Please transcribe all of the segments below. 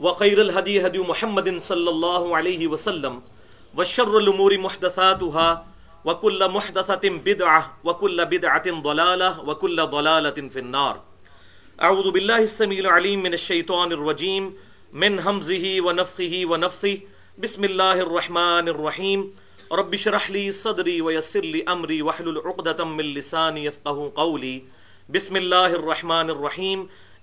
وخير الهدي هدي محمد صلى الله عليه وسلم، وشر الأمور محدثاتها، وكل محدثة بدعة، وكل بدعة ضلالة، وكل ضلالة في النار. أعوذ بالله السميع العليم من الشيطان الرجيم، من همزه ونفخه ونفثه. بسم الله الرحمن الرحيم. رب اشرح لي صدري ويسر لي أمري، واحلل عقدة من لساني يفقهوا قولي. بسم الله الرحمن الرحيم.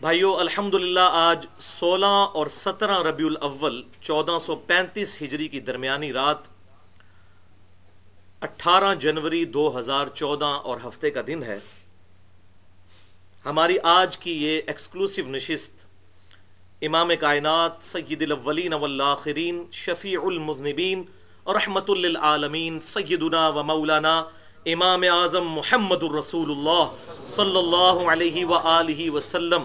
بھائیو الحمد آج سولہ اور سترہ ربیع الاول چودہ سو پینتیس ہجری کی درمیانی رات اٹھارہ جنوری دو ہزار چودہ اور ہفتے کا دن ہے۔ ہماری آج کی یہ ایکسکلوسیو نشست امام کائنات، سید الاولین والآخرین، شفیع المذنبین، رحمت للعالمین، سیدنا و مولانا امام اعظم محمد الرسول اللہ صلی اللہ علیہ وآلہ وسلم۔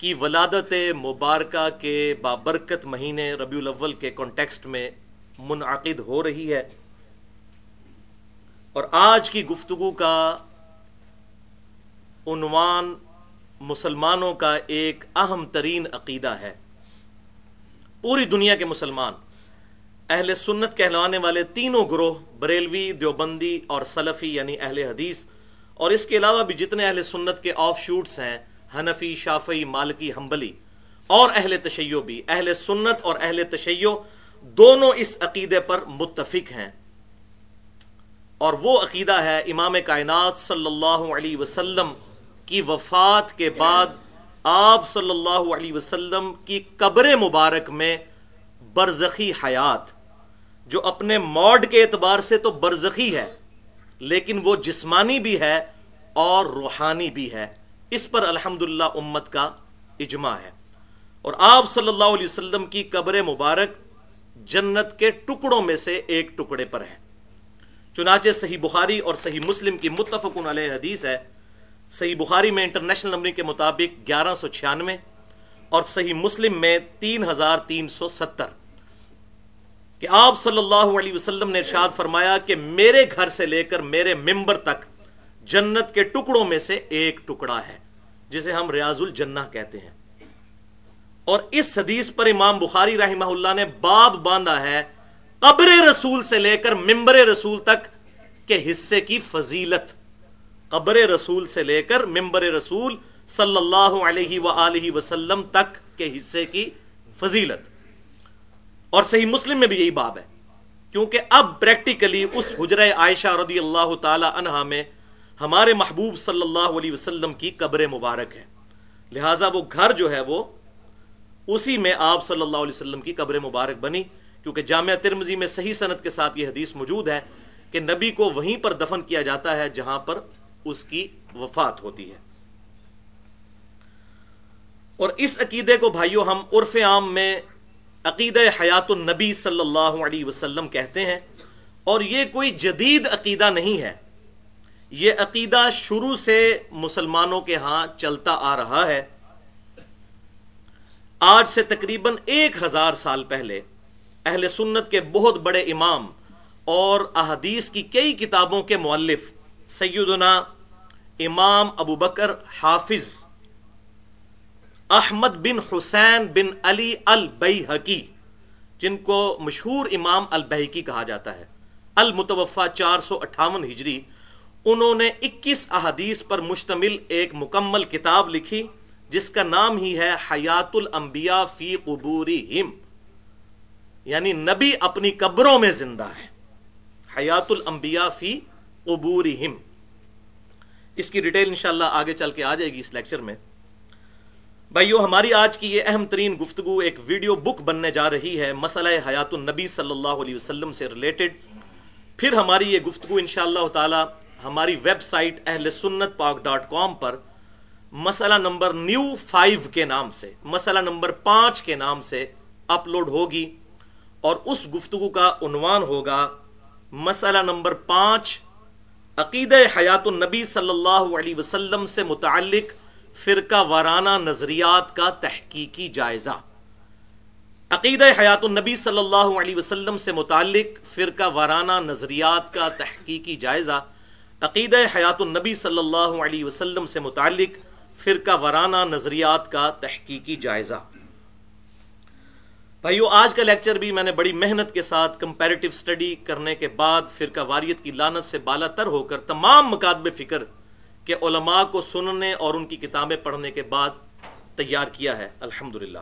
کی ولادت مبارکہ کے بابرکت مہینے ربیع الاول کے کانٹیکسٹ میں منعقد ہو رہی ہے۔ اور آج کی گفتگو کا عنوان مسلمانوں کا ایک اہم ترین عقیدہ ہے۔ پوری دنیا کے مسلمان، اہل سنت کہلانے والے تینوں گروہ، بریلوی، دیوبندی اور سلفی یعنی اہل حدیث، اور اس کے علاوہ بھی جتنے اہل سنت کے آف شوٹس ہیں حنفی شافی مالکی، حنبلی اور اہل تشیع بھی، اہل سنت اور اہل تشیع دونوں اس عقیدے پر متفق ہیں۔ اور وہ عقیدہ ہے امام کائنات صلی اللہ علیہ وسلم کی وفات کے بعد آپ صلی اللہ علیہ وسلم کی قبر مبارک میں برزخی حیات، جو اپنے موڈ کے اعتبار سے تو برزخی ہے، لیکن وہ جسمانی بھی ہے اور روحانی بھی ہے۔ اس پر الحمد امت کا اجماع ہے۔ اور آپ صلی اللہ علیہ وسلم کی قبر مبارک جنت کے ٹکڑوں میں سے ایک ٹکڑے پر ہے۔ چنانچہ صحیح بخاری اور صحیح مسلم کی متفق علیہ حدیث ہے۔ صحیح بخاری میں انٹرنیشنل نمبر کے مطابق گیارہ سو چھیانوے اور صحیح مسلم میں تین ہزار تین سو ستر۔ کہ آپ صلی اللہ علیہ وسلم نے ارشاد فرمایا کہ میرے گھر سے لے کر میرے ممبر تک جنت کے ٹکڑوں میں سے ایک ٹکڑا ہے، جسے ہم ریاض الجنہ کہتے ہیں۔ اور اس حدیث پر امام بخاری رحمہ اللہ نے باب باندھا ہے، قبر رسول سے لے کر ممبر رسول تک کے حصے کی فضیلت۔ قبر رسول سے لے کر ممبر رسول صلی اللہ علیہ وآلہ وسلم تک کے حصے کی فضیلت۔ اور صحیح مسلم میں بھی یہی باب ہے، کیونکہ اب پریکٹیکلی اس حجرہ عائشہ رضی اللہ تعالی عنہا میں ہمارے محبوب صلی اللہ علیہ وسلم کی قبر مبارک ہے۔ لہٰذا وہ گھر جو ہے وہ اسی میں آپ صلی اللہ علیہ وسلم کی قبر مبارک بنی، کیونکہ جامعہ ترمزی میں صحیح صنعت کے ساتھ یہ حدیث موجود ہے کہ نبی کو وہیں پر دفن کیا جاتا ہے جہاں پر اس کی وفات ہوتی ہے۔ اور اس عقیدے کو بھائیوں ہم عرف عام میں عقید حیات النبی صلی اللہ علیہ وسلم کہتے ہیں، اور یہ کوئی جدید عقیدہ نہیں ہے۔ یہ عقیدہ شروع سے مسلمانوں کے ہاں چلتا آ رہا ہے۔ آج سے تقریباً ایک ہزار سال پہلے اہل سنت کے بہت بڑے امام اور احادیث کی کئی کتابوں کے مؤلف سیدنا امام ابو بکر حافظ احمد بن حسین بن علی البئی جن کو مشہور امام البحکی کہا جاتا ہے۔ المتوفا چار سو اٹھاون ہجری انہوں نے اکیس احادیث پر مشتمل ایک مکمل کتاب لکھی، جس کا نام ہی ہے حیات الانبیاء فی قبوری یعنی نبی اپنی قبروں میں زندہ ہے حیات الانبیاء فی قبورہم۔ اس کی ڈیٹیل انشاءاللہ آگے چل کے آ جائے گی اس لیکچر میں۔ بھائیو، ہماری آج کی یہ اہم ترین گفتگو ایک ویڈیو بک بننے جا رہی ہے مسئلہ حیات النبی صلی اللہ علیہ وسلم سے ریلیٹڈ۔ پھر ہماری یہ گفتگو انشاءاللہ تعالی ہماری ویب سائٹ اہل سنت پاک ڈاٹ کام پر مسئلہ نمبر نیو فائیو کے نام سے، مسئلہ نمبر پانچ کے نام سے اپلوڈ ہوگی اور اس گفتگو کا عنوان ہوگا مسئلہ نمبر پانچ عقید حیات النبی صلی اللہ علیہ وسلم سے متعلق فرقہ وارانہ نظریات کا تحقیقی جائزہ۔ عقید حیات النبی صلی اللہ علیہ وسلم سے متعلق فرقہ وارانہ نظریات کا تحقیقی جائزہ۔ عقید حیات النبی صلی اللہ علیہ وسلم سے متعلق فرقہ وارانہ نظریات کا تحقیقی جائزہ۔ بھائیو، آج کا لیکچر بھی میں نے بڑی محنت کے ساتھ کمپیریٹیو سٹڈی کرنے کے بعد فرقہ واریت کی لانت سے بالا تر ہو کر تمام مکاتب فکر کے علماء کو سننے اور ان کی کتابیں پڑھنے کے بعد تیار کیا ہے۔ الحمدللہ۔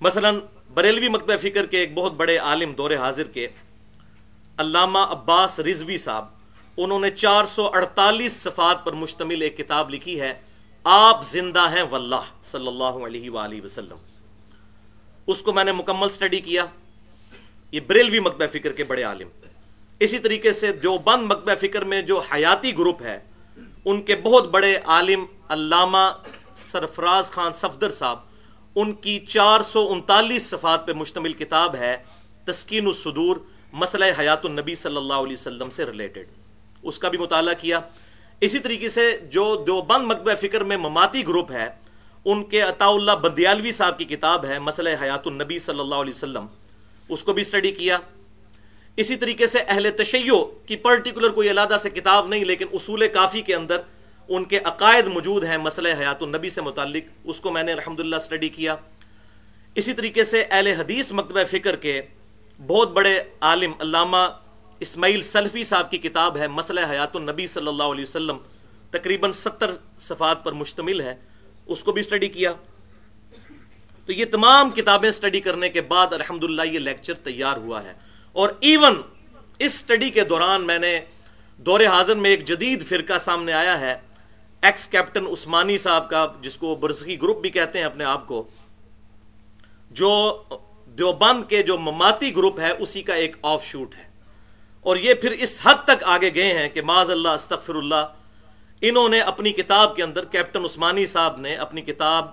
مثلا، بریلوی مکتب فکر کے ایک بہت بڑے عالم دور حاضر کے علامہ عباس رضوی صاحب انہوں نے چار سو اڑتالیس صفات پر مشتمل ایک کتاب لکھی ہے، آپ زندہ ہیں واللہ، صلی اللہ علیہ وآلہ وسلم۔ اس کو میں نے مکمل سٹڈی کیا۔ یہ بریلوی مکبہ فکر کے بڑے عالم۔ اسی طریقے سے جو بند مکبہ فکر میں جو حیاتی گروپ ہے، ان کے بہت بڑے عالم علامہ سرفراز خان صفدر صاحب، ان کی چار سو انتالیس صفات پہ مشتمل کتاب ہے تسکین الصدور، مسئلہ حیات النبی صلی اللہ علیہ وسلم سے ریلیٹڈ اس کا بھی مطالعہ کیا۔ اسی طریقے سے جو دیوبند مکبہ فکر میں مماتی گروپ ہے، ان کے عطا اللہ بندیالوی صاحب کی کتاب ہے، مسئلہ حیات النبی صلی اللہ علیہ وسلم۔ اس کو بھی سٹڈی کیا۔ اسی طریقے سے اہل تشیع کی پرٹیکولر کوئی علیحدہ سے کتاب نہیں، لیکن اصول کافی کے اندر ان کے عقائد موجود ہیں مسئلہ حیات النبی سے متعلق۔ اس کو میں نے الحمدللہ سٹڈی کیا۔ اسی طریقے سے اہل حدیث مکتبہ فکر کے بہت بڑے عالم علامہ اسماعیل سلفی صاحب کی کتاب ہے مسئلہ حیات النبی صلی اللہ علیہ وسلم، تقریباً ستر صفات پر مشتمل ہے۔ اس کو بھی سٹڈی کیا۔ تو یہ تمام کتابیں سٹڈی کرنے کے بعد الحمدللہ یہ لیکچر تیار ہوا ہے۔ اور ایون اس سٹڈی کے دوران میں نے دور حاضر میں ایک جدید فرقہ سامنے آیا ہے ایکس کیپٹن عثمانی صاحب کا، جس کو برزخی گروپ بھی کہتے ہیں اپنے آپ کو، جو دیوبند کے جو مماتی گروپ ہے، اسی کا ایک آف شوٹ ہے۔ اور یہ پھر اس حد تک آگے گئے ہیں کہ معاذ اللہ، استغفر اللہ، انہوں نے اپنی کتاب کے اندر کیپٹن عثمانی صاحب نے اپنی کتاب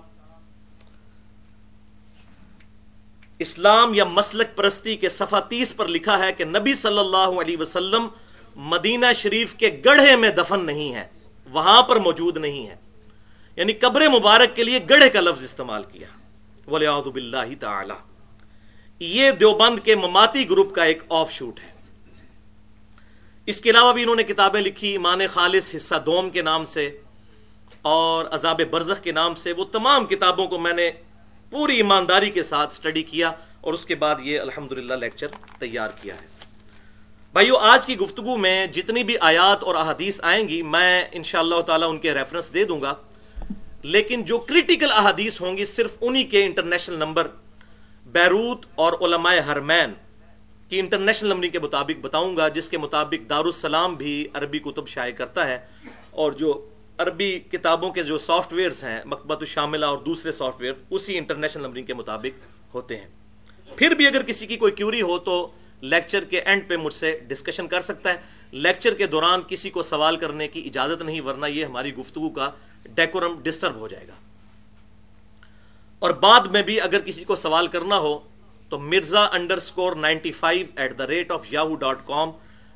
اسلام یا مسلک پرستی کے صفحہ تیس پر لکھا ہے کہ نبی صلی اللہ علیہ وسلم مدینہ شریف کے گڑھے میں دفن نہیں ہے وہاں پر موجود نہیں ہے یعنی قبر مبارک کے لیے گڑھے کا لفظ استعمال کیا۔ ولیعظ باللہ تعالی۔ یہ دیوبند کے مماتی گروپ کا ایک آف شوٹ ہے۔ اس کے علاوہ بھی انہوں نے کتابیں لکھی ایمان خالص حصہ دوم کے نام سے اور عذاب برزخ کے نام سے، وہ تمام کتابوں کو میں نے پوری ایمانداری کے ساتھ سٹڈی کیا اور اس کے بعد یہ الحمدللہ لیکچر تیار کیا ہے۔ بھائیو، آج کی گفتگو میں جتنی بھی آیات اور احادیث آئیں گی، میں انشاءاللہ تعالی ان کے ریفرنس دے دوں گا۔ لیکن جو کریٹیکل احادیث ہوں گی، صرف انہی کے انٹرنیشنل نمبر بیروت اور علماء حرمین۔ کی انٹرنیشنل نمبر کے مطابق بتاؤں گا، جس کے مطابق دارالسلام بھی عربی کتب شائع کرتا ہے اور جو عربی کتابوں کے جو سافٹ ویئرز ہیں مکبت الشاملہ اور دوسرے سافٹ ویئر اسی انٹرنیشنل نمبرنگ کے مطابق ہوتے ہیں۔ پھر بھی اگر کسی کی کوئی کیوری ہو تو لیکچر کے اینڈ پہ مجھ سے ڈسکشن کر سکتا ہے۔ لیکچر کے دوران کسی کو سوال کرنے کی اجازت نہیں، ورنہ یہ ہماری گفتگو کا ڈیکورم ڈسٹرب ہو جائے گا۔ اور بعد میں بھی اگر کسی کو سوال کرنا ہو تو Mirza underscore ninety five at the rate of Yahoo dot com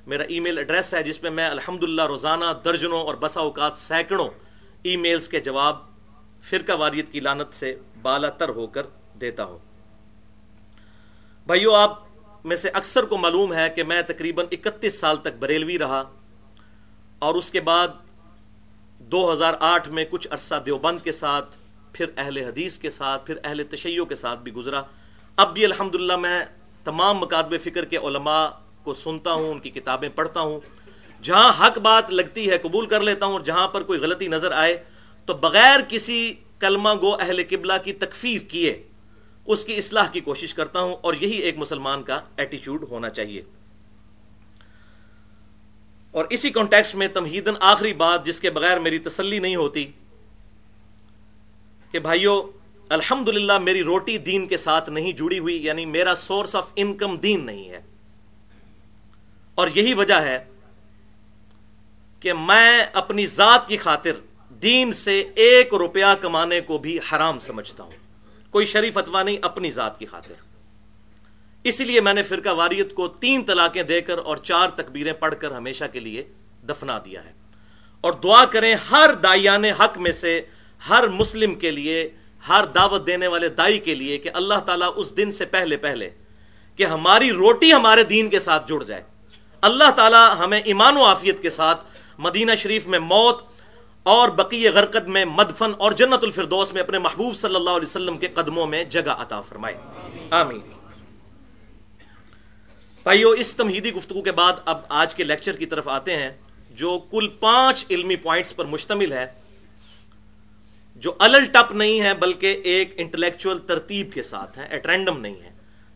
میرا ای میل ایڈریس ہے جس میں میں الحمد روزانہ درجنوں اور بسا اوقات سینکڑوں ای میلز کے جواب فرقہ واریت کی لانت سے بالا تر ہو کر دیتا ہوں۔ بھائیو، آپ میں سے اکثر کو معلوم ہے کہ میں تقریباً اکتیس سال تک بریلوی رہا اور اس کے بعد دو ہزار آٹھ میں کچھ عرصہ دیوبند کے ساتھ، پھر اہل حدیث کے ساتھ، پھر اہل تشیعوں کے ساتھ بھی گزرا۔ اب بھی الحمدللہ میں تمام مکاتب فکر کے علماء کو سنتا ہوں، ان کی کتابیں پڑھتا ہوں۔ جہاں حق بات لگتی ہے قبول کر لیتا ہوں اور جہاں پر کوئی غلطی نظر آئے، تو بغیر کسی کلمہ گو اہل قبلہ کی تکفیر کیے، اس کی اصلاح کی کوشش کرتا ہوں اور یہی ایک مسلمان کا ایٹیچیوڈ ہونا چاہیے۔ اور اسی کانٹیکس میں تمہیدن آخری بات جس کے بغیر میری تسلی نہیں ہوتی، کہ بھائیو الحمد میری روٹی دین کے ساتھ نہیں جڑی ہوئی یعنی میرا سورس آف انکم دین نہیں ہے۔ اور یہی وجہ ہے کہ میں اپنی ذات کی خاطر دین سے ایک روپیہ کمانے کو بھی حرام سمجھتا ہوں۔ کوئی شریف اتوا نہیں، اپنی ذات کی خاطر۔ اسی لیے میں نے فرقہ واریت کو تین طلاقیں دے کر اور چار تکبیریں پڑھ کر ہمیشہ کے لیے دفنا دیا ہے۔ اور دعا کریں ہر دائیان حق میں سے، ہر مسلم کے لیے ہر دعوت دینے والے دائی کے لیے کہ اللہ تعالیٰ اس دن سے پہلے پہلے کہ ہماری روٹی ہمارے دین کے ساتھ جڑ جائے۔ اللہ تعالیٰ ہمیں ایمان و عافیت کے ساتھ مدینہ شریف میں موت اور بقی غرقد میں مدفن اور جنت الفردوس میں اپنے محبوب صلی اللہ علیہ وسلم کے قدموں میں جگہ عطا فرمائے۔ آمین۔ بھائیو، اس تمہیدی گفتگو کے بعد اب آج کے لیکچر کی طرف آتے ہیں جو کل پانچ علمی پوائنٹس پر مشتمل ہے۔ جو الل ٹپ نہیں ہے بلکہ ایک انٹلیکچوئل ترتیب کے ساتھ ہے ایٹرینڈم نہیں ہے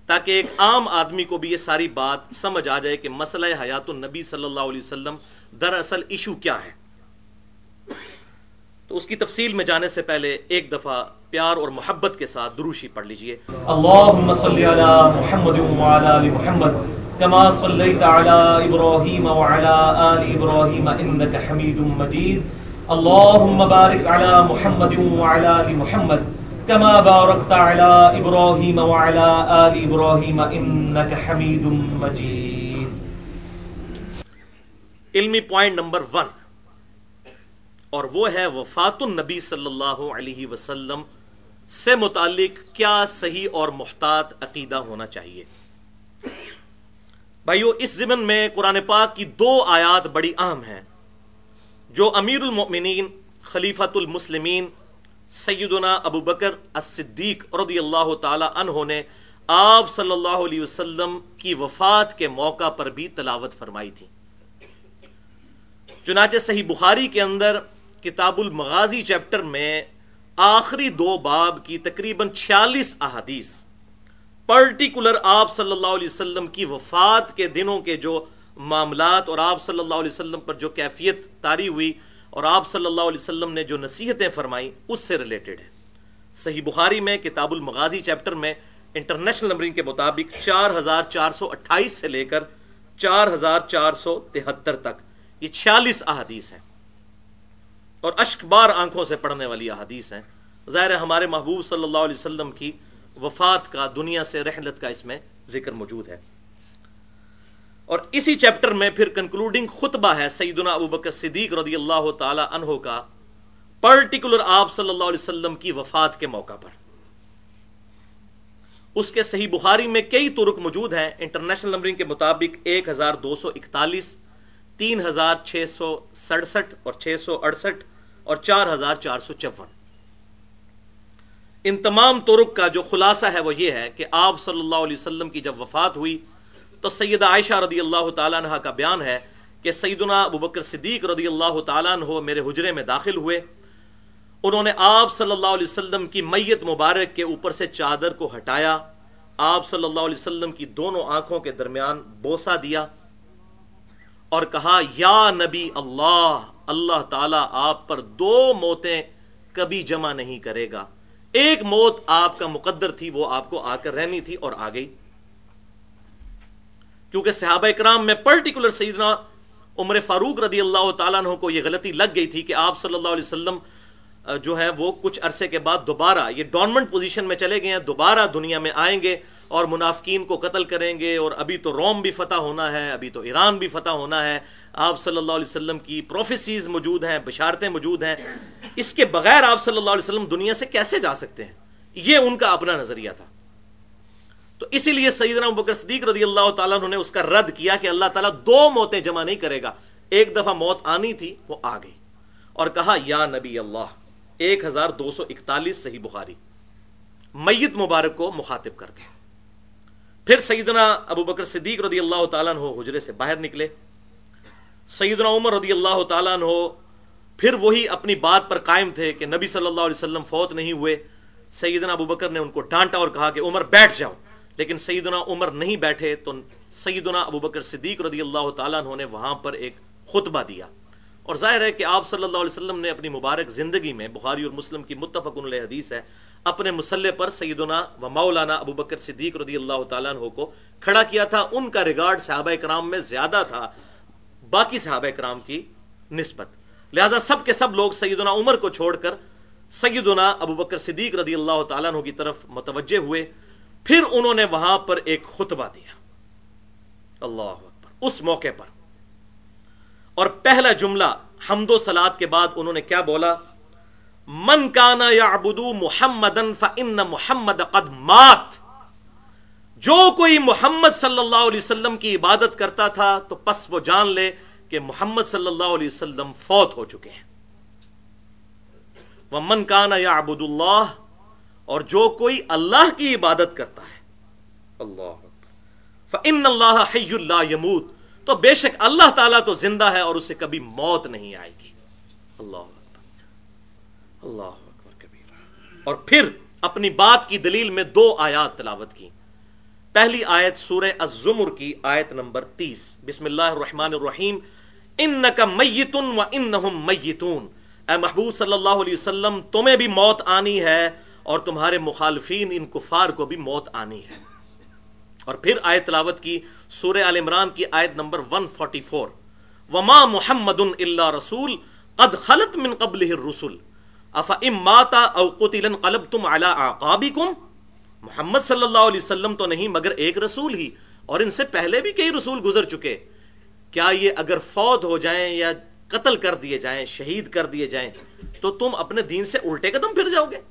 تاکہ ایک عام آدمی کو بھی یہ ساری بات سمجھ آ جائے کہ مسئلہ حیات النبی صلی اللہ علیہ وسلم دراصل ایشو کیا ہے۔ تو اس کی تفصیل میں جانے سے پہلے ایک دفعہ پیار اور محبت کے ساتھ دروشی پڑھ لیجیے۔ اللہم صلی علی محمد وعلا علی محمد کما صلیت علی ابراہیم وعلا آل ابراہیم انکا حمید مجید۔ اللہم بارک علی محمد وعلا علی محمد کما بارکت علی ابراہیم وعلا آل ابراہیم انکا حمید مجید علمی پوائنٹ نمبر ون، اور وہ ہے وفات النبی صلی اللہ علیہ وسلم سے متعلق کیا صحیح اور محتاط عقیدہ ہونا چاہیے۔ بھائیو، اس زمن میں قرآن پاک کی دو آیات بڑی اہم ہیں۔ جو امیر المؤمنین، خلیفۃ المسلمین، سیدنا ابو بکر الصدیق رضی اللہ تعالی عنہ نے آپ صلی اللہ علیہ وسلم کی وفات کے موقع پر بھی تلاوت فرمائی تھی۔ چنانچہ صحیح بخاری کے اندر کتاب المغازی چیپٹر میں آخری دو باب کی تقریباً چھیالیس احادیث، پرٹیکولر آپ صلی اللہ علیہ وسلم کی وفات کے دنوں کے جو معاملات اور آپ صلی اللہ علیہ وسلم پر جو کیفیت تاری ہوئی اور آپ صلی اللہ علیہ وسلم نے جو نصیحتیں فرمائی اس سے ریلیٹڈ ہے۔ صحیح بخاری میں، کتاب المغازی چیپٹر میں انٹرنیشنل نمبرنگ کے مطابق چار ہزار چار سو اٹھائیس سے لے کر چار ہزار چار سو تہتر تک۔ یہ چھیالیس احادیث ہیں۔ اور اشک بار آنکھوں سے پڑھنے والی احادیث ہیں۔ ظاہر ہمارے محبوب صلی اللہ علیہ وسلم کی وفات کا، دنیا سے رحلت کا اس میں ذکر موجود ہے۔ اور اسی چیپٹر میں پھر کنکلوڈنگ خطبہ ہے سیدنا ابو بکر صدیق رضی اللہ تعالی عنہ کا پرٹیکولر آپ صلی اللہ علیہ وسلم کی وفات کے موقع پر۔ اس کے صحیح بخاری میں کئی ترک موجود ہیں انٹرنیشنل نمبرنگ کے مطابق ایک ہزار دو سو اکتالیس، تین ہزار چھ سو سڑسٹھ اور چھ سو اڑسٹھ اور چار ہزار چار سو چون۔ ان تمام ترک کا جو خلاصہ ہے وہ یہ ہے کہ آپ صلی اللہ علیہ وسلم کی جب وفات ہوئی تو سیدہ عائشہ رضی اللہ تعالیٰ عنہ کا بیان ہے کہ سیدنا ابو بکر صدیق رضی اللہ تعالیٰ عنہ میرے حجرے میں داخل ہوئے۔ انہوں نے آپ صلی اللہ علیہ وسلم کی میت مبارک کے اوپر سے چادر کو ہٹایا۔ آپ صلی اللہ علیہ وسلم کی دونوں آنکھوں کے درمیان بوسا دیا اور کہا، یا نبی اللہ اللہ تعالیٰ آپ پر دو موتیں کبھی جمع نہیں کرے گا۔ ایک موت آپ کا مقدر تھی، وہ آپ کو آ کر رہنی تھی اور آ گئی۔ کیونکہ صحابہ اکرام میں پرٹیکولر سیدنا عمر فاروق رضی اللہ تعالیٰ عنہ کو یہ غلطی لگ گئی تھی کہ آپ صلی اللہ علیہ وسلم جو ہے وہ کچھ عرصے کے بعد دوبارہ، یہ ڈونمنٹ پوزیشن میں چلے گئے ہیں، دوبارہ دنیا میں آئیں گے اور منافقین کو قتل کریں گے اور ابھی تو روم بھی فتح ہونا ہے، ابھی تو ایران بھی فتح ہونا ہے۔ آپ صلی اللہ علیہ وسلم کی پروفیسیز موجود ہیں، بشارتیں موجود ہیں۔ اس کے بغیر آپ صلی اللہ علیہ وسلم دنیا سے کیسے جا سکتے ہیں؟ یہ ان کا اپنا نظریہ تھا۔ تو اسی لیے سیدنا بکر صدیق رضی اللہ تعالیٰ نے اس کا رد کیا کہ اللہ تعالیٰ دو موتیں جمع نہیں کرے گا۔ ایک دفعہ موت آنی تھی، وہ آ گئی۔ اور کہا، یا نبی اللہ، ایک ہزار دو سو اکتالیس صحیح بخاری۔ میت مبارک کو مخاطب کر کے۔ پھر سیدنا ابو بکر صدیق رضی اللہ تعالیٰ عنہ حجرے سے باہر نکلے۔ سیدنا عمر رضی اللہ تعالیٰ عنہ پھر وہی اپنی بات پر قائم تھے کہ نبی صلی اللہ علیہ وسلم فوت نہیں ہوئے۔ سیدنا ابو بکر نے ان کو ڈانٹا اور کہا کہ، عمر بیٹھ جاؤ۔ لیکن سیدنا عمر نہیں بیٹھے تو سیدنا ابو بکر صدیق رضی اللہ تعالیٰ نے وہاں پر ایک خطبہ دیا۔ اور ظاہر ہے کہ آپ صلی اللہ علیہ وسلم نے اپنی مبارک زندگی میں بخاری اور مسلم کی متفق علیہ حدیث ہے، اپنے مسلح پر سیدنا و مولانا ابو بکر صدیق رضی اللہ تعالیٰ عنہ کو کھڑا کیا تھا۔ ان کا ریگارڈ صحابہ کرام میں زیادہ تھا، باقی صحابہ کرام کی نسبت۔ لہذا سب کے سب لوگ سیدنا عمر کو چھوڑ کر سیدنا ابو بکر صدیق رضی اللہ تعالیٰ عنہ کی طرف متوجہ ہوئے۔ پھر انہوں نے وہاں پر ایک خطبہ دیا۔ اللہ اکبر۔ اس موقع پر۔ اور پہلا جملہ حمد و سلاد کے بعد انہوں نے کیا بولا؟ من کانا یا ابدو محمد محمد قد مات۔ جو کوئی محمد صلی اللہ علیہ وسلم کی عبادت کرتا تھا تو پس وہ جان لے کہ محمد صلی اللہ علیہ وسلم فوت ہو چکے ہیں۔ وہ من کانا یا ابود اللہ اور جو کوئی اللہ کی عبادت کرتا ہے۔ اللہ فن اللہ حی اللہ یمود تو بے شک اللہ تعالیٰ تو زندہ ہے اور اسے کبھی موت نہیں آئے گی۔ اللہ اللہ اور پھر اپنی بات کی دلیل میں دو آیات تلاوت کی۔ پہلی آیت سورہ الزمر کی آیت نمبر تیس۔ بسم اللہ الرحمن الرحیم۔ انکا میتن و انہم میتون اے محبوب صلی اللہ علیہ وسلم تمہیں بھی موت آنی ہے۔ اور تمہارے مخالفین ان کفار کو بھی موت آنی ہے۔ اور پھر آیت تلاوت کی سورہ آل عمران کی آیت نمبر 144 وما محمد الا رسول قد خلط من قبل الرسل۔ افا اماتا او قتلا انقلبتم على اعقابكم محمد صلی اللہ علیہ وسلم تو نہیں، مگر ایک رسول ہی۔ اور ان سے پہلے بھی کئی رسول گزر چکے۔ کیا یہ اگر فوت ہو جائیں یا قتل کر دیے جائیں، شہید کر دیے جائیں، تو تم اپنے دین سے الٹے قدم پھر جاؤ گے۔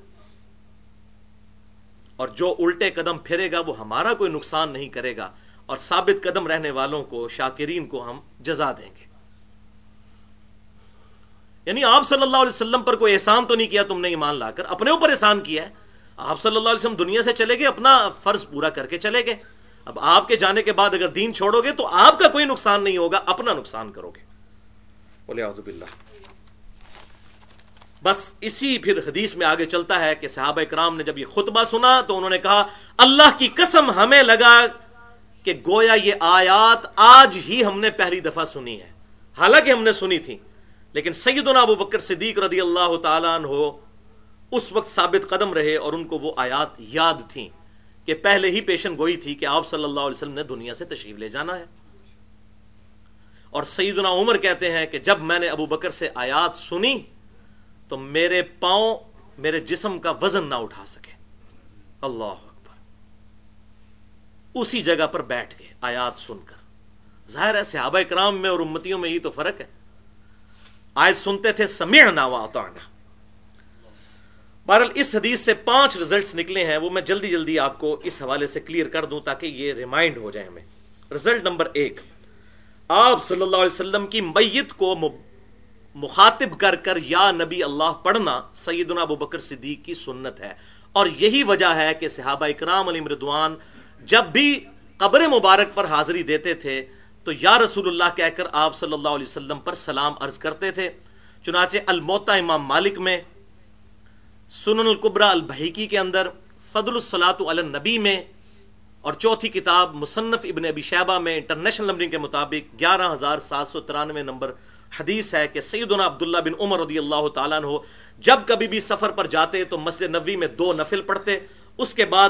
اور جو الٹے قدم پھرے گا وہ ہمارا کوئی نقصان نہیں کرے گا اور ثابت قدم رہنے والوں کو، شاکرین کو ہم جزا دیں گے۔ یعنی آپ صلی اللہ علیہ وسلم پر کوئی احسان تو نہیں کیا، تم نے ایمان لا کر اپنے اوپر احسان کیا ہے۔ آپ صلی اللہ علیہ وسلم دنیا سے چلے گئے، اپنا فرض پورا کر کے چلے گئے۔ اب آپ کے جانے کے بعد اگر دین چھوڑو گے تو آپ کا کوئی نقصان نہیں ہوگا، اپنا نقصان کرو گے۔ بولے بس اسی پھر حدیث میں آگے چلتا ہے کہ صحابہ کرام نے جب یہ خطبہ سنا تو انہوں نے کہا، اللہ کی قسم ہمیں لگا کہ گویا یہ آیات آج ہی ہم نے پہلی دفعہ سنی ہے۔ حالانکہ ہم نے سنی تھی، لیکن سیدنا ابو بکر صدیق رضی اللہ تعالیٰ عنہ اس وقت ثابت قدم رہے اور ان کو وہ آیات یاد تھیں کہ پہلے ہی پیشن گوئی تھی کہ آپ صلی اللہ علیہ وسلم نے دنیا سے تشریف لے جانا ہے۔ اور سیدنا عمر کہتے ہیں کہ جب میں نے ابو بکر سے آیات سنی تو میرے پاؤں میرے جسم کا وزن نہ اٹھا سکے۔ اللہ اکبر۔ اسی جگہ پر بیٹھ گئے، آیات سن کر۔ ظاہر ہے صحابہ کرام میں اور امتیوں میں یہ تو فرق ہے۔ آیت سنتے تھے سمعنا و اطعنا۔ بہرحال اس حدیث سے پانچ رزلٹس نکلے ہیں، وہ میں جلدی جلدی آپ کو اس حوالے سے کلیئر کر دوں تاکہ یہ ریمائنڈ ہو جائے ہمیں۔ رزلٹ نمبر ایک۔ آپ صلی اللہ علیہ وسلم کی میت کو مخاطب کر کر یا نبی اللہ پڑھنا سیدنا ابو بکر صدیق کی سنت ہے۔ اور یہی وجہ ہے کہ صحابہ اکرام علی مردوان جب بھی قبر مبارک پر حاضری دیتے تھے تو یا رسول اللہ کہہ کر آپ صلی اللہ علیہ وسلم پر سلام عرض کرتے تھے۔ چنانچہ الموتا امام مالک میں، سنن القبرہ البحیکی کے اندر، فضل الصلاۃ النبی میں، اور چوتھی کتاب مصنف ابن ابی شہبہ میں انٹرنیشنل نمبرنگ کے مطابق گیارہ ہزار سات سو ترانوے نمبر حدیث ہے کہ سیدنا عبداللہ بن عمر رضی اللہ تعالیٰ عنہ جب کبھی بھی سفر پر جاتے تو مسجد نبی میں دو نفل پڑھتے، اس کے بعد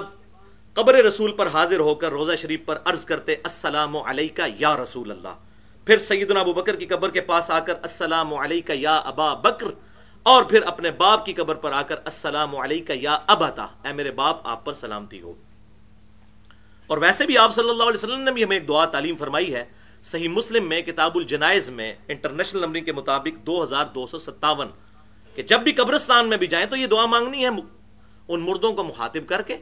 قبر رسول پر حاضر ہو کر روزہ شریف پر عرض کرتے، السلام علیکہ یا رسول اللہ۔ پھر سیدنا ابو بکر کی قبر کے پاس آ کر السلام علیکہ یا ابا بکر، اور پھر اپنے باپ کی قبر پر آ کر السلام علیکہ یا ابتا، اے میرے باپ، آپ پر سلامتی ہو۔ اور ویسے بھی آپ صلی اللہ علیہ وسلم نے بھی ہمیں ایک دعا تعلیم فرمائی ہے صحیح مسلم میں کتاب الجنائز میں انٹرنیشنل نمبرنگ کے مطابق دو ہزار دو سو ستاون کہ جب بھی قبرستان میں بھی جائیں تو یہ دعا مانگنی ہے ان مردوں کو مخاطب کر کے۔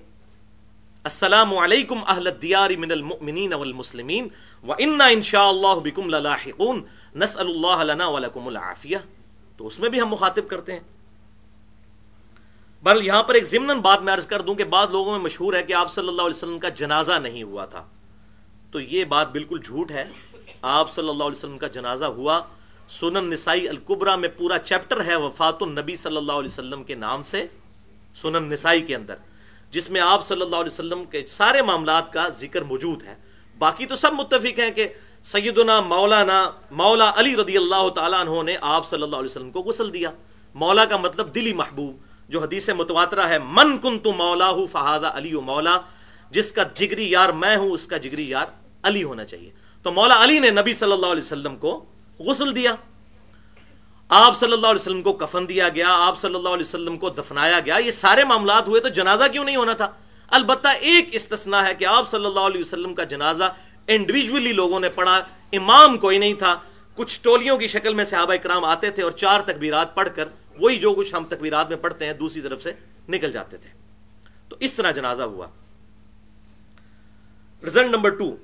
السلام علیکم اہل الدیار من المؤمنین والمسلمین وإنا انشاءاللہ بكم للاحقون، نسأل اللہ لنا ولکم العافیہ۔ تو اس میں بھی ہم مخاطب کرتے ہیں۔ بل یہاں پر ایک ضمن بات میں عرض کر دوں کہ بعض لوگوں میں مشہور ہے کہ آپ صلی اللہ علیہ وسلم کا جنازہ نہیں ہوا تھا۔ تو یہ بات بالکل جھوٹ ہے۔ آپ صلی اللہ علیہ وسلم کا جنازہ ہوا۔ سنن نسائی القبرا میں پورا چیپٹر ہے وفات النبی صلی اللہ علیہ وسلم کے نام سے، سنن نسائی کے اندر، جس میں آپ صلی اللہ علیہ وسلم کے سارے معاملات کا ذکر موجود ہے۔ باقی تو سب متفق ہیں کہ سیدنا، مولانا، مولا علی رضی اللہ تعالیٰ عنہ نے آپ صلی اللہ علیہ وسلم کو غسل دیا۔ مولا کا مطلب دلی محبوب، جو حدیث متواترہ ہے، من کن تو مولا ہوں فہذا علی و مولا، جس کا جگری یار میں ہوں، اس کا جگری یار علی ہونا چاہیے۔ تو مولا علی نے نبی صلی اللہ علیہ وسلم کو غسل دیا۔ آپ صلی اللہ علیہ وسلم کو کفن دیا گیا، آپ صلی اللہ علیہ وسلم کو دفنایا گیا۔ یہ سارے معاملات ہوئے تو جنازہ کیوں نہیں ہونا تھا؟ البتہ ایک استثناء ہے کہ آپ صلی اللہ علیہ وسلم کا جنازہ انڈیویجولی لوگوں نے پڑھا، امام کوئی نہیں تھا۔ کچھ ٹولیوں کی شکل میں صحابہ اکرام آتے تھے اور چار تکبیرات پڑھ کر وہی جو کچھ ہم تکبیرات میں پڑھتے ہیں دوسری طرف سے نکل جاتے تھے۔ تو اس طرح جنازہ ہوا۔ رزلٹ نمبر ٹو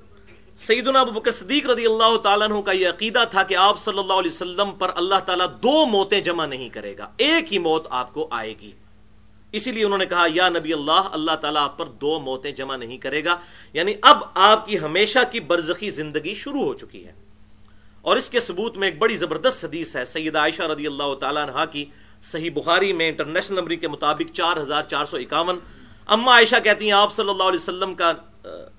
سیدنا ابو بکر صدیق رضی اللہ تعالیٰ عنہ کا یہ عقیدہ تھا کہ آپ صلی اللہ علیہ وسلم پر اللہ تعالیٰ دو موتیں جمع نہیں کرے گا، ایک ہی موت آپ کو آئے گی۔ اسی لیے انہوں نے کہا، یا نبی اللہ اللہ تعالیٰ آپ پر دو موتیں جمع نہیں کرے گا۔ یعنی اب آپ کی ہمیشہ کی برزخی زندگی شروع ہو چکی ہے۔ اور اس کے ثبوت میں ایک بڑی زبردست حدیث ہے سید عائشہ رضی اللہ تعالیٰ عنہ کی صحیح بخاری میں انٹرنیشنل نمبر کے مطابق چار ہزار چار سو اکاون۔ اما عائشہ کہتی ہیں، آپ صلی اللہ علیہ وسلم کا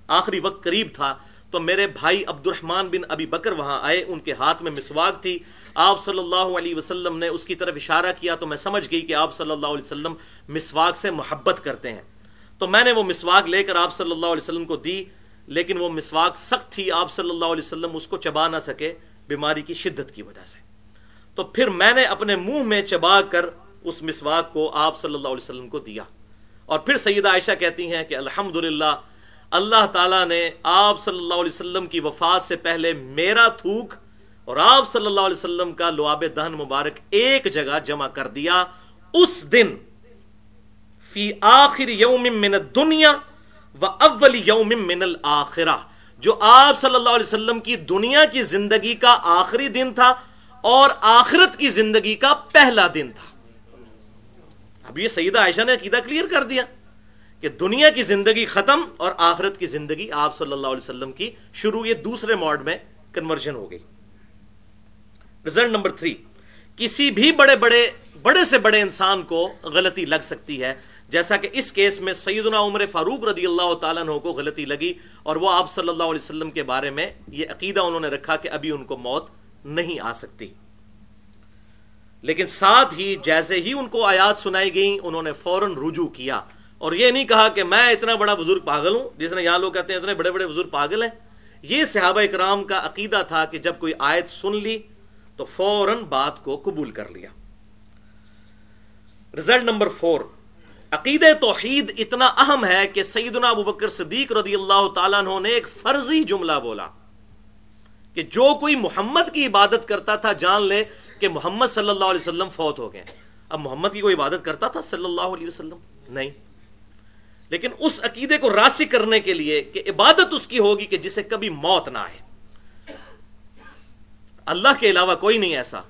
آخری وقت قریب تھا۔ تو میرے بھائی عبد الرحمن بن ابی بکر وہاں آئے، ان کے ہاتھ میں مسواک تھی۔ آپ صلی اللہ علیہ وسلم نے اس کی طرف اشارہ کیا تو میں سمجھ گئی کہ آپ صلی اللہ علیہ وسلم مسواک سے محبت کرتے ہیں۔ تو میں نے وہ مسواک لے کر آپ صلی اللہ علیہ وسلم کو دی، لیکن وہ مسواک سخت تھی، آپ صلی اللہ علیہ وسلم اس کو چبا نہ سکے بیماری کی شدت کی وجہ سے۔ تو پھر میں نے اپنے منہ میں چبا کر اس مسواک کو آپ صلی اللہ علیہ وسلم کو دیا۔ اور پھر سیدہ عائشہ کہتی ہیں کہ الحمدللہ اللہ تعالیٰ نے آپ صلی اللہ علیہ وسلم کی وفات سے پہلے میرا تھوک اور آپ صلی اللہ علیہ وسلم کا لعاب دہن مبارک ایک جگہ جمع کر دیا۔ اس دن فی آخر یوم من الدنیا و اول یوم من الاخرہ، جو آپ صلی اللہ علیہ وسلم کی دنیا کی زندگی کا آخری دن تھا اور آخرت کی زندگی کا پہلا دن تھا۔ اب یہ سیدہ عائشہ نے عقیدہ کلیئر کر دیا۔ کہ دنیا کی زندگی ختم اور آخرت کی زندگی آپ صلی اللہ علیہ وسلم کی شروع یہ دوسرے موڈ میں کنورژن ہو گئی۔ رزلٹ نمبر تھری کسی بھی بڑے بڑے بڑے سے بڑے انسان کو غلطی لگ سکتی ہے۔ جیسا کہ اس کیس میں سیدنا عمر فاروق رضی اللہ تعالیٰ عنہ کو غلطی لگی اور وہ آپ صلی اللہ علیہ وسلم کے بارے میں یہ عقیدہ انہوں نے رکھا کہ ابھی ان کو موت نہیں آ سکتی۔ لیکن ساتھ ہی جیسے ہی ان کو آیات سنائی گئی انہوں نے فوراً رجوع کیا۔ اور یہ نہیں کہا کہ میں اتنا بڑا بزرگ پاگل ہوں، جس نے یہاں لوگ کہتے ہیں اتنے بڑے بڑے بزرگ پاگل ہیں۔ یہ صحابہ اکرام کا عقیدہ تھا کہ جب کوئی آیت سن لی تو فوراً بات کو قبول کر لیا۔ رزلٹ نمبر فور عقید توحید اتنا اہم ہے کہ سیدنا ابو بکر صدیق رضی اللہ تعالیٰ عنہ نے ایک فرضی جملہ بولا کہ جو کوئی محمد کی عبادت کرتا تھا، جان لے کہ محمد صلی اللہ علیہ وسلم فوت ہو گئے۔ اب محمد کی کوئی عبادت کرتا تھا صلی اللہ علیہ وسلم؟ نہیں۔ لیکن اس عقیدے کو راسی کرنے کے لیے کہ عبادت اس کی ہوگی کہ جسے کبھی موت نہ آئے۔ اللہ کے علاوہ کوئی نہیں ایسا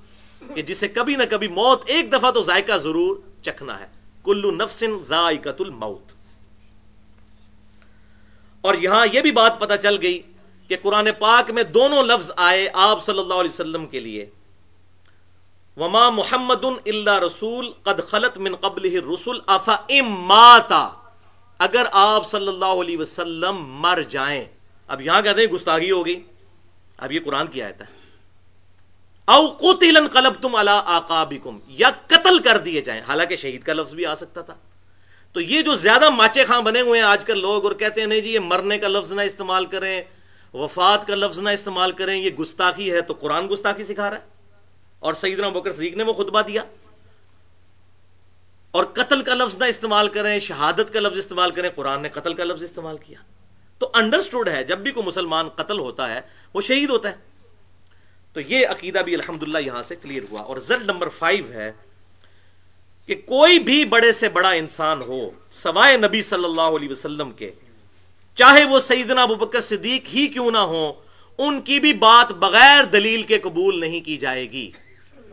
کہ جسے کبھی نہ کبھی موت ایک دفعہ تو ذائقہ ضرور چکھنا ہے۔ کلو نفسن ذائقت الموت۔ اور یہاں یہ بھی بات پتہ چل گئی کہ قرآن پاک میں دونوں لفظ آئے آپ صلی اللہ علیہ وسلم کے لیے۔ وما محمد اللہ رسول قد خلط من قبل رسول افا اماتا اگر آپ صلی اللہ علیہ وسلم مر جائیں، اب یہاں کہتے ہیں گستاخی ہوگی، اب یہ قرآن کی آیت ہے۔ او قتل انقلبتم على آقابکم، یا قتل کر دیے جائیں۔ حالانکہ شہید کا لفظ بھی آ سکتا تھا۔ تو یہ جو زیادہ ماچے خاں بنے ہوئے ہیں آج کل لوگ اور کہتے ہیں، نہیں جی یہ مرنے کا لفظ نہ استعمال کریں، وفات کا لفظ نہ استعمال کریں، یہ گستاخی ہے تو قرآن گستاخی سکھا رہا ہے۔ اور سیدنا بکر صدیق نے وہ خطبہ دیا۔ اور قتل کا لفظ نہ استعمال کریں، شہادت کا لفظ استعمال کریں، قرآن نے قتل کا لفظ استعمال کیا۔ تو انڈرسٹوڈ ہے، جب بھی کوئی مسلمان قتل ہوتا ہے، وہ شہید ہوتا ہے۔ تو یہ عقیدہ بھی الحمدللہ یہاں سے کلیئر ہوا۔ اور رزلٹ نمبر فائیو ہے کہ کوئی بھی بڑے سے بڑا انسان ہو، سوائے نبی صلی اللہ علیہ وسلم کے، چاہے وہ سیدنا ابو بکر صدیق ہی کیوں نہ ہو ان کی بھی بات بغیر دلیل کے قبول نہیں کی جائے گی۔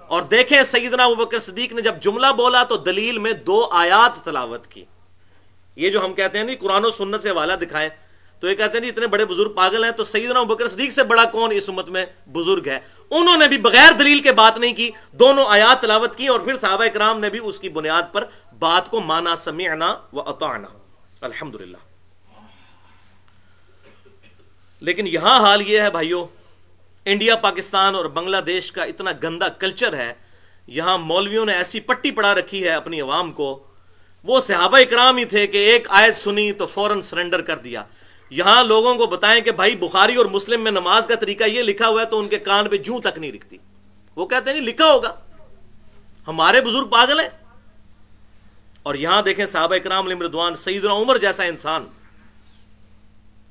اور دیکھیں سیدنا ابو بکر صدیق نے جب جملہ بولا تو دلیل میں دو آیات تلاوت کی۔ یہ جو ہم کہتے ہیں نہیں قرآن و سنت سے حوالہ دکھائیں تو یہ کہتے ہیں جی اتنے بڑے بزرگ پاگل ہیں، تو سیدنا بکر صدیق سے بڑا کون اس امت میں بزرگ ہے؟ انہوں نے بھی بغیر دلیل کے بات نہیں کی، دونوں آیات تلاوت کی اور پھر صحابہ اکرام نے بھی اس کی بنیاد پر بات کو مانا سمعنا و اطعنا۔ الحمدللہ۔ لیکن یہاں حال یہ ہے بھائیوں انڈیا، پاکستان اور بنگلہ دیش کا اتنا گندا کلچر ہے، یہاں مولویوں نے ایسی پٹی پڑا رکھی ہے اپنی عوام کو۔ وہ صحابہ اکرام ہی تھے کہ ایک آیت سنی تو فوراً سرنڈر کر دیا۔ یہاں لوگوں کو بتائیں کہ بھائی، بخاری اور مسلم میں نماز کا طریقہ یہ لکھا ہوا ہے تو ان کے کان پہ جوں تک نہیں رکھتی۔ وہ کہتے ہیں لکھا ہوگا۔ ہمارے بزرگ پاگل ہیں۔ اور یہاں دیکھیں صحابہ اکرام مردوان سعید عمر جیسا انسان۔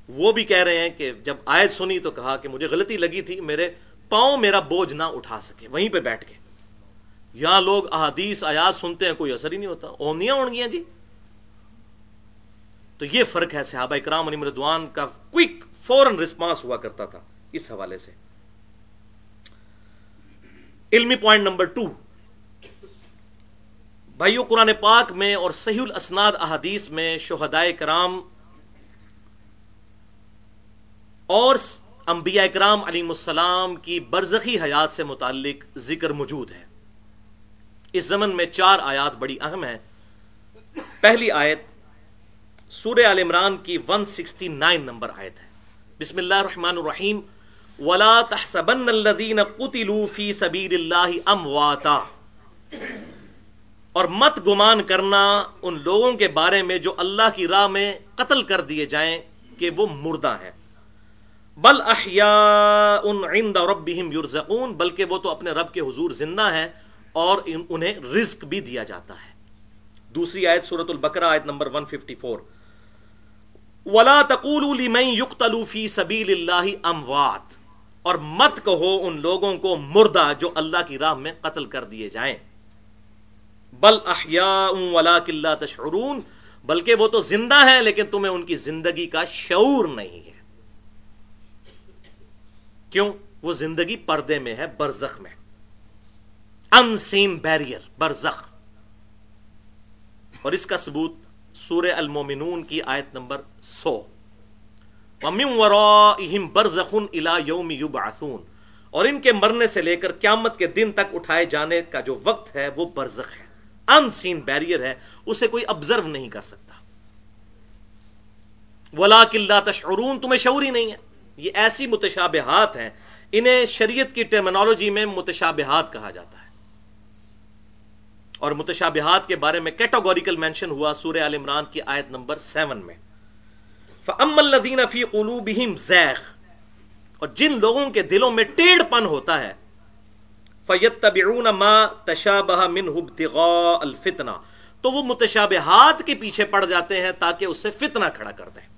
وہ بھی کہہ رہے ہیں کہ جب آیت سنی تو کہا کہ مجھے غلطی لگی تھی، میرے پاؤں میرا بوجھ نہ اٹھا سکے، وہیں پہ بیٹھ کے یہاں لوگ احادیث، آیات سنتے ہیں، کوئی اثر ہی نہیں ہوتا۔ اونیاں گیا جی۔ تو یہ فرق ہے صحابہ اکرام علی مردوان کا کوئک فورن رسپانس ہوا کرتا تھا اس حوالے سے۔ علمی پوائنٹ نمبر ٹو بھائیو، قرآن پاک میں اور صحیح الاسناد احادیث میں شہدائے کرام اور انبیاء اکرام علیہ السلام کی برزخی حیات سے متعلق ذکر موجود ہے۔ اس زمن میں چار آیات بڑی اہم ہیں۔ پہلی آیت سورہ عال عمران کی 169 نمبر آیت ہے۔ بسم اللہ الرحمن الرحیم۔ ولا تحسبن الذين قتلوا في سبيل الله امواتا اور مت گمان کرنا ان لوگوں کے بارے میں جو اللہ کی راہ میں قتل کر دیے جائیں کہ وہ مردہ ہے بل احیاء عند ربهم يرزقون بلکہ وہ تو اپنے رب کے حضور زندہ ہیں اور انہیں رزق بھی دیا جاتا ہے۔ دوسری آیت سورت البقرہ، آیت نمبر 154 ولا تقولوا لمن يقتل في سبيل الله اموات اور مت کہو ان لوگوں کو مردہ جو اللہ کی راہ میں قتل کر دیے جائیں۔ بل احیاء ولکن لا تشعرون۔ بلکہ وہ تو زندہ ہیں، لیکن تمہیں ان کی زندگی کا شعور نہیں ہے۔ کیوں؟ وہ زندگی پردے میں ہے، برزخ میں۔ ان سین بیریئر برزخ۔ اور اس کا ثبوت سورہ المومنون کی آیت نمبر سو۔ برزخن الا یوم یبعثون اور ان کے مرنے سے لے کر قیامت کے دن تک اٹھائے جانے کا جو وقت ہے، وہ برزخ ہے۔ ان سین بیریئر ہے، اسے کوئی ابزرو نہیں کر سکتا۔ ولا کلّا تشعرون، تمہیں شعوری نہیں ہے۔ یہ ایسی متشابہات ہیں، انہیں شریعت کی ٹرمنالوجی میں متشابہات کہا جاتا ہے۔ اور متشابہات کے بارے میں کیٹاگوریکل مینشن ہوا سورہ عال عمران کی آیت نمبر سیون میں۔ فَأَمَّا الَّذِينَ فِي قُلُوبِهِمْ زَيْخ اور جن لوگوں کے دلوں میں ٹیڑ پن ہوتا ہے، فَيَتَّبِعُونَ مَا تَشَابَهَ مِنْهُ ابْتِغَاءَ الْفِتْنَةِ۔ تو وہ متشابہات کے پیچھے پڑ جاتے ہیں تاکہ اس سے فتنہ کھڑا کر دیں۔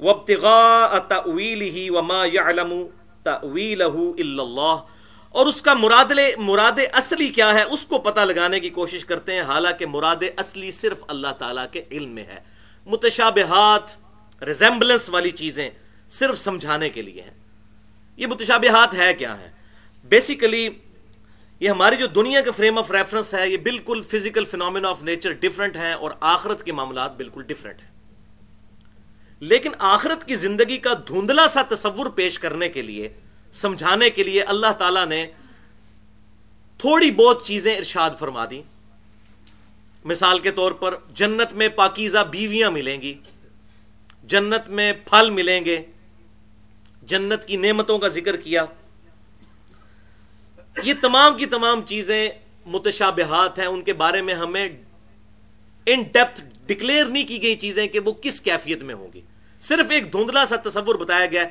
وابتغاء تأویلہ وما يعلم تأویلہ الا اللہ۔ اور اس کا مراد مراد اصلی کیا ہے؟ اس کو پتہ لگانے کی کوشش کرتے ہیں، حالانکہ مراد اصلی صرف اللہ تعالیٰ کے علم میں ہے۔ متشابہات ریزمبلنس والی چیزیں صرف سمجھانے کے لیے ہیں۔ یہ متشابہات ہے کیا ہے بیسیکلی یہ ہماری جو دنیا کا فریم آف ریفرنس ہے، یہ بالکل physical phenomenon of nature different ہیں اور آخرت کے معاملات بالکل ڈفرنٹ ہیں۔ لیکن آخرت کی زندگی کا دھندلا سا تصور پیش کرنے کے لیے، سمجھانے کے لیے اللہ تعالی نے تھوڑی بہت چیزیں ارشاد فرما دی مثال کے طور پر، جنت میں پاکیزہ بیویاں ملیں گی، جنت میں پھل ملیں گے، جنت کی نعمتوں کا ذکر کیا۔ یہ تمام کی تمام چیزیں متشابہات ہیں، ان کے بارے میں ہمیں ان ڈیپتھ ڈکلیئر نہیں کی گئی چیزیں کہ وہ کس کیفیت میں ہوں گی۔ صرف ایک دھندلا سا تصور بتایا گیا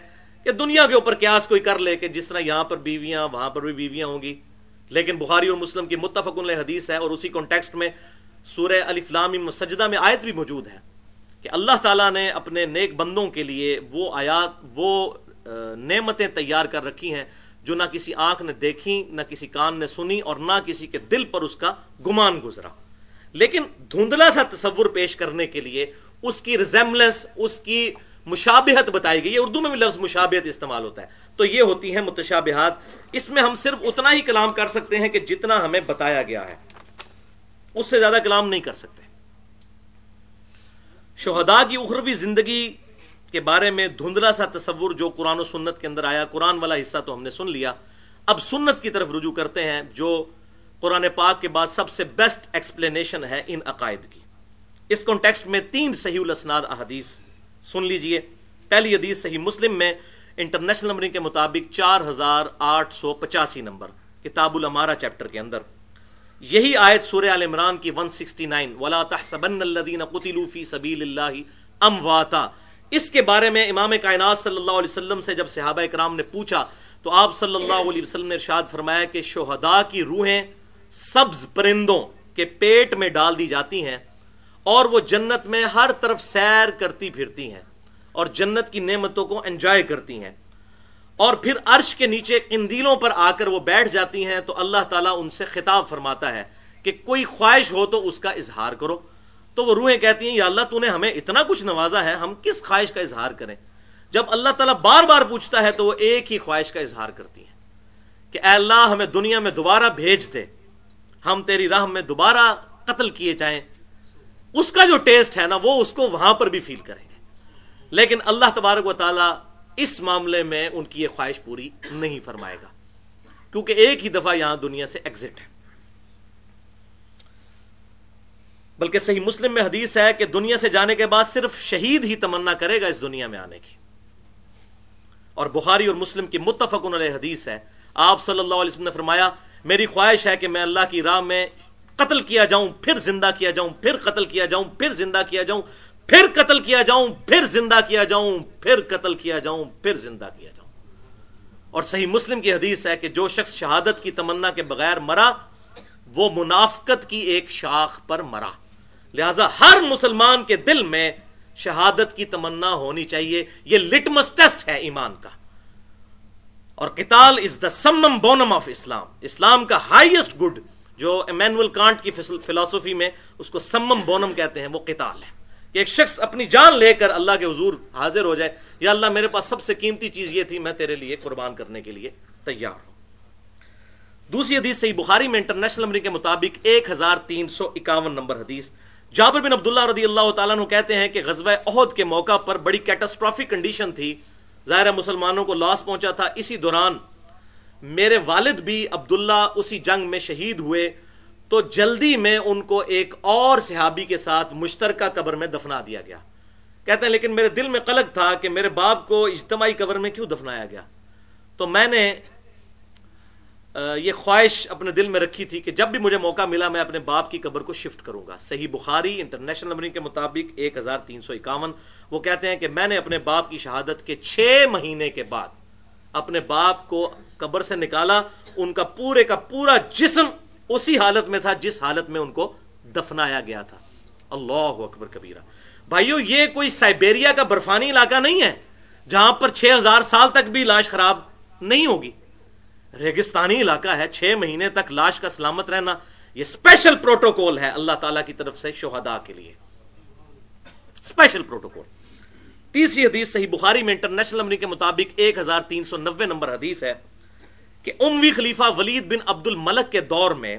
کہ دنیا کے اوپر قیاس کوئی کر لے کہ جس طرح یہاں پر بیویاں، وہاں پر بھی بیویاں ہوں گی۔ لیکن بخاری اور مسلم کی متفق حدیث ہے اور اسی کانٹیکسٹ میں سورہ الفلام سجدہ میں آیت بھی موجود ہے کہ اللہ تعالیٰ نے اپنے نیک بندوں کے لیے وہ آیات، وہ نعمتیں تیار کر رکھی ہیں جو نہ کسی آنکھ نے دیکھی، نہ کسی کان نے سنی اور نہ کسی کے دل پر اس کا گمان گزرا۔ لیکن دھندلا سا تصور پیش کرنے کے لیے اس کی ریزمبلنس اس کی مشابہت بتائی گئی ہے۔ اردو میں بھی لفظ مشابہت استعمال ہوتا ہے۔ تو یہ ہوتی ہیں متشابہات۔ اس میں ہم صرف اتنا ہی کلام کر سکتے ہیں کہ جتنا ہمیں بتایا گیا ہے۔ اس سے زیادہ کلام نہیں کر سکتے۔ شہداء کی اخروی زندگی کے بارے میں دھندلا سا تصور جو قرآن و سنت کے اندر آیا، قرآن والا حصہ تو ہم نے سن لیا۔ اب سنت کی طرف رجوع کرتے ہیں جو قرآن پاک کے بعد سب سے بیسٹ ایکسپلینیشن ہے ان عقائد کی۔ اس کانٹیکسٹ میں تین صحیح الاسناد احادیث سن لیجیے۔ پہلی حدیث صحیح مسلم میں انٹرنیشنل نمبرنگ کے مطابق چار ہزار آٹھ سو پچاسی نمبر، کتاب الامارہ چیپٹر کے اندر۔ یہی آیت سورہ آل عمران کی 169 ولا تحسبن الذين قتلوا في سبيل الله امواتا اس کے بارے میں امام کائنات صلی اللہ علیہ وسلم سے جب صحابہ کرام نے پوچھا، تو آپ صلی اللہ علیہ وسلم نے ارشاد فرمایا کہ شہداء کی روحیں سبز پرندوں کے پیٹ میں ڈال دی جاتی ہیں اور وہ جنت میں ہر طرف سیر کرتی پھرتی ہیں اور جنت کی نعمتوں کو انجوائے کرتی ہیں۔ اور پھر عرش کے نیچے قندیلوں پر آ کر وہ بیٹھ جاتی ہیں تو اللہ تعالیٰ ان سے خطاب فرماتا ہے کہ کوئی خواہش ہو تو اس کا اظہار کرو۔ تو وہ روحیں کہتی ہیں، یا اللہ تو نے ہمیں اتنا کچھ نوازا ہے، ہم کس خواہش کا اظہار کریں؟ جب اللہ تعالیٰ بار بار پوچھتا ہے تو وہ ایک ہی خواہش کا اظہار کرتی ہیں کہ اے اللہ ہمیں دنیا میں دوبارہ بھیج دے۔ ہم تیری راہ میں دوبارہ قتل کیے جائیں۔ اس کا جو ٹیسٹ ہے نا، وہ اس کو وہاں پر بھی فیل کریں گے۔ لیکن اللہ تبارک و تعالیٰ اس معاملے میں ان کی یہ خواہش پوری نہیں فرمائے گا۔ کیونکہ ایک ہی دفعہ یہاں دنیا سے ایگزٹ ہے۔ بلکہ صحیح مسلم میں حدیث ہے کہ دنیا سے جانے کے بعد صرف شہید ہی تمنا کرے گا اس دنیا میں آنے کی۔ اور بخاری اور مسلم کی متفق علیہ حدیث ہے۔ آپ صلی اللہ علیہ وسلم نے فرمایا میری خواہش ہے کہ میں اللہ کی راہ میں قتل کیا جاؤں، پھر زندہ کیا جاؤں، پھر قتل کیا جاؤں، پھر زندہ کیا جاؤں، پھر قتل کیا جاؤں، پھر زندہ کیا جاؤں، پھر قتل کیا جاؤں، پھر زندہ کیا جاؤں۔ اور صحیح مسلم کی حدیث ہے کہ جو شخص شہادت کی تمنا کے بغیر مرا، وہ منافقت کی ایک شاخ پر مرا۔ لہذا ہر مسلمان کے دل میں شہادت کی تمنا ہونی چاہیے۔ یہ لٹمس ٹیسٹ ہے ایمان کا۔ اور قتال از دا سمم بونم آف اسلام اسلام کا ہائیسٹ گڈ جو امینول کانٹ کی فلسفی میں اس کو سمم بونم کہتے ہیں، وہ قتال ہے۔ کہ ایک شخص اپنی جان لے کر اللہ کے حضور حاضر ہو جائے، یا اللہ میرے پاس سب سے قیمتی چیز یہ تھی، میں تیرے لیے قربان کرنے کے لیے تیار ہوں۔ دوسری حدیث صحیح بخاری میں انٹرنیشنل نمبر کے مطابق ایک ہزار تین سو اکاون نمبر حدیث۔ جابر بن عبداللہ رضی اللہ تعالیٰ کہتے ہیں کہ غزوہ عہد کے موقع پر بڑی کیٹاسٹرافک کنڈیشن تھی۔ ظاہر مسلمانوں کو لاس پہنچا تھا اسی دوران۔ میرے والد بھی عبداللہ اسی جنگ میں شہید ہوئے، تو جلدی میں ان کو ایک اور صحابی کے ساتھ مشترکہ قبر میں دفنا دیا گیا۔ کہتے ہیں، لیکن میرے دل میں قلق تھا کہ میرے باپ کو اجتماعی قبر میں کیوں دفنایا گیا؟ تو میں نے یہ خواہش اپنے دل میں رکھی تھی کہ جب بھی مجھے موقع ملا میں اپنے باپ کی قبر کو شفٹ کروں گا۔ صحیح بخاری انٹرنیشنل نمبرنگ کے مطابق ایک ہزار تین سو اکاون، وہ کہتے ہیں کہ میں نے اپنے باپ کی شہادت کے چھ مہینے کے بعد اپنے باپ کو قبر سے نکالا۔ ان کا پورے کا پورا جسم اسی حالت میں تھا جس حالت میں ان کو دفنایا گیا تھا۔ اللہ اکبر کبیرہ۔ بھائیو، یہ کوئی سائبیریا کا برفانی علاقہ نہیں ہے جہاں پر چھ ہزار سال تک بھی لاش خراب نہیں ہوگی۔ ریگستانی علاقہ ہے، چھ مہینے تک لاش کا سلامت رہنا، یہ اسپیشل پروٹوکول ہے اللہ تعالیٰ کی طرف سے شہداء کے لیے۔ اسپیشل پروٹوکول تیسری حدیث صحیح بخاری میں انٹرنیشنل نمبر کے مطابق ایک ہزار تین سو نوے نمبر حدیث ہے کہ اموی خلیفہ ولید بن عبد الملک کے دور میں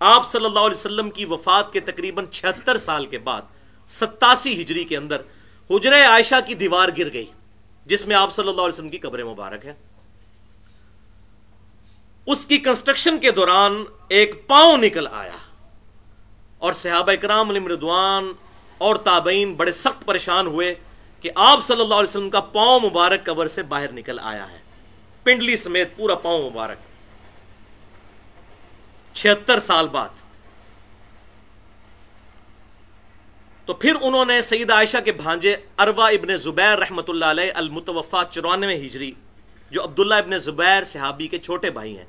آپ صلی اللہ علیہ وسلم کی وفات کے تقریباً چھہتر سال کے بعد، ستاسی ہجری کے اندر حجر عائشہ کی دیوار گر گئی، جس میں آپ صلی اللہ علیہ وسلم کی قبر مبارک ہے۔ اس کی کنسٹرکشن کے دوران ایک پاؤں نکل آیا اور صحابہ اکرام علی مردوان اور تابعین بڑے سخت پریشان ہوئے کہ آپ صلی اللہ علیہ وسلم کا پاؤں مبارک قبر سے باہر نکل آیا ہے۔ پنڈلی سمیت پورا پاؤں مبارک۔ چھہتر سال بعد۔ تو پھر انہوں نے سعید عائشہ کے بھانجے اروا ابن زبیر رحمت اللہ علیہ المتوفا چورانوے ہجری، جو عبداللہ ابن زبیر صحابی کے چھوٹے بھائی ہیں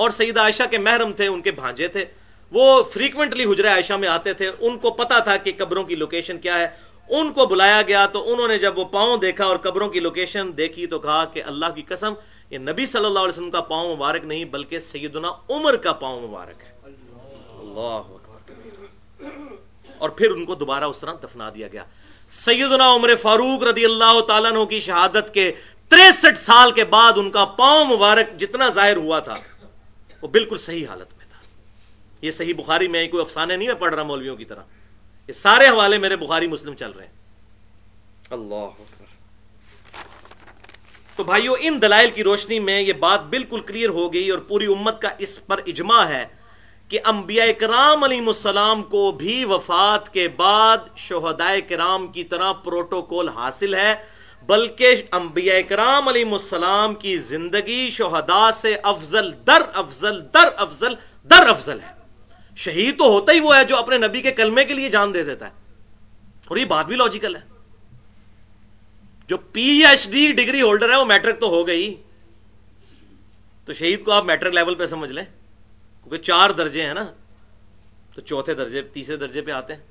اور سعید عائشہ کے محرم تھے، ان کے بھانجے تھے۔ وہ فریکوینٹلی حجر عائشہ میں آتے تھے۔ ان کو پتا تھا کہ قبروں کی لوکیشن کیا ہے۔ ان کو بلایا گیا تو انہوں نے جب وہ پاؤں دیکھا اور قبروں کی لوکیشن دیکھی تو کہا کہ اللہ کی قسم، یہ نبی صلی اللہ علیہ وسلم کا پاؤں مبارک نہیں، بلکہ سیدنا عمر کا پاؤں مبارک ہے۔ اللہ اور پھر ان کو دوبارہ اس طرح دفنا دیا گیا۔ سیدنا عمر فاروق رضی اللہ تعالیٰ عنہ کی شہادت کے تریسٹھ سال کے بعد ان کا پاؤں مبارک جتنا ظاہر ہوا تھا۔ وہ بالکل صحیح حالت میں تھا۔ یہ صحیح بخاری میں کوئی افسانے نہیں میں پڑھ رہا مولویوں کی طرح۔ یہ سارے حوالے میرے بخاری مسلم چل رہے ہیں۔ اللہ تو بھائیو ان دلائل کی روشنی میں یہ بات بالکل کلیئر ہو گئی اور پوری امت کا اس پر اجماع ہے کہ انبیاء کرام علیہ السلام کو بھی وفات کے بعد شہدائے کرام کی طرح پروٹوکول حاصل ہے۔ بلکہ انبیاء کرام علیہ السلام کی زندگی شہداء سے افضل، در افضل در افضل در افضل ہے۔ شہید تو ہوتا ہی وہ ہے جو اپنے نبی کے کلمے کے لیے جان دے دیتا ہے۔ اور یہ بات بھی لاجیکل ہے۔ جو P H D degree holder ہے وہ میٹرک تو ہو گئی۔ تو شہید کو آپ میٹرک لیول پہ سمجھ لیں۔ کیونکہ چار درجے ہیں نا۔ تو چوتھے درجے، تیسرے درجے پہ آتے ہیں۔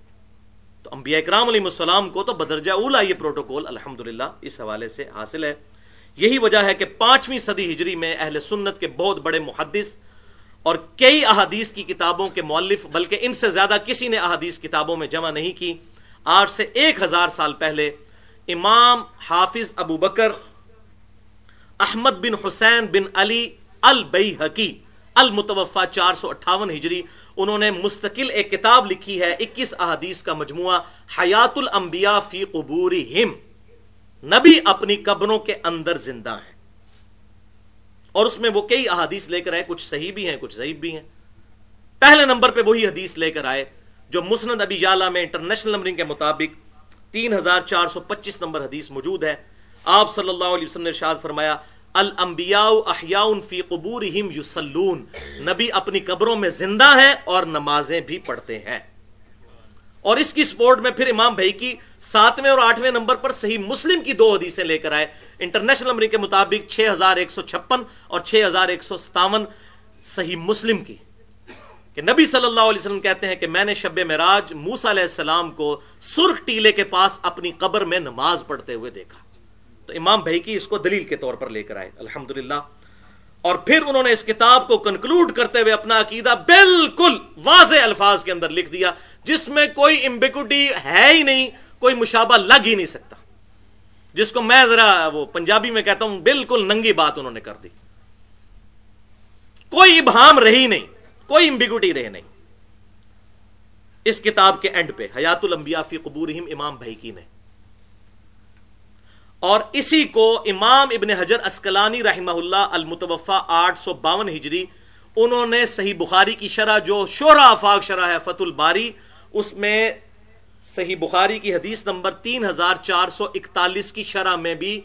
تو انبیاء اکرام علیہ السلام کو تو بدرجہ اولا یہ پروٹوکول الحمدللہ اس حوالے سے حاصل ہے۔ یہی وجہ ہے کہ پانچویں صدی ہجری میں اہل سنت کے بہت بڑے محدث اور کئی احادیث کی کتابوں کے مؤلف، بلکہ ان سے زیادہ کسی نے احادیث کتابوں میں جمع نہیں کی۔ آج سے ایک ہزار سال پہلے امام حافظ ابو بکر، احمد بن حسین بن علی البئی حقی المتوفا چار سو اٹھاون ہجری انہوں نے مستقل ایک کتاب لکھی ہے، اکیس احادیث کا مجموعہ حیات الانبیاء فی قبورہم۔ نبی اپنی قبروں کے اندر زندہ ہیں۔ اور اس میں وہ کئی احادیث لے کر آئے، کچھ صحیح بھی ہیں، کچھ ضعیف بھی ہیں۔ پہلے نمبر پہ وہی حدیث لے کر آئے، جو مسند ابی جالا میں انٹرنیشنل نمبرنگ کے مطابق تین ہزار چار سو پچیس نمبر حدیث موجود ہے۔ آپ صلی اللہ علیہ وسلم نے ارشاد فرمایا الانبیاء احیاء فی قبورہم یسلون نبی اپنی قبروں میں زندہ ہے اور نمازیں بھی پڑھتے ہیں۔ اور اس کی سپورٹ میں پھر امام بھائی کی ساتویں اور آٹھویں نمبر پر صحیح مسلم کی دو حدیثیں لے کر آئے۔ انٹرنیشنل نمبر کے مطابق چھ ہزار ایک سو چھپن اور چھ ہزار ایک سو ستاون صحیح مسلم کی۔ کہ نبی صلی اللہ علیہ وسلم کہتے ہیں کہ میں نے شب مراج موسا علیہ السلام کو سرخ ٹیلے کے پاس اپنی قبر میں نماز پڑھتے ہوئے دیکھا۔ تو امام بھائی کی اس کو دلیل کے طور پر لے کر آئے، الحمدللہ۔ اور پھر انہوں نے اس کتاب کو کنکلوڈ کرتے ہوئے اپنا عقیدہ بالکل واضح الفاظ کے اندر لکھ دیا، جس میں کوئی امبیکوٹی ہے ہی نہیں، کوئی مشابہ لگ ہی نہیں سکتا۔ جس کو میں ذرا وہ پنجابی میں کہتا ہوں، بالکل ننگی بات انہوں نے کر دی۔ کوئی ابہام رہی نہیں، کوئی امبیگوٹی رہے نہیں۔ اس کتاب کے اینڈ پہ حیات الانبیاء فی قبورہم امام بھائی کی نے۔ اور اسی کو امام ابن حجر اسکلانی رحمہ اللہ المتوفا آٹھ سو باون ہجری، انہوں نے صحیح بخاری کی شرح، جو شورا آفاق شرح ہے فت الباری، اس میں صحیح بخاری کی حدیث نمبر تین ہزار چار سو اکتالیس کی شرح میں بھی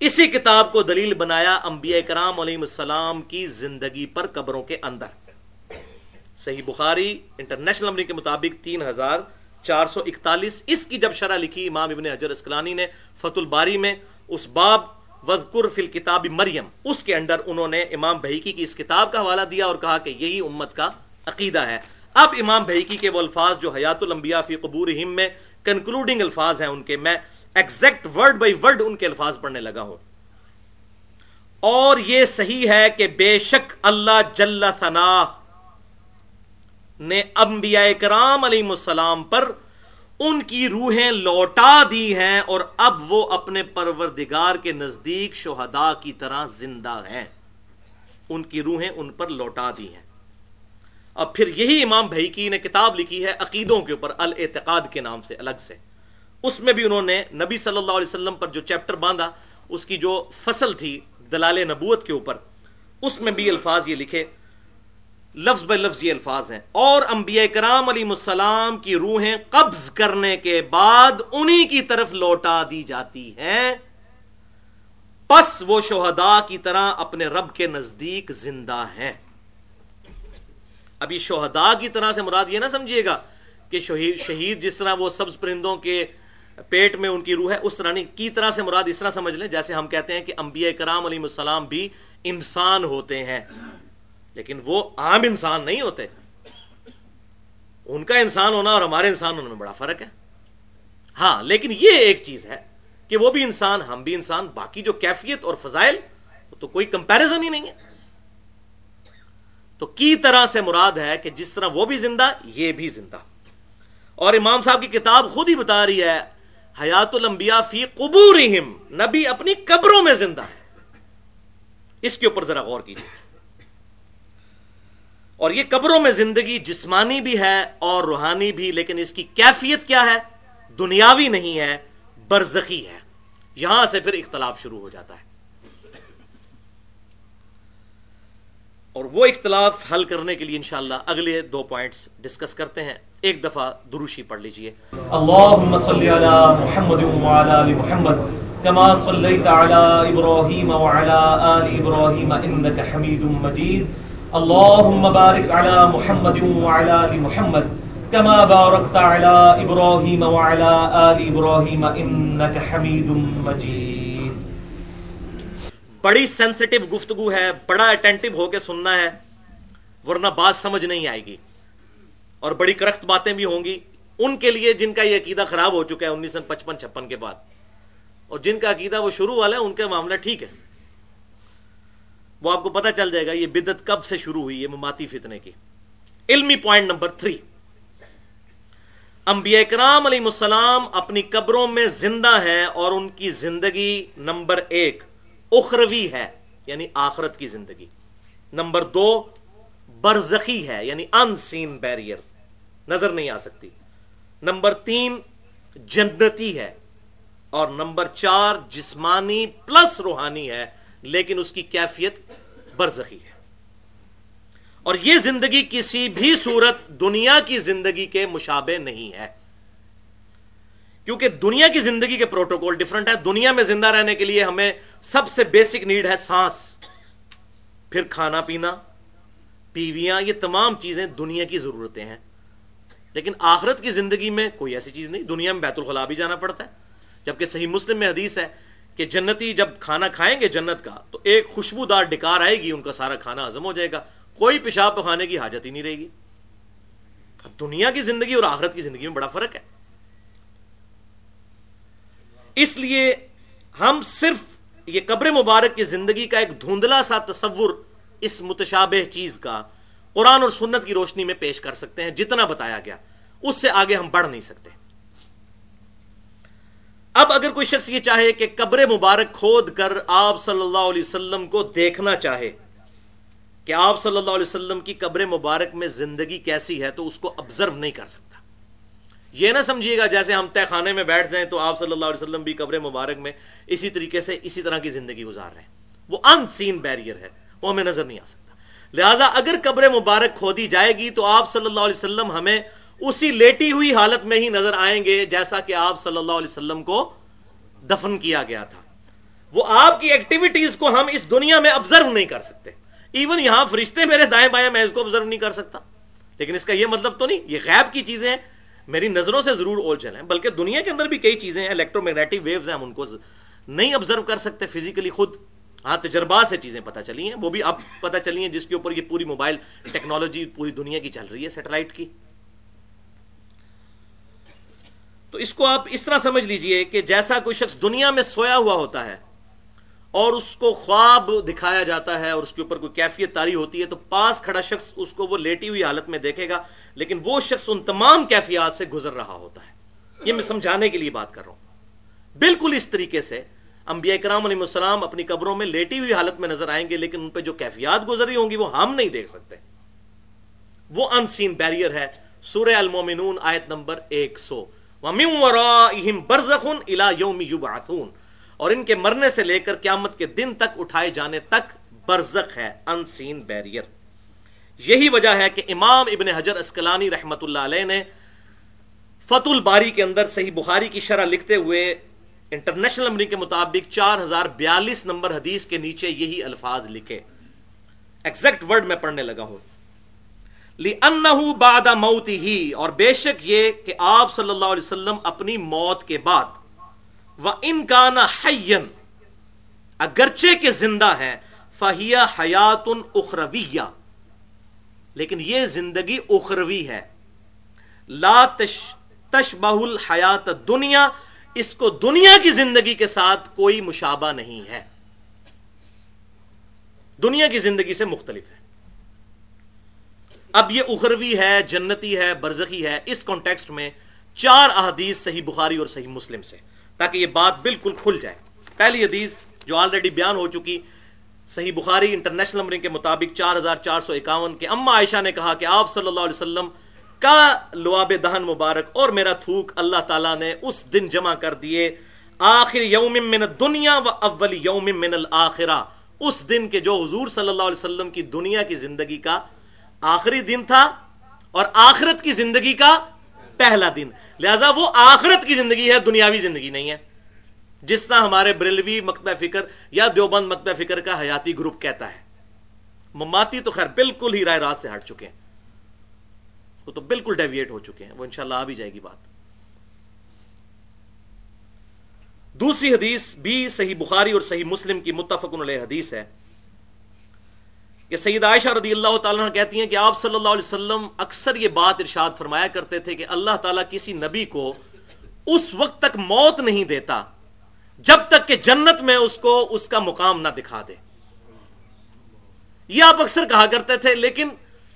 اسی کتاب کو دلیل بنایا انبیاء کرام علیہ السلام کی زندگی پر قبروں کے اندر۔ صحیح بخاری انٹرنیشنل نمبر کے مطابق تین ہزار چار سو اکتالیس۔ اس کی جب شرح لکھی امام ابن حجر اسکلانی نے فت الباری میں، اس باب وذکر فی الکتاب مریم۔ اس کے اندر انہوں نے امام بحیقی کی اس کتاب کا حوالہ دیا اور کہا کہ یہی امت کا عقیدہ ہے۔ اب امام بحیقی کے وہ الفاظ جو حیات الانبیاء فی قبور میں کنکلوڈنگ الفاظ ہیں ان کے، میں ایگزیکٹ ورڈ بائی ورڈ ان کے الفاظ پڑھنے لگا ہوں۔ اور یہ صحیح ہے کہ بے شک اللہ جل ثنا نے انبیاء کرام علیہ السلام پر ان کی روحیں لوٹا دی ہیں اور اب وہ اپنے پروردگار کے نزدیک شہداء کی طرح زندہ ہیں۔ ان کی روحیں ان پر لوٹا دی ہیں۔ اب پھر یہی امام بھائی نے کتاب لکھی ہے عقیدوں کے اوپر، الاعتقاد کے نام سے، الگ سے۔ اس میں بھی انہوں نے نبی صلی اللہ علیہ وسلم پر جو چیپٹر باندھا، اس کی جو فصل تھی دلال نبوت کے اوپر، اس میں بھی الفاظ یہ لکھے لفظ بے لفظ یہ الفاظ ہیں۔ اور انبیاء کرام علیہ السلام کی روحیں قبض کرنے کے بعد انہی کی طرف لوٹا دی جاتی ہیں۔ پس وہ شہداء کی طرح اپنے رب کے نزدیک زندہ ہیں۔ ابھی شہداء کی طرح سے مراد یہ نہ سمجھیے گا کہ شہید جس طرح وہ سبز پرندوں کے پیٹ میں ان کی روح ہے، اس طرح نہیں۔ کی طرح سے مراد اس طرح سمجھ لیں، جیسے ہم کہتے ہیں کہ انبیاء کرام علیہ السلام بھی انسان ہوتے ہیں۔ لیکن وہ عام انسان نہیں ہوتے۔ ان کا انسان ہونا اور ہمارے انسان ہونے میں بڑا فرق ہے۔ ہاں لیکن یہ ایک چیز ہے کہ وہ بھی انسان، ہم بھی انسان، باقی جو کیفیت اور فضائل تو کوئی کمپیرزن ہی نہیں ہے۔ تو کی طرح سے مراد ہے کہ جس طرح وہ بھی زندہ، یہ بھی زندہ۔ اور امام صاحب کی کتاب خود ہی بتا رہی ہے، حیات الانبیاء فی قبورہم، نبی اپنی قبروں میں زندہ ہے۔ اس کے اوپر ذرا غور کیجیے اور یہ قبروں میں زندگی جسمانی بھی ہے اور روحانی بھی، لیکن اس کی کیفیت کیا ہے؟ دنیاوی نہیں ہے، برزخی ہے۔ یہاں سے پھر اختلاف شروع ہو جاتا ہے۔ اور وہ اختلاف حل کرنے کے لیے انشاءاللہ اگلے دو پوائنٹس ڈسکس کرتے ہیں۔ ایک دفعہ دروشی پڑھ لیجیے۔ اللهم صل على محمد وعلى ال محمد كما صليت على ابراهيم وعلى ال ابراهيم انك حميد مجيد اللهم بارك على محمد وعلى ال محمد كما باركت على ابراهيم وعلى ال ابراهيم انك حميد مجيد. بڑی سینسٹیو گفتگو ہے، بڑا اٹینٹو ہو کے سننا ہے، ورنہ بات سمجھ نہیں آئے گی۔ اور بڑی کرخت باتیں بھی ہوں گی۔ ان کے لیے جن کا یہ عقیدہ خراب ہو چکا ہے، انیس سو پچپن چھپن کے بعد۔ اور جن کا عقیدہ وہ شروع والا ہے، ان کا معاملہ ٹھیک ہے۔ وہ آپ کو پتا چل جائے گا یہ بدت کب سے شروع ہوئی ہے مماتی فتنے کی۔ علمی پوائنٹ نمبر تھری انبیاء کرام علیہ السلام اپنی قبروں میں زندہ ہیں اور ان کی زندگی نمبر ایک اخروی ہے یعنی آخرت کی زندگی۔ نمبر دو، برزخی ہے یعنی ان سین بیریئر نظر نہیں آ سکتی۔ نمبر تین، جنتی ہے۔ اور نمبر چار، جسمانی پلس روحانی ہے۔ لیکن اس کی کیفیت برزخی ہے۔ اور یہ زندگی کسی بھی صورت دنیا کی زندگی کے مشابہ نہیں ہے۔ کیونکہ دنیا کی زندگی کے پروٹوکول ڈفرنٹ ہے۔ دنیا میں زندہ رہنے کے لیے ہمیں سب سے بیسک نیڈ ہے سانس۔ پھر کھانا پینا، پیویاں، یہ تمام چیزیں دنیا کی ضرورتیں ہیں۔ لیکن آخرت کی زندگی میں کوئی ایسی چیز نہیں۔ دنیا میں بیت الخلا بھی جانا پڑتا ہے۔ جبکہ صحیح مسلم میں حدیث ہے کہ جنتی جب کھانا کھائیں گے جنت کا، تو ایک خوشبودار ڈکار آئے گی، ان کا سارا کھانا ہزم ہو جائے گا۔ کوئی پیشاب پخانے کی حاجت ہی نہیں رہے گی۔ دنیا کی زندگی اور آخرت کی زندگی میں بڑا فرق ہے۔ اس لیے ہم صرف یہ قبر مبارک کی زندگی کا ایک دھندلا سا تصور اس متشابہ چیز کا قرآن اور سنت کی روشنی میں پیش کر سکتے ہیں، جتنا بتایا گیا۔ اس سے آگے ہم بڑھ نہیں سکتے۔ اب اگر کوئی شخص یہ چاہے کہ قبر مبارک کھود کر آپ صلی اللہ علیہ وسلم کو دیکھنا چاہے کہ آپ صلی اللہ علیہ وسلم کی قبر مبارک میں زندگی کیسی ہے تو اس کو ابزرو نہیں کر سکتا۔ یہ نہ سمجھیے گا جیسے ہم تہ خانے میں بیٹھ جائیں تو آپ صلی اللہ علیہ وسلم بھی قبر مبارک میں اسی طریقے سے اسی طرح کی زندگی گزار رہے ہیں۔ وہ ان سین بیریئر ہے، وہ ہمیں نظر نہیں آ سکتا۔ لہٰذا اگر قبر مبارک کھودی جائے گی تو آپ صلی اللہ علیہ وسلم ہمیں اسی لیٹی ہوئی حالت میں ہی نظر آئیں گے جیسا کہ آپ صلی اللہ علیہ وسلم کو دفن کیا گیا تھا۔ وہ آپ کی ایکٹیویٹیز کو ہم اس دنیا میں آبزرو نہیں کر سکتے۔ ایون یہاں فرشتے میرے دائیں بائیں میں اس کو آبزرو نہیں کر سکتا۔ لیکن اس کا یہ مطلب تو نہیں، یہ غیب کی چیزیں میری نظروں سے ضرور اول چلیں بلکہ دنیا کے اندر بھی کئی چیزیں ہیں الیکٹرو میگنیٹک ویوز ہیں، ہم ان کو نہیں آبزرو کر سکتے فزیکلی خود۔ ہاں تجربات سے چیزیں پتہ چلی ہیں۔ وہ بھی اب پتہ چلی ہیں جس کے اوپر یہ پوری موبائل ٹیکنالوجی پوری دنیا کی چل رہی ہے سیٹلائٹ کی۔ تو اس کو آپ اس طرح سمجھ لیجیے کہ جیسا کوئی شخص دنیا میں سویا ہوا ہوتا ہے اور اس کو خواب دکھایا جاتا ہے اور اس کے اوپر کوئی کیفیت تاری ہوتی ہے تو پاس کھڑا شخص اس کو وہ لیٹی ہوئی حالت میں دیکھے گا، لیکن وہ شخص ان تمام کیفیات سے گزر رہا ہوتا ہے۔ یہ میں سمجھانے کے لیے بات کر رہا ہوں۔ بالکل اس طریقے سے انبیاء کرام علیہ السلام اپنی قبروں میں لیٹی ہوئی حالت میں نظر آئیں گے، لیکن ان پہ جو کیفیات گزری ہوں گی وہ ہم نہیں دیکھ سکتے۔ وہ ان سین بیریئر ہے۔ سورہ المومنون آیت نمبر ایک سو۔ بَرْزَخٌ إِلَى يَوْمِ يُبْعَثُونَ اور ان کے مرنے سے لے کر قیامت کے دن تک اٹھائے جانے تک برزخ ہے ان سین بیریئر۔ یہی وجہ ہے کہ امام ابن حجر اسکلانی رحمت اللہ علیہ نے فت الباری کے اندر صحیح بخاری کی شرح لکھتے ہوئے انٹرنیشنل نمبر کے مطابق چار ہزار بیالیس نمبر حدیث کے نیچے یہی الفاظ لکھے۔ ایگزیکٹ ورڈ میں پڑھنے لگا ہوں۔ لِأَنَّهُ بَعْدَ مَوْتِهِ۔ اور بے شک یہ کہ آپ صلی اللہ علیہ وسلم اپنی موت کے بعد ان کا اگرچہ کے زندہ ہے فہیا حیات اخرویہ لیکن یہ زندگی اخروی ہے۔ لا تش تشبہ الحیات دنیا اس کو دنیا کی زندگی کے ساتھ کوئی مشابہ نہیں ہے۔ دنیا کی زندگی سے مختلف ہے۔ اب یہ اخروی ہے، جنتی ہے، برزخی ہے، اس کانٹیکسٹ میں چار احادیث صحیح بخاری اور صحیح مسلم سے، تاکہ یہ بات بالکل کھل جائے۔ پہلی حدیث جو آلریڈی بیان ہو چکی، صحیح بخاری انٹرنیشنل نمبرنگ کے مطابق چار ہزار چار سو اکاون کے اما عائشہ نے کہا کہ آپ صلی اللہ علیہ وسلم کا لواب دہن مبارک اور میرا تھوک اللہ تعالیٰ نے اس دن جمع کر دیے۔ آخر یوم من دنیا و اول یوم من الآخرہ۔ اس دن کے جو حضور صلی اللہ علیہ وسلم کی دنیا کی زندگی کا آخری دن تھا اور آخرت کی زندگی کا پہلا دن۔ لہذا وہ آخرت کی زندگی ہے، دنیاوی زندگی نہیں ہے۔ جس طرح ہمارے بریلوی مکتبہ فکر یا دیوبند مکتبہ فکر کا حیاتی گروپ کہتا ہے، مماتی تو خیر بالکل ہی رائے راست سے ہٹ چکے ہیں۔ وہ تو بالکل ڈیویٹ ہو چکے ہیں۔ وہ انشاءاللہ آ بھی جائے گی بات۔ دوسری حدیث بھی صحیح بخاری اور صحیح مسلم کی متفق علیہ حدیث ہے۔ کہ سید عائشہ رضی اللہ تعالیٰ کہتی ہیں کہ آپ صلی اللہ علیہ وسلم اکثر یہ بات ارشاد فرمایا کرتے تھے کہ اللہ تعالیٰ کسی نبی کو اس وقت تک موت نہیں دیتا جب تک کہ جنت میں اس کو اس کا مقام نہ دکھا دے۔ یہ آپ اکثر کہا کرتے تھے، لیکن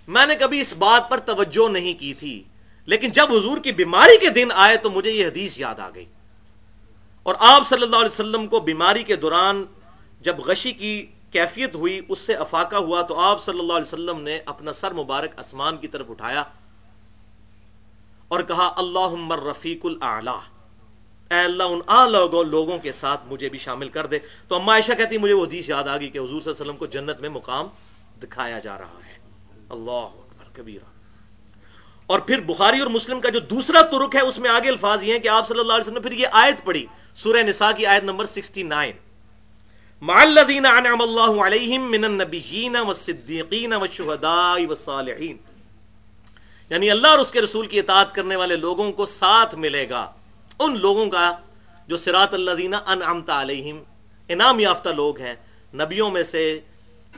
میں نے کبھی اس بات پر توجہ نہیں کی تھی۔ لیکن جب حضور کی بیماری کے دن آئے تو مجھے یہ حدیث یاد آ گئی۔ اور آپ صلی اللہ علیہ وسلم کو بیماری کے دوران جب غشی کی کیفیت ہوئی، اس سے افاقہ ہوا تو آپ صلی اللہ علیہ وسلم نے اپنا سر مبارک اسمان کی طرف اٹھایا اور کہا اللہ رفیق اللہ اے اللہ، ان آ لوگوں لوگوں کے ساتھ مجھے بھی شامل کر دے۔ تو اما عائشہ کہتی، مجھے وہ حدیث یاد آ گئی کہ حضور صلی اللہ علیہ وسلم کو جنت میں مقام دکھایا جا رہا ہے۔ اللہ اکبر، کبیرہ۔ اور پھر بخاری اور مسلم کا جو دوسرا ترک ہے، اس میں آگے الفاظ یہ ہیں کہ آپ صلی اللہ علیہ وسلم نے پھر یہ آیت پڑھی، سورہ نساء کی آیت نمبر 69 مع الذین انعم اللہ علیہم من النبیین والصدیقین والشہداء والصالحین یعنی اللہ اور اس کے رسول کی اطاعت کرنے والے لوگوں کو ساتھ ملے گا. ان لوگوں کا جو سراط اللہ دینا علیہم، انعام یافتہ لوگ ہیں، نبیوں میں سے،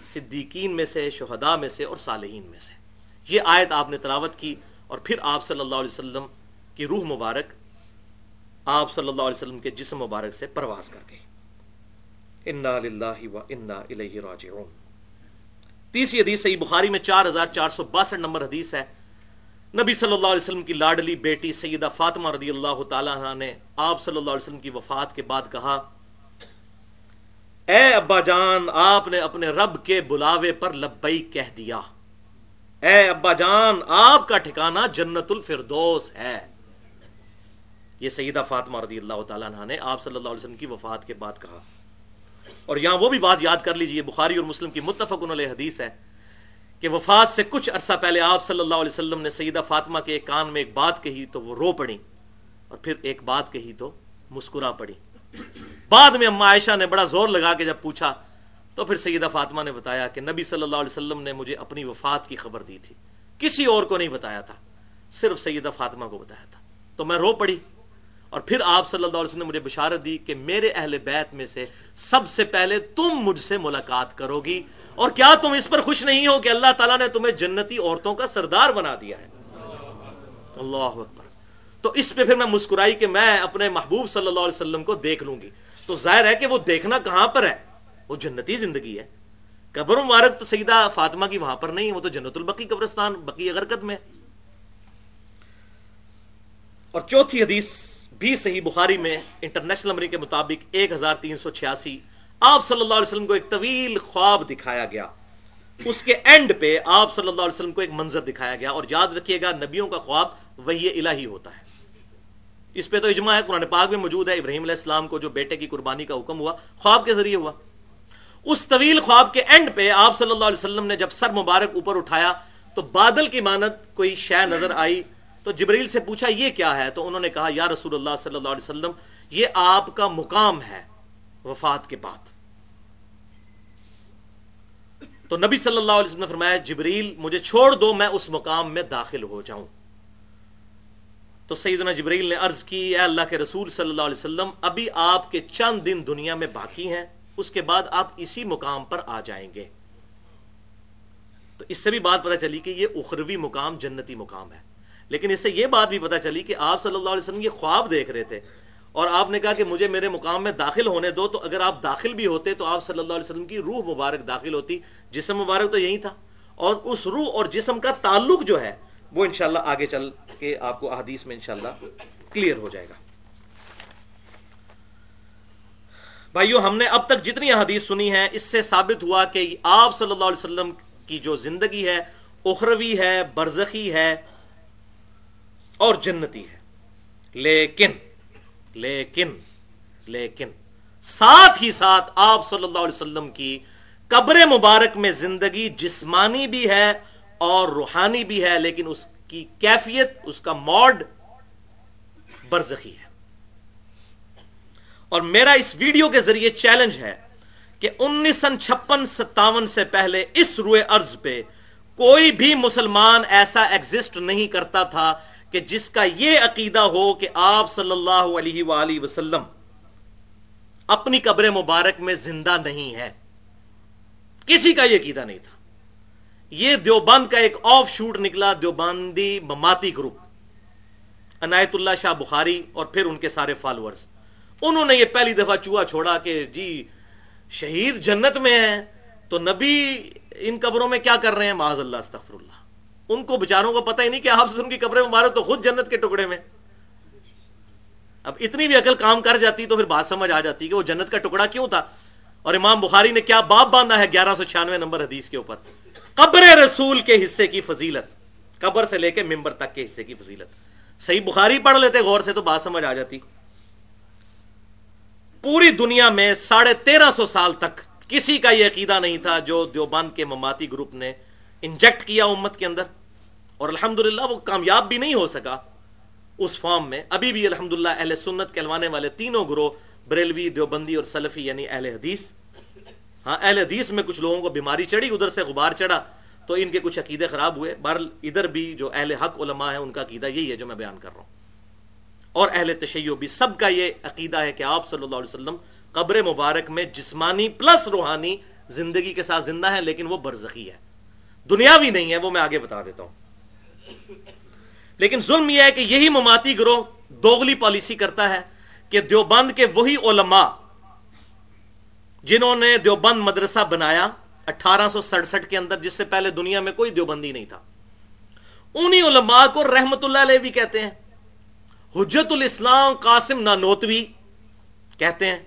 صدیقین میں سے، شہداء میں سے اور صالحین میں سے. یہ آیت آپ نے تلاوت کی اور پھر آپ صلی اللہ علیہ وسلم کی روح مبارک، آپ صلی اللہ علیہ وسلم کے جسم مبارک سے پرواز کر گئی انا للہ و انا الیہ راجعون۔ تیسری حدیث صحیح بخاری میں چار ہزار چار سو باسٹھ نمبر حدیث ہے۔ نبی صلی اللہ علیہ وسلم کی لاڈلی بیٹی سیدہ فاطمہ رضی اللہ تعالیٰ نے آپ صلی اللہ علیہ وسلم کی وفات کے بعد کہا، اے ابا جان، آپ نے اپنے رب کے بلاوے پر لبئی کہہ دیا۔ اے ابا جان، آپ کا ٹھکانہ جنت الفردوس ہے۔ یہ سیدہ فاطمہ رضی اللہ تعالیٰ نے آپ صلی اللہ علیہ وسلم کی وفات کے بعد کہا۔ اور یہاں وہ بھی بات یاد کر لیجیے، بخاری اور مسلم کی متفق علیہ حدیث ہے کہ وفات سے کچھ عرصہ پہلے آپ صلی اللہ علیہ وسلم نے سیدہ فاطمہ کے ایک کان میں ایک بات کہی تو وہ رو پڑی اور پھر ایک بات کہی تو مسکرا پڑی۔ بعد میں اما عائشہ نے بڑا زور لگا کے جب پوچھا تو پھر سیدہ فاطمہ نے بتایا کہ نبی صلی اللہ علیہ وسلم نے مجھے اپنی وفات کی خبر دی تھی۔ کسی اور کو نہیں بتایا تھا، صرف سیدہ فاطمہ کو بتایا تھا۔ تو میں رو پڑی۔ اور پھر آپ صلی اللہ علیہ وسلم نے مجھے بشارت دی کہ میرے اہل بیت میں سے سب سے پہلے تم مجھ سے ملاقات کرو گی اور کیا تم اس پر خوش نہیں ہو کہ اللہ تعالیٰ نے تمہیں جنتی عورتوں کا سردار بنا دیا ہے؟ اللہ اکبر۔ تو اس پہ پھر میں مسکرائی کہ میں اپنے محبوب صلی اللہ علیہ وسلم کو دیکھ لوں گی۔ تو ظاہر ہے کہ وہ دیکھنا کہاں پر ہے؟ وہ جنتی زندگی ہے۔ قبر مبارک تو سیدہ فاطمہ کی وہاں پر نہیں، وہ تو جنت البقی قبرستان، بقی اگرکت میں۔ اور چوتھی حدیث بھی صحیح بخاری میں انٹرنیشنل نمبر کے مطابق ایک ہزار تین سو چھیاسی آپ صلی اللہ علیہ وسلم کو ایک طویل خواب دکھایا گیا۔ اس کے اینڈ پہ آپ صلی اللہ علیہ وسلم کو ایک منظر دکھایا گیا اور یاد رکھیے گا نبیوں کا خواب وہی الہی ہوتا ہے۔ اس پہ تو اجماع ہے، قرآن پاک میں موجود ہے، ابراہیم علیہ السلام کو جو بیٹے کی قربانی کا حکم ہوا، خواب کے ذریعے ہوا۔ اس طویل خواب کے اینڈ پہ آپ صلی اللہ علیہ وسلم نے جب سر مبارک اوپر اٹھایا تو بادل کی مانت کوئی شے نظر آئی۔ تو جبریل سے پوچھا یہ کیا ہے؟ تو انہوں نے کہا، یا رسول اللہ صلی اللہ علیہ وسلم، یہ آپ کا مقام ہے وفات کے بعد۔ تو نبی صلی اللہ علیہ وسلم نے فرمایا، جبریل، مجھے چھوڑ دو، میں اس مقام میں داخل ہو جاؤں۔ تو سیدنا جبریل نے عرض کی، اے اللہ کے رسول صلی اللہ علیہ وسلم، ابھی آپ کے چند دن دنیا میں باقی ہیں، اس کے بعد آپ اسی مقام پر آ جائیں گے۔ تو اس سے بھی بات پتہ چلی کہ یہ اخروی مقام جنتی مقام ہے۔ لیکن اس سے یہ بات بھی پتہ چلی کہ آپ صلی اللہ علیہ وسلم یہ خواب دیکھ رہے تھے اور آپ نے کہا کہ مجھے میرے مقام میں داخل ہونے دو تو اگر آپ داخل بھی ہوتے تو آپ صلی اللہ علیہ وسلم کی روح مبارک داخل ہوتی جسم مبارک تو یہی تھا اور اس روح اور جسم کا تعلق جو ہے وہ انشاءاللہ آگے چل کے آپ کو احادیث میں انشاءاللہ کلیئر ہو جائے گا۔ بھائیو، ہم نے اب تک جتنی حدیث سنی ہے اس سے ثابت ہوا کہ آپ صلی اللہ علیہ وسلم کی جو زندگی ہے، اخروی ہے، برزخی ہے اور جنتی ہے۔ لیکن لیکن لیکن، ساتھ ہی ساتھ آپ صلی اللہ علیہ وسلم کی قبر مبارک میں زندگی جسمانی بھی ہے اور روحانی بھی ہے، لیکن اس کی کیفیت، اس کا موڈ برزخی ہے۔ اور میرا اس ویڈیو کے ذریعے چیلنج ہے کہ انیس سن چھپن، ستاون سے پہلے اس روئے ارض پہ کوئی بھی مسلمان ایسا ایگزسٹ نہیں کرتا تھا کہ جس کا یہ عقیدہ ہو کہ آپ صلی اللہ علیہ وآلہ وسلم اپنی قبر مبارک میں زندہ نہیں ہے کسی کا یہ عقیدہ نہیں تھا۔ یہ دیوبند کا ایک آف شوٹ نکلا، دیوبندی مماتی گروپ، عنایت اللہ شاہ بخاری اور پھر ان کے سارے فالوورز انہوں نے یہ پہلی دفعہ چوہا چھوڑا کہ جی شہید جنت میں ہیں، تو نبی ان قبروں میں کیا کر رہے ہیں؟ معاذ اللہ، استغفر اللہ۔ ان کو بچاروں کو پتہ ہی نہیں کہ آپ سے ان کی قبریں مبارک تو خود جنت کے ٹکڑے میں۔ اب اتنی بھی عقل کام کر جاتی تو پھر بات سمجھ آ جاتی کہ وہ جنت کا ٹکڑا کیوں تھا؟ اور امام بخاری نے کیا باپ باندھا ہے گیارہ سو چھیانوے نمبر حدیث کے اوپر؟ قبر رسول کے حصے کی فضیلت، قبر سے لے کے ممبر تک کے حصے کی فضیلت۔ صحیح بخاری پڑھ لیتے غور سے تو بات سمجھ آ جاتی۔ پوری دنیا میں ساڑھے تیرہ سو سال تک کسی کا یہ عقیدہ نہیں تھا جو دیوبند کے مماتی گروپ نے انجیکٹ کیا امت کے اندر۔ اور الحمدللہ وہ کامیاب بھی نہیں ہو سکا۔ اس فارم میں ابھی بھی الحمدللہ اہل سنت کہلوانے والے تینوں گروہ، بریلوی، دیوبندی اور سلفی یعنی اہل حدیث۔ ہاں اہل حدیث میں کچھ لوگوں کو بیماری چڑھی، ادھر سے غبار چڑھا۔ تو ان کے کچھ عقیدے خراب ہوئے۔ بہرحال ادھر بھی جو اہل حق علماء ہیں، ان کا عقیدہ یہی ہے جو میں بیان کر رہا ہوں۔ اور اہل تشیع بھی، سب کا یہ عقیدہ ہے کہ آپ صلی اللہ علیہ وسلم قبر مبارک میں جسمانی پلس روحانی زندگی کے ساتھ زندہ ہے لیکن وہ برزخی ہے۔ دنیاوی نہیں ہے، وہ میں آگے بتا دیتا ہوں۔ لیکن ظلم یہ ہے کہ یہی مماتی گروہ دوغلی پالیسی کرتا ہے کہ دیوبند کے وہی علماء جنہوں نے دیوبند مدرسہ بنایا اٹھارہ سو سڑسٹھ کے اندر، جس سے پہلے دنیا میں کوئی دیوبندی نہیں تھا۔ انہی علماء کو رحمت اللہ علیہ بھی کہتے ہیں۔ حجت الاسلام قاسم نانوتوی کہتے ہیں۔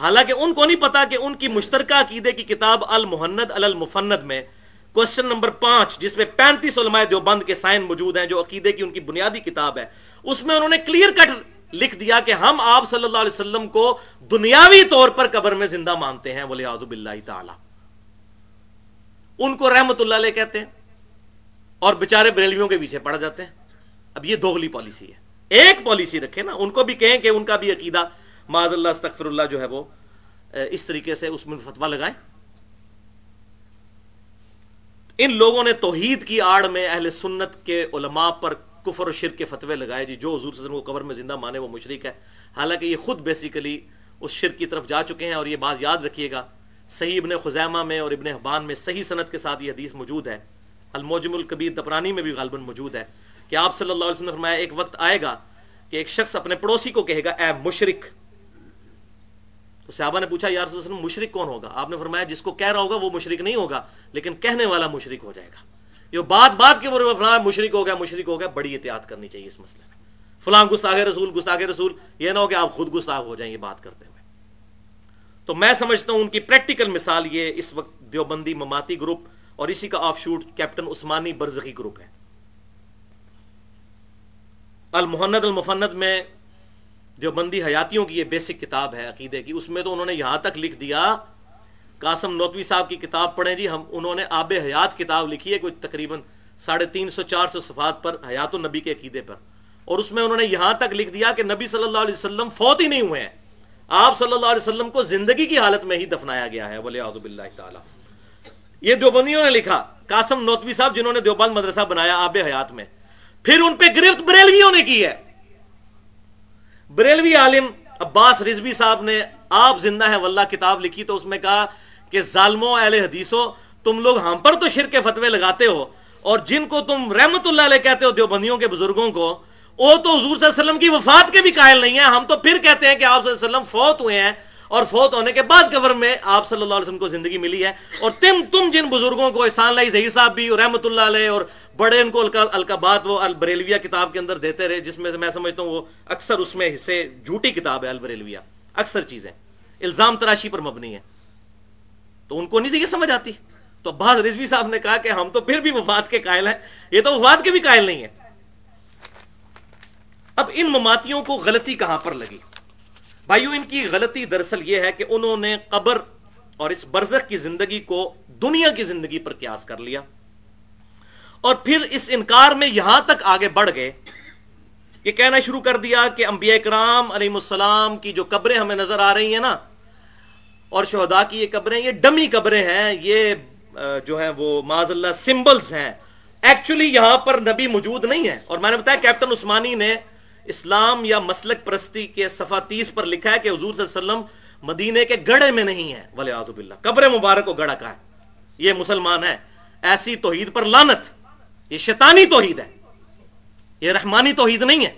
حالانکہ ان کو نہیں پتا کہ ان کی مشترکہ عقیدے کی کتاب المحند المفند میں کوشچن نمبر پانچ، جس میں پینتیس علماء دیوبند کے سائن موجود ہیں، جو عقیدے کی ان کی بنیادی کتاب ہے، اس میں انہوں نے کلیئر کٹ لکھ دیا کہ ہم آپ صلی اللہ علیہ وسلم کو دنیاوی طور پر قبر میں زندہ مانتے ہیں بولے آدب اللہ تعالی۔ ان کو رحمت اللہ علیہ کہتے ہیں، اور بےچارے بریلویوں کے پیچھے پڑ جاتے ہیں۔ اب یہ دوغلی پالیسی ہے۔ ایک پالیسی رکھے نا، ان کو بھی کہیں کہ ان کا بھی عقیدہ معذ اللہ، استغفر اللہ جو ہے وہ، اس طریقے سے اس میں فتوا لگائیں۔ ان لوگوں نے توحید کی آڑ میں اہل سنت کے علماء پر کفر و شرک کے فتوے لگائے۔ جی جو حضور صلی اللہ علیہ وسلم کو قبر میں زندہ مانے وہ مشرک ہے۔ حالانکہ یہ خود بیسیکلی اس شرک کی طرف جا چکے ہیں اور یہ بات یاد رکھیے گا، صحیح ابن خزیمہ میں اور ابن حبان میں صحیح صنعت کے ساتھ یہ حدیث موجود ہے۔ الموجم القبیر دپرانی میں بھی غالباً موجود ہے کہ آپ صلی اللہ علیہ وسلم نے فرمایا، ایک وقت آئے گا کہ ایک شخص اپنے پڑوسی کو کہے گا، اے مشرک تو صحابہ نے پوچھا یا رسول اللہ مشرک کون ہوگا؟ آپ نے فرمایا، جس کو کہہ رہا ہوگا، وہ مشرک نہیں ہوگا، لیکن کہنے والا مشرک ہو جائے گا۔ یہ بات بات کے فلاں مشرک ہو گیا، مشرک ہو گیا، بڑی احتیاط کرنی چاہیے اس مسئلے میں۔ فلاں گستاخ رسول گستاخ رسول، یہ نہ ہو کہ آپ خود گستاخ ہو جائیں یہ بات کرتے ہوئے۔ تو میں سمجھتا ہوں ان کی پریکٹیکل مثال یہ اس وقت دیوبندی مماتی گروپ اور اسی کا آف شوٹ کیپٹن عثمانی برزخی گروپ ہے۔ المحند المفند میں دیوبندی حیاتیوں کی یہ بیسک کتاب ہے، عقیدے کی۔ اس میں تو انہوں نے یہاں تک لکھ دیا۔ قاسم نوتوی صاحب کی کتاب پڑھیں جی ہم، انہوں نے آب حیات کتاب لکھی ہے، کوئی تقریباً ساڑھے تین سو، چار سو صفات پر حیات النبی کے عقیدے پر۔ اور اس میں انہوں نے یہاں تک لکھ دیا کہ نبی صلی اللہ علیہ وسلم فوت ہی نہیں ہوئے ہیں۔ آپ صلی اللہ علیہ وسلم کو زندگی کی حالت میں ہی دفنایا گیا ہے ولی آزب اللہ تعالی۔ یہ دیوبندیوں نے لکھا، قاسم نوتوی صاحب جنہوں نے دیوبند مدرسہ بنایا آب حیات میں۔ پھر ان پہ گرفت بریلویوں نے کی ہے۔ بریلوی عالم عباس رضوی صاحب نے آپ زندہ ہے واللہ کتاب لکھی تو اس میں کہا کہ ظالموں، اہل حدیثوں، تم لوگ ہم پر تو شرک فتوے لگاتے ہو اور جن کو تم رحمت اللہ علیہ کہتے ہو، دیوبندیوں کے بزرگوں کو، وہ تو حضور صلی اللہ علیہ وسلم کی وفات کے بھی قائل نہیں ہیں۔ ہم تو پھر کہتے ہیں کہ آپ صلی اللہ علیہ وسلم فوت ہوئے ہیں اور فوت ہونے کے بعد قبر میں آپ صلی اللہ علیہ وسلم کو زندگی ملی ہے۔ اور تم تم جن بزرگوں کو، احسان اللہ ظہیر صاحب بھی رحمت اللہ علیہ اور بڑے ان کو القابات وہ البریلویہ کتاب کے اندر دیتے رہے، جس میں میں سمجھتا ہوں وہ اکثر اس میں حصے جھوٹی کتاب ہے البریلویہ، اکثر چیزیں۔ الزام تراشی پر مبنی ہے۔ تو ان کو نہیں تھی یہ سمجھ آتی؟ تو بعض رضوی صاحب نے کہا کہ ہم تو پھر بھی وفات کے قائل ہیں، یہ تو وفات کے بھی قائل نہیں ہے اب ان مماتیوں کو غلطی کہاں پر لگی؟ بھائیو، ان کی غلطی دراصل یہ ہے کہ انہوں نے قبر اور اس برزخ کی زندگی کو دنیا کی زندگی پر قیاس کر لیا۔ اور پھر اس انکار میں یہاں تک آگے بڑھ گئے یہ کہنا شروع کر دیا کہ انبیاء کرام علیہ السلام کی جو قبریں ہمیں نظر آ رہی ہیں نا، اور شہداء کی یہ قبریں، یہ ڈمی قبریں ہیں، یہ جو ہے وہ معذ اللہ سمبلز ہیں۔ ایکچولی یہاں پر نبی موجود نہیں ہے اور میں نے بتایا کیپٹن عثمانی نے اسلام یا مسلک پرستی کے صفحہ تیس پر لکھا ہے کہ حضور صلی اللہ علیہ وسلم مدینے کے گڑے میں نہیں ہے ولی آدھو باللہ، قبر مبارک کو گڑا کا ہے۔ یہ مسلمان ہے۔ ایسی توحید پر لانت یہ شیطانی توحید ہے۔ یہ رحمانی توحید نہیں ہے۔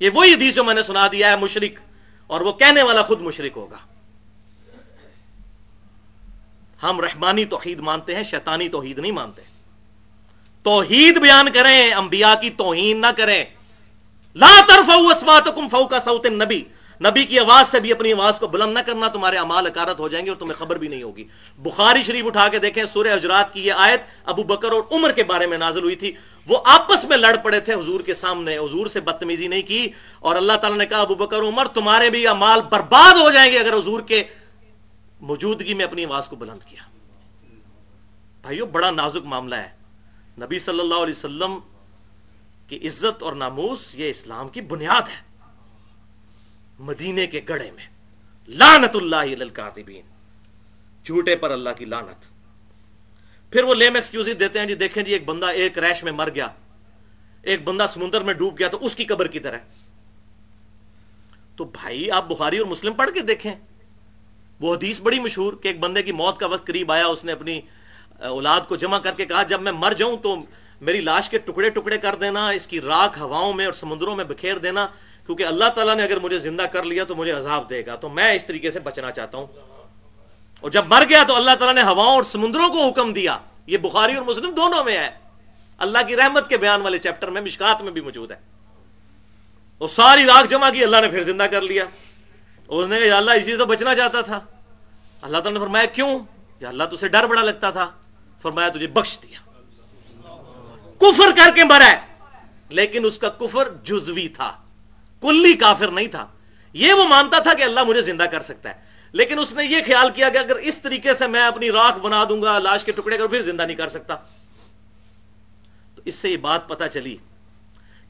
یہ وہی حدیث جو میں نے سنا دیا ہے، مشرک۔ اور وہ کہنے والا خود مشرک ہوگا۔ ہم رحمانی توحید مانتے ہیں، شیطانی توحید نہیں مانتے۔ توحید بیان کریں، انبیاء کی توہین نہ کریں۔ لا ترفعوا اصواتکم فوق صوت النبی۔ نبی کی آواز سے بھی اپنی آواز کو بلند نہ کرنا تمہارے اعمال اکارت ہو جائیں گے اور تمہیں خبر بھی نہیں ہوگی۔ بخاری شریف اٹھا کے دیکھیں، سورہ حجرات کی یہ آیت ابو بکر اور عمر کے بارے میں نازل ہوئی تھی۔ وہ آپس میں لڑ پڑے تھے، حضور کے سامنے، حضور سے بدتمیزی نہیں کی۔ اور اللہ تعالیٰ نے کہا، ابو بکر، عمر، تمہارے بھی اعمال برباد ہو جائیں گے اگر حضور کے موجودگی میں اپنی آواز کو بلند کیا۔ بھائیو، بڑا نازک معاملہ ہے۔ نبی صلی اللہ علیہ وسلم کی عزت اور ناموس، یہ اسلام کی بنیاد ہے۔ مدینے کے گڑے میں۔ لانت اللہ للکاتبین جھوٹے پر اللہ کی لانت پھر وہ لیم ایکسکیوز دیتے ہیں جی دیکھیں جی ایک بندہ ایک ریش میں مر گیا۔ ایک بندہ سمندر میں ڈوب گیا تو اس کی قبر کی طرح۔ تو بھائی، آپ بخاری اور مسلم پڑھ کے دیکھیں۔ وہ حدیث بڑی مشہور کہ ایک بندے کی موت کا وقت قریب آیا، اس نے اپنی اولاد کو جمع کر کے کہا، جب میں مر جاؤں تو میری لاش کے ٹکڑے ٹکڑے کر دینا، اس کی راکھ ہواؤں میں اور سمندروں میں بکھیر دینا۔ کیونکہ اللہ تعالیٰ نے اگر مجھے زندہ کر لیا تو مجھے عذاب دے گا، تو میں اس طریقے سے بچنا چاہتا ہوں۔ اور جب مر گیا تو اللہ تعالیٰ نے ہواؤں اور سمندروں کو حکم دیا۔ یہ بخاری اور مسلم دونوں میں ہے۔ اللہ کی رحمت کے بیان والے چیپٹر میں، مشکات میں بھی موجود ہے۔ وہ ساری راکھ جمع کی اللہ نے پھر زندہ کر لیا۔ اس نے کہا اللہ، اسی سے بچنا چاہتا تھا۔ اللہ تعالیٰ نے فرمایا، کیوں؟ یا اللہ، تجھے ڈر بڑا لگتا تھا۔ فرمایا، تجھے بخش دیا۔ کفر کر کے مرا ہے لیکن اس کا کفر جزوی تھا۔ کلی کافر نہیں تھا۔ یہ وہ مانتا تھا کہ اللہ مجھے زندہ کر سکتا ہے۔ لیکن اس نے یہ خیال کیا کہ اگر اس طریقے سے میں اپنی راکھ بنا دوں گا، لاش کے ٹکڑے کر، پھر زندہ نہیں کر سکتا۔ تو اس سے یہ بات پتا چلی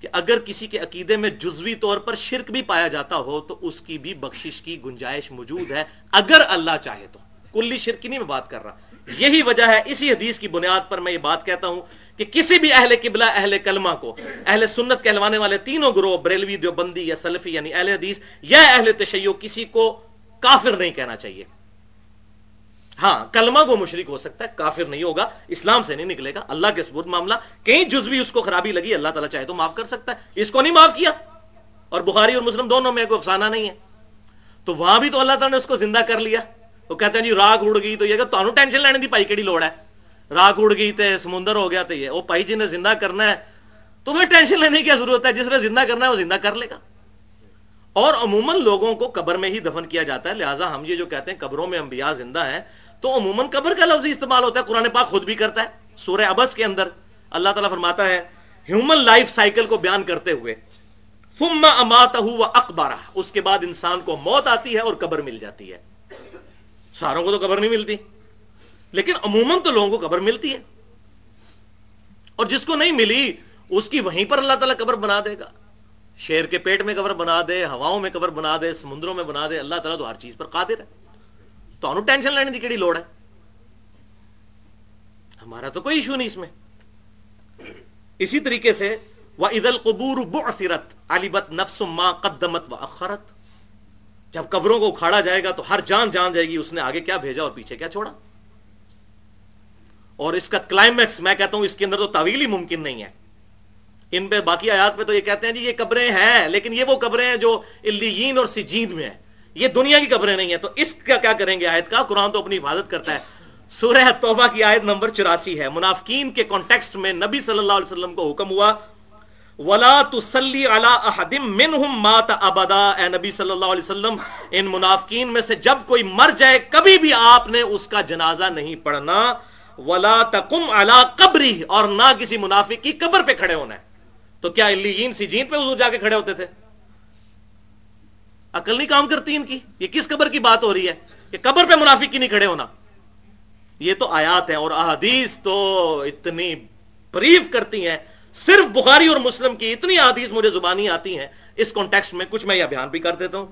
کہ اگر کسی کے عقیدے میں جزوی طور پر شرک بھی پایا جاتا ہو، تو اس کی بھی بخشش کی گنجائش موجود ہے۔ اگر اللہ چاہے تو۔ کلی شرک کی نہیں میں بات کر رہا۔ یہی وجہ ہے، اسی حدیث کی بنیاد پر میں یہ بات کہتا ہوں کہ کسی بھی اہل قبلہ، اہل کلمہ کو، اہل سنت کہلوانے والے تینوں گروہ، بریلوی، دیوبندی یا سلفی یعنی اہل حدیث یا اہل تشیع، کسی کو کافر نہیں کہنا چاہیے۔ ہاں کلمہ کو مشرک ہو سکتا ہے، کافر نہیں ہوگا، اسلام سے نہیں نکلے گا، اللہ کے ثبوت معاملہ، کہیں جزوی اس کو خرابی لگی، اللہ تعالیٰ چاہے تو معاف کر سکتا ہے۔ اس کو نہیں معاف کیا۔ اور بخاری اور مسلم دونوں میں کوئی افسانہ نہیں ہے۔ تو وہاں بھی تو اللہ تعالیٰ نے اس کو زندہ کر لیا۔ وہ کہتے ہیں جی راگ اڑ گئی تو یہ کہ ٹینشن لینے دی پائی کیڑی لوڑ ہے راگ اڑ گئی تے سمندر ہو گیا تو یہ وہ پائی جی نے زندہ کرنا ہے تمہیں ٹینشن لینے کی ضرورت ہے جس نے زندہ کرنا ہے وہ زندہ کر لے گا اور عموماً لوگوں کو قبر میں ہی دفن کیا جاتا ہے لہٰذا ہم یہ جو کہتے ہیں قبروں میں انبیاء زندہ ہیں تو عموماً قبر کا لفظ استعمال ہوتا ہے قرآن پاک خود بھی کرتا ہے سورہ ابس کے اندر اللہ تعالیٰ فرماتا ہے ہیومن لائف سائیکل کو بیان کرتے ہوئے ثم اماتہ و اکبارہ اس کے بعد انسان کو موت آتی ہے اور قبر مل جاتی ہے ساروں کو تو قبر نہیں ملتی۔ لیکن عموماً تو لوگوں کو قبر ملتی ہے۔ اور جس کو نہیں ملی، اس کی وہیں پر اللہ تعالیٰ قبر بنا دے گا۔ شیر کے پیٹ میں قبر بنا دے، ہواؤں میں قبر بنا دے، سمندروں میں بنا دے، اللہ تعالیٰ تو ہر چیز پر قادر ہے۔ تو انہوں ٹینشن لینے کی کیڑی لوڑ ہے؟ ہمارا تو کوئی ایشو نہیں اس میں۔ اسی طریقے سے وہ عید القبور بُعثرت علیبت نفس ما قدمت و اخرت جب قبروں کو اکھاڑا جائے گا تو ہر جان جان جائے گی، اس نے آگے کیا بھیجا اور پیچھے کیا چھوڑا؟ اور اس کا کلائمیکس میں کہتا ہوں، اس کے اندر تو طویل ہی ممکن نہیں ہے۔ ان پہ، باقی آیات پہ تو یہ کہتے ہیں جی یہ قبریں ہیں، لیکن یہ وہ قبریں ہیں جو الین اور سجین میں ہیں۔ یہ دنیا کی قبریں نہیں ہیں۔ تو اس کا کیا کریں گے آیت کا؟ قرآن تو اپنی حفاظت کرتا ہے۔ سورہ توبہ کی آیت نمبر چوراسی ہے۔ منافقین کے کانٹیکسٹ میں نبی صلی اللہ علیہ وسلم کو حکم ہوا ولا تسلی منہم مات ابدا۔ اے نبی صلی اللہ علیہ وسلم، ان منافقین میں سے جب کوئی مر جائے، کبھی بھی آپ نے اس کا جنازہ نہیں پڑھنا۔ ولا تقم علی قبری، اور نہ کسی منافق کی قبر پہ کھڑے ہونا ہے۔ تو کیا علیین سی جین پہ حضور جا کے کھڑے ہوتے تھے؟ عقل نہیں کام کرتی ان کی؟ یہ کس قبر کی بات ہو رہی ہے؟ کہ قبر پہ منافق کی نہیں کھڑے ہونا۔ یہ تو آیات ہیں اور احادیث تو اتنی بریف کرتی ہیں۔ صرف بخاری اور مسلم کی اتنی حدیث مجھے زبانی آتی ہیں، اس کانٹیکسٹ میں کچھ میں یہ بیان بھی کر دیتا ہوں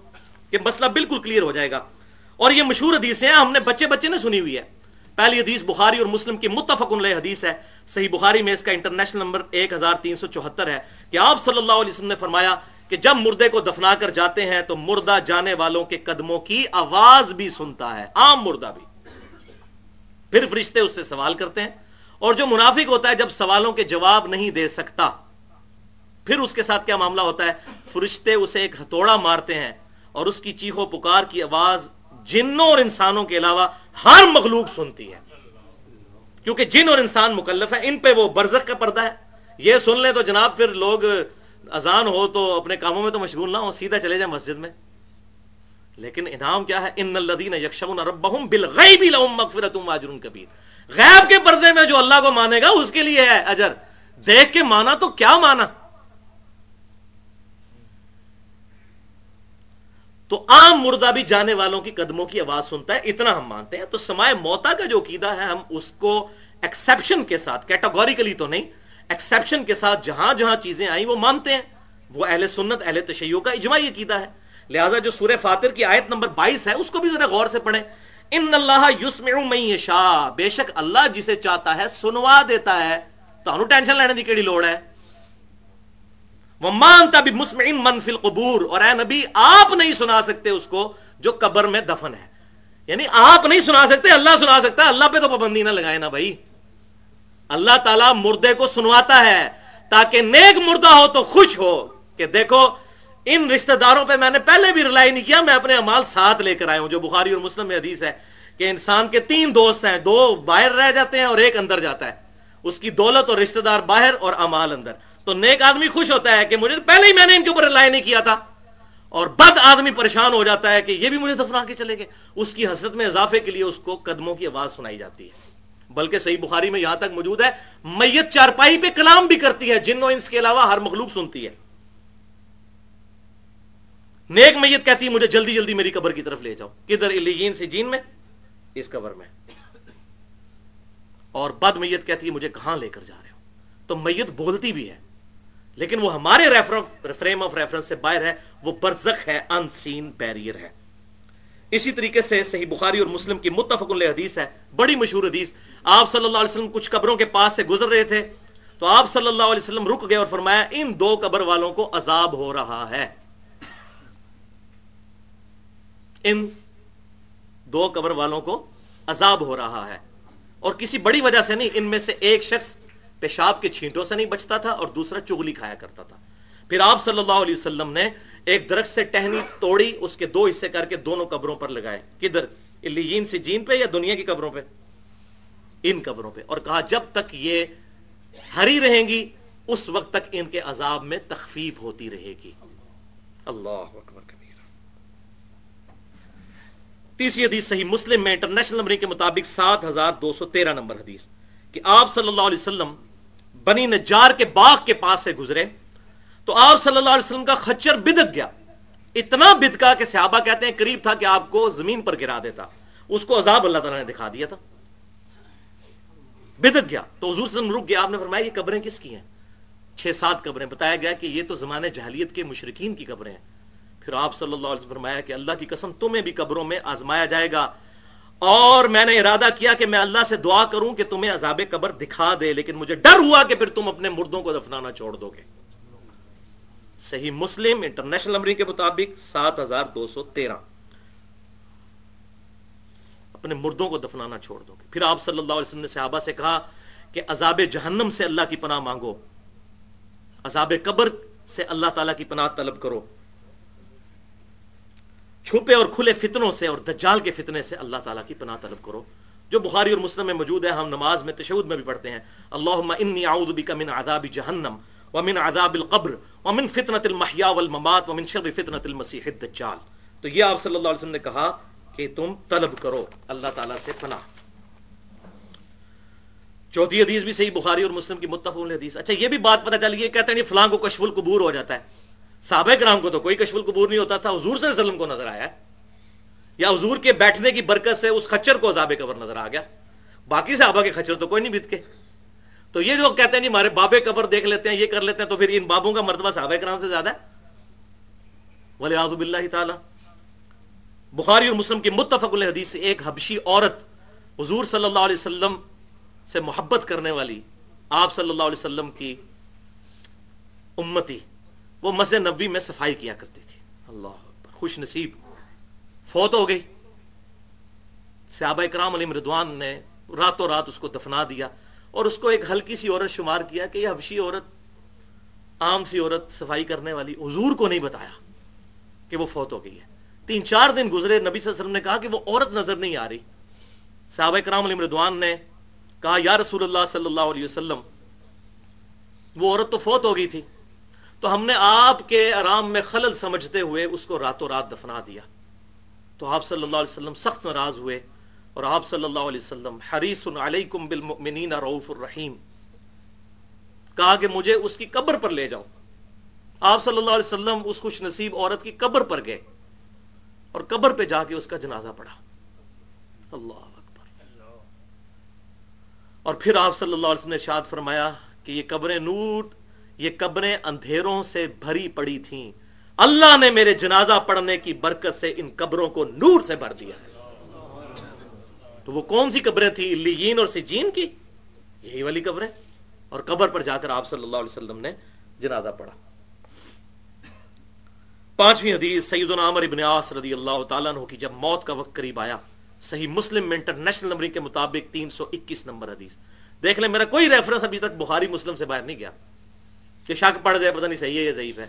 کہ مسئلہ بالکل کلیئر ہو جائے گا۔ اور یہ مشہور حدیث ہیں، ہم نے بچے بچے نے سنی ہوئی ہے۔ پہلی حدیث بخاری اور مسلم کی متفق علیہ حدیث ہے۔ صحیح بخاری میں اس کا انٹرنیشنل نمبر ایک ہزار تین سو چوہتر ہے کہ آپ صلی اللہ علیہ وسلم نے فرمایا کہ جب مردے کو دفنا کر جاتے ہیں تو مردہ جانے والوں کے قدموں کی آواز بھی سنتا ہے، عام مردہ بھی۔ پھر فرشتے اس سے سوال کرتے ہیں اور جو منافق ہوتا ہے جب سوالوں کے جواب نہیں دے سکتا، پھر اس کے ساتھ کیا معاملہ ہوتا ہے؟ فرشتے اسے ایک ہتھوڑا مارتے ہیں اور اس کی چیخو پکار کی آواز جنوں اور انسانوں کے علاوہ ہر مخلوق سنتی ہے۔ کیونکہ جن اور انسان مکلف ہے ان پہ وہ برزخ کا پردہ ہے۔ یہ سن لیں تو جناب، پھر لوگ اذان ہو تو اپنے کاموں میں تو مشغول نہ ہو سیدھا چلے جائیں مسجد میں۔ لیکن انعام کیا ہے؟ ان الذين يخشون ربهم بالغیب لهم مغفرۃ واجر کبیر۔ غیب کے پردے میں جو اللہ کو مانے گا اس کے لیے ہے اجر۔ دیکھ کے مانا تو کیا مانا؟ تو عام مردہ بھی جانے والوں کی قدموں کی آواز سنتا ہے، اتنا ہم مانتے ہیں۔ تو سمائے موتا کا جو عقیدہ ہے، ہم اس کو ایکسپشن کے ساتھ کیٹاگوریکلی تو نہیں ایکسپشن کے ساتھ جہاں جہاں چیزیں آئیں، وہ مانتے ہیں۔ وہ اہل سنت، اہل تشیعوں کا اجماعی عقیدہ ہے۔ لہٰذا جو سورہ فاتر کی آیت نمبر بائیس ہے، اس کو بھی ذرا غور سے پڑھیں۔ ان اللہ یسمع من یشاء بے شک اللہ جسے چاہتا ہے سنوا دیتا ہے تو ٹینشن لینے دی کیڑی لوڑ ہے وہ مانتا بھی مسمعین من فی القبور اور اے نبی آپ نہیں سنا سکتے اس کو جو قبر میں دفن ہے یعنی آپ نہیں سنا سکتے اللہ سنا سکتا ہے اللہ پہ تو پابندی نہ لگائے نا بھائی اللہ تعالیٰ مردے کو سنواتا ہے تاکہ نیک مردہ ہو تو خوش ہو کہ دیکھو ان رشتہ داروں پہ میں نے پہلے بھی رلائی نہیں کیا، میں اپنے امال ساتھ لے کر آیا ہوں۔ جو بخاری اور مسلم میں حدیث ہے کہ انسان کے تین دوست ہیں، دو باہر رہ جاتے ہیں اور ایک اندر جاتا ہے۔ اس کی دولت اور رشتہ دار باہر اور امال اندر۔ تو نیک آدمی خوش ہوتا ہے کہ مجھے پہلے ہی میں نے ان کے اوپر رلائی نہیں کیا تھا۔ اور بد آدمی پریشان ہو جاتا ہے کہ یہ بھی مجھے دفنا کے چلے گئے۔ اس کی حسرت میں اضافے کے لیے اس کو قدموں کی آواز سنائی جاتی ہے۔ بلکہ صحیح بخاری میں یہاں تک موجود ہے، میت چارپائی پہ کلام بھی کرتی ہے، جن و انس کے علاوہ ہر مخلوق سنتی ہے۔ نیک میت کہتی ہے، مجھے جلدی جلدی میری قبر کی طرف لے جاؤ۔ کدھر سے جین میں؟ اس قبر میں۔ اور بد میت کہتی ہے، مجھے کہاں لے کر جا رہے ہو۔ تو میت بولتی بھی ہے، لیکن وہ ہمارے فریم آف ریفرنس سے باہر ہے، وہ برزخ ہے ان سین ہے۔ اسی طریقے سے صحیح بخاری اور مسلم کی متفق حدیث ہے، بڑی مشہور حدیث۔ آپ صلی اللہ علیہ وسلم کچھ قبروں کے پاس سے گزر رہے تھے، تو آپ صلی اللہ علیہ وسلم رک گئے اور فرمایا، ان دو قبر والوں کو عذاب ہو رہا ہے۔ ان دو قبر والوں کو عذاب ہو رہا ہے۔ اور کسی بڑی وجہ سے نہیں، ان میں سے ایک شخص پیشاب کے چھینٹوں سے نہیں بچتا تھا اور دوسرا چگلی کھایا کرتا تھا۔ پھر آپ صلی اللہ علیہ وسلم نے ایک درخت سے ٹہنی توڑی، اس کے دو حصے کر کے دونوں قبروں پر لگائے۔ کدھر؟ الیین سے جین پہ یا دنیا کی قبروں پہ؟ ان قبروں پہ۔ اور کہا، جب تک یہ ہری رہیں گی، اس وقت تک ان کے عذاب میں تخفیف ہوتی رہے گی۔ اللہ اکبر تیسری حدیث صحیح مسلم میں انٹرنیشنل نمبر کے مطابق سات ہزار دو سو تیرہ نمبر حدیث کہ آپ صلی اللہ علیہ وسلم بنی نجار کے باغ کے پاس سے گزرے تو آپ صلی اللہ علیہ وسلم کا خچر بدک گیا۔ اتنا بدکا کہ صحابہ کہتے ہیں قریب تھا کہ آپ کو زمین پر گرا دیتا۔ اس کو عذاب اللہ تعالیٰ نے دکھا دیا تھا۔ بدک گیا۔ تو حضور صلی اللہ علیہ وسلم رک گیا آپ نے فرمایا یہ قبریں کس کی ہیں؟ چھ سات قبریں۔ بتایا گیا کہ یہ تو زمانے جہلیت کے مشرقین کی قبریں ہیں۔ پھر آپ صلی اللہ علیہ وسلم فرمایا کہ اللہ کی قسم تمہیں بھی قبروں میں آزمایا جائے گا۔ اور میں نے ارادہ کیا کہ میں اللہ سے دعا کروں کہ تمہیں عذاب قبر دکھا دے، لیکن مجھے ڈر ہوا کہ پھر تم اپنے مردوں کو دفنانا چھوڑ دو گے۔ صحیح مسلم انٹرنیشنل نمبر کے مطابق سات ہزار دو سو تیرہ۔ اپنے مردوں کو دفنانا چھوڑ دو گے۔ پھر آپ صلی اللہ علیہ وسلم نے صحابہ سے کہا کہ عذاب جہنم سے اللہ کی پناہ مانگو۔ عذاب قبر سے اللہ تعالیٰ کی پناہ طلب کرو۔ چھپے اور کھلے فتنوں سے اور دجال کے فتنے سے اللہ تعالیٰ کی پناہ طلب کرو۔ جو بخاری اور مسلم میں موجود ہے، ہم نماز میں تشہد میں بھی پڑھتے ہیں۔ اللہم انی اعوذ بک من عذاب جہنم ومن عذاب القبر ومن فتنة المحیا والممات ومن شر فتنة المسیح الدجال۔ تو یہ آپ صلی اللہ علیہ وسلم نے کہا کہ تم طلب کرو اللہ تعالیٰ سے پناہ۔ چوتھی حدیث بھی صحیح بخاری اور مسلم کی متفق حدیث۔ اچھا یہ بھی بات پتہ چلی یہ کہتے ہیں فلاں کو کشف القبور ہو جاتا ہے۔ صحابہ کرام کو تو کوئی کشف القبور نہیں ہوتا تھا، حضور صلی اللہ علیہ وسلم کو نظر آیا۔ ہے یا حضور کے بیٹھنے کی برکت سے اس خچر کو عذاب قبر نظر آ گیا۔ باقی صحابہ کے خچر تو کوئی نہیں بیت کے۔ تو یہ جو کہتے ہیں، نہیں، ہمارے بابے قبر دیکھ لیتے ہیں، یہ کر لیتے ہیں، تو پھر ان بابوں کا مرتبہ صحابہ کرام سے زیادہ ہے۔ ولی آزب اللہ تعالی۔ بخاری اور مسلم کی متفق الحدیث سے ایک حبشی عورت حضور صلی اللہ علیہ وسلم سے محبت کرنے والی، آپ صلی اللہ علیہ وسلم کی امتی۔ وہ مسجد نبی میں صفائی کیا کرتی تھی۔ اللہ خوش نصیب۔ فوت ہو گئی۔ صحابہ اکرام علی مردوان نے راتوں رات اس کو دفنا دیا اور اس کو ایک ہلکی سی عورت شمار کیا کہ یہ حبشی عورت، عام سی عورت صفائی کرنے والی حضور کو نہیں بتایا کہ وہ فوت ہو گئی ہے۔ تین چار دن گزرے، نبی صلی اللہ علیہ وسلم نے کہا کہ وہ عورت نظر نہیں آ رہی۔ صحابہ کرام علی مردوان نے کہا، یا رسول اللہ صلی اللہ علیہ وسلم، وہ عورت تو فوت ہو گئی تھی۔ تو ہم نے آپ کے آرام میں خلل سمجھتے ہوئے اس کو راتوں رات دفنا دیا۔ تو آپ صلی اللہ علیہ وسلم سخت ناراض ہوئے اور آپ صلی اللہ علیہ وسلم حریص علیکم بالمؤمنین رعوف الرحیم۔ کہا کہ مجھے اس کی قبر پر لے جاؤ۔ آپ صلی اللہ علیہ وسلم اس خوش نصیب عورت کی قبر پر گئے اور قبر پہ جا کے اس کا جنازہ پڑھا۔ اللہ اکبر۔ اور پھر آپ صلی اللہ علیہ وسلم نے شاد فرمایا کہ یہ قبریں نوٹ یہ قبریں اندھیروں سے بھری پڑی تھیں۔ اللہ نے میرے جنازہ پڑھنے کی برکت سے ان قبروں کو نور سے بھر دیا ہے۔ تو وہ کون سی قبریں تھیں؟ لیین اور سجین کی؟ یہی والی قبریں۔ اور قبر پر جا کر آپ صلی اللہ علیہ وسلم نے جنازہ پڑھا۔ پانچویں حدیث، سیدنا عمر ابن عاص رضی اللہ تعالیٰ عنہ کی جب موت کا وقت قریب آیا، صحیح مسلم میں انٹرنیشنل نمبرنگ کے مطابق تین سو اکیس نمبر حدیث۔ دیکھ لیں، میرا کوئی ریفرنس ابھی تک بخاری مسلم سے باہر نہیں گیا۔ کہ شک پڑھ جائے، پتہ نہیں صحیح ہے یا ضعیف ہے۔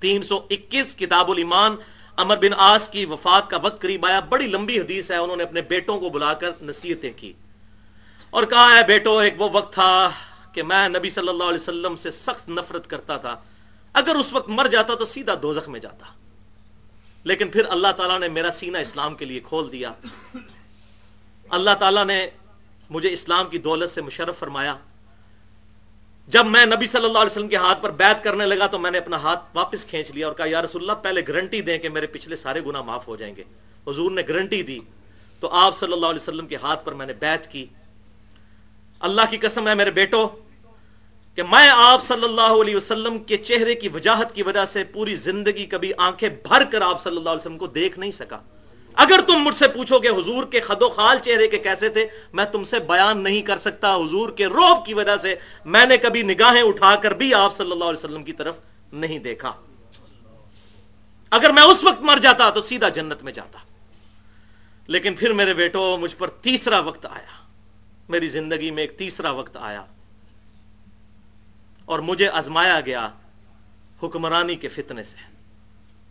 تین سو اکیس کتاب الایمان امر بن آس کی وفات کا وقت قریب آیا۔ بڑی لمبی حدیث ہے، انہوں نے اپنے بیٹوں کو بلا کر نصیحتیں کی۔ اور کہا ہے بیٹو، ایک وہ وقت تھا کہ میں نبی صلی اللہ علیہ وسلم سے سخت نفرت کرتا تھا۔ اگر اس وقت مر جاتا تو سیدھا دوزخ میں جاتا۔ لیکن پھر اللہ تعالیٰ نے میرا سینہ اسلام کے لیے کھول دیا۔ اللہ تعالیٰ نے مجھے اسلام کی دولت سے مشرف فرمایا۔ جب میں نبی صلی اللہ علیہ وسلم کے ہاتھ پر بیعت کرنے لگا تو میں نے اپنا ہاتھ واپس کھینچ لیا اور کہا، یا رسول اللہ، پہلے گارنٹی دیں کہ میرے پچھلے سارے گناہ معاف ہو جائیں گے. حضور نے گارنٹی دی. تو آپ صلی اللہ علیہ وسلم کے ہاتھ پر میں نے بیعت کی. اللہ کی قسم ہے میرے بیٹو کہ میں آپ صلی اللہ علیہ وسلم کے چہرے کی وجاہت کی وجہ سے پوری زندگی کبھی آنکھیں بھر کر آپ صلی اللہ علیہ وسلم کو دیکھ نہیں سکا. اگر تم مجھ سے پوچھو کہ حضور کے خد و خال چہرے کے کیسے تھے، میں تم سے بیان نہیں کر سکتا حضور کے روب کی وجہ سے۔ میں نے کبھی نگاہیں اٹھا کر بھی آپ صلی اللہ علیہ وسلم کی طرف نہیں دیکھا۔ اگر میں اس وقت مر جاتا تو سیدھا جنت میں جاتا۔ لیکن پھر میرے بیٹو، مجھ پر تیسرا وقت آیا۔ میری زندگی میں ایک تیسرا وقت آیا۔ اور مجھے ازمایا گیا حکمرانی کے فتنے سے۔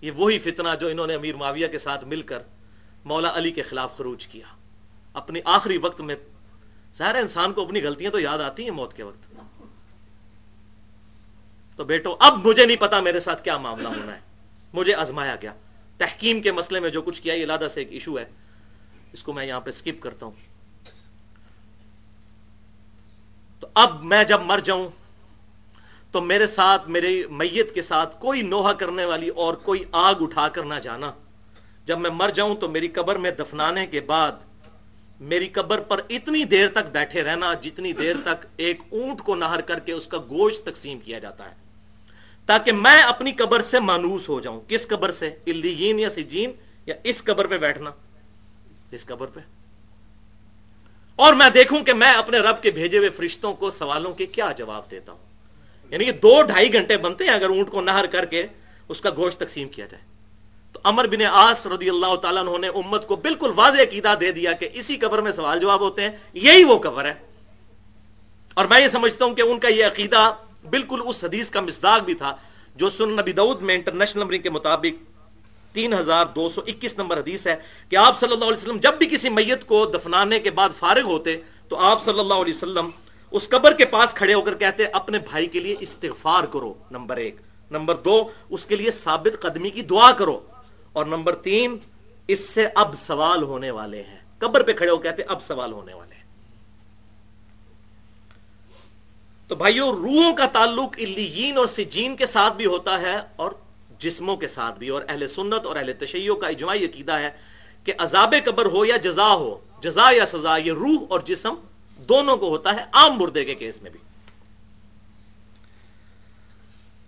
یہ وہی فتنہ جو انہوں نے امیر معاویہ کے ساتھ مل کر مولا علی کے خلاف خروج کیا۔ اپنی آخری وقت میں ظاہر انسان کو اپنی غلطیاں تو یاد آتی ہیں موت کے وقت۔ تو بیٹو، اب مجھے نہیں پتا میرے ساتھ کیا معاملہ ہونا ہے۔ مجھے ازمایا گیا۔ تحکیم کے مسئلے میں جو کچھ کیا، یہ لادہ سے ایک ایشو ہے۔ اس کو میں یہاں پہ سکپ کرتا ہوں۔ تو اب میں جب مر جاؤں، تو میرے ساتھ، میرے میت کے ساتھ کوئی نوحہ کرنے والی اور کوئی آگ اٹھا کر نہ جانا۔ جب میں مر جاؤں تو میری قبر میں دفنانے کے بعد میری قبر پر اتنی دیر تک بیٹھے رہنا جتنی دیر تک ایک اونٹ کو نہر کر کے اس کا گوشت تقسیم کیا جاتا ہے، تاکہ میں اپنی قبر سے مانوس ہو جاؤں۔ کس قبر سے؟ الین یا سجین؟ یا اس قبر پہ بیٹھنا؟ اس قبر پہ۔ اور میں دیکھوں کہ میں اپنے رب کے بھیجے ہوئے فرشتوں کو سوالوں کے کیا جواب دیتا ہوں۔ یعنی کہ دو ڈھائی گھنٹے بنتے ہیں اگر اونٹ کو نہر کر کے اس کا گوشت تقسیم کیا جائے۔ تو امر بن آس رضی اللہ تعالیٰ عنہ نے امت کو بالکل واضح عقیدہ دے دیا کہ اسی قبر میں سوال جواب ہوتے ہیں، یہی وہ قبر ہے۔ اور میں یہ سمجھتا ہوں کہ ان کا یہ عقیدہ بالکل اس حدیث کا مصداق بھی تھا جو سن نبی دعود میں انٹرنیشنل نمبرنگ کے مطابق تین ہزار دو سو اکیس نمبر حدیث ہے کہ آپ صلی اللہ علیہ وسلم جب بھی کسی میت کو دفنانے کے بعد فارغ ہوتے تو آپ صلی اللہ علیہ وسلم اس قبر کے پاس کھڑے ہو کر کہتے، اپنے بھائی کے لیے استغفار کرو، نمبر ایک۔ نمبر دو، اس کے لیے ثابت قدمی کی دعا کرو۔ اور نمبر تین، اس سے اب سوال ہونے والے ہیں۔ قبر پہ کھڑے ہو کہتے اب سوال ہونے والے ہیں۔ تو بھائیو، روحوں کا تعلق الیین اور سجین کے ساتھ بھی ہوتا ہے اور جسموں کے ساتھ بھی۔ اور اہل سنت اور اہل تشیعوں کا اجماعی عقیدہ ہے کہ عذاب قبر ہو یا جزا ہو، جزا یا سزا، یہ روح اور جسم دونوں کو ہوتا ہے، عام مردے کے کیس میں بھی۔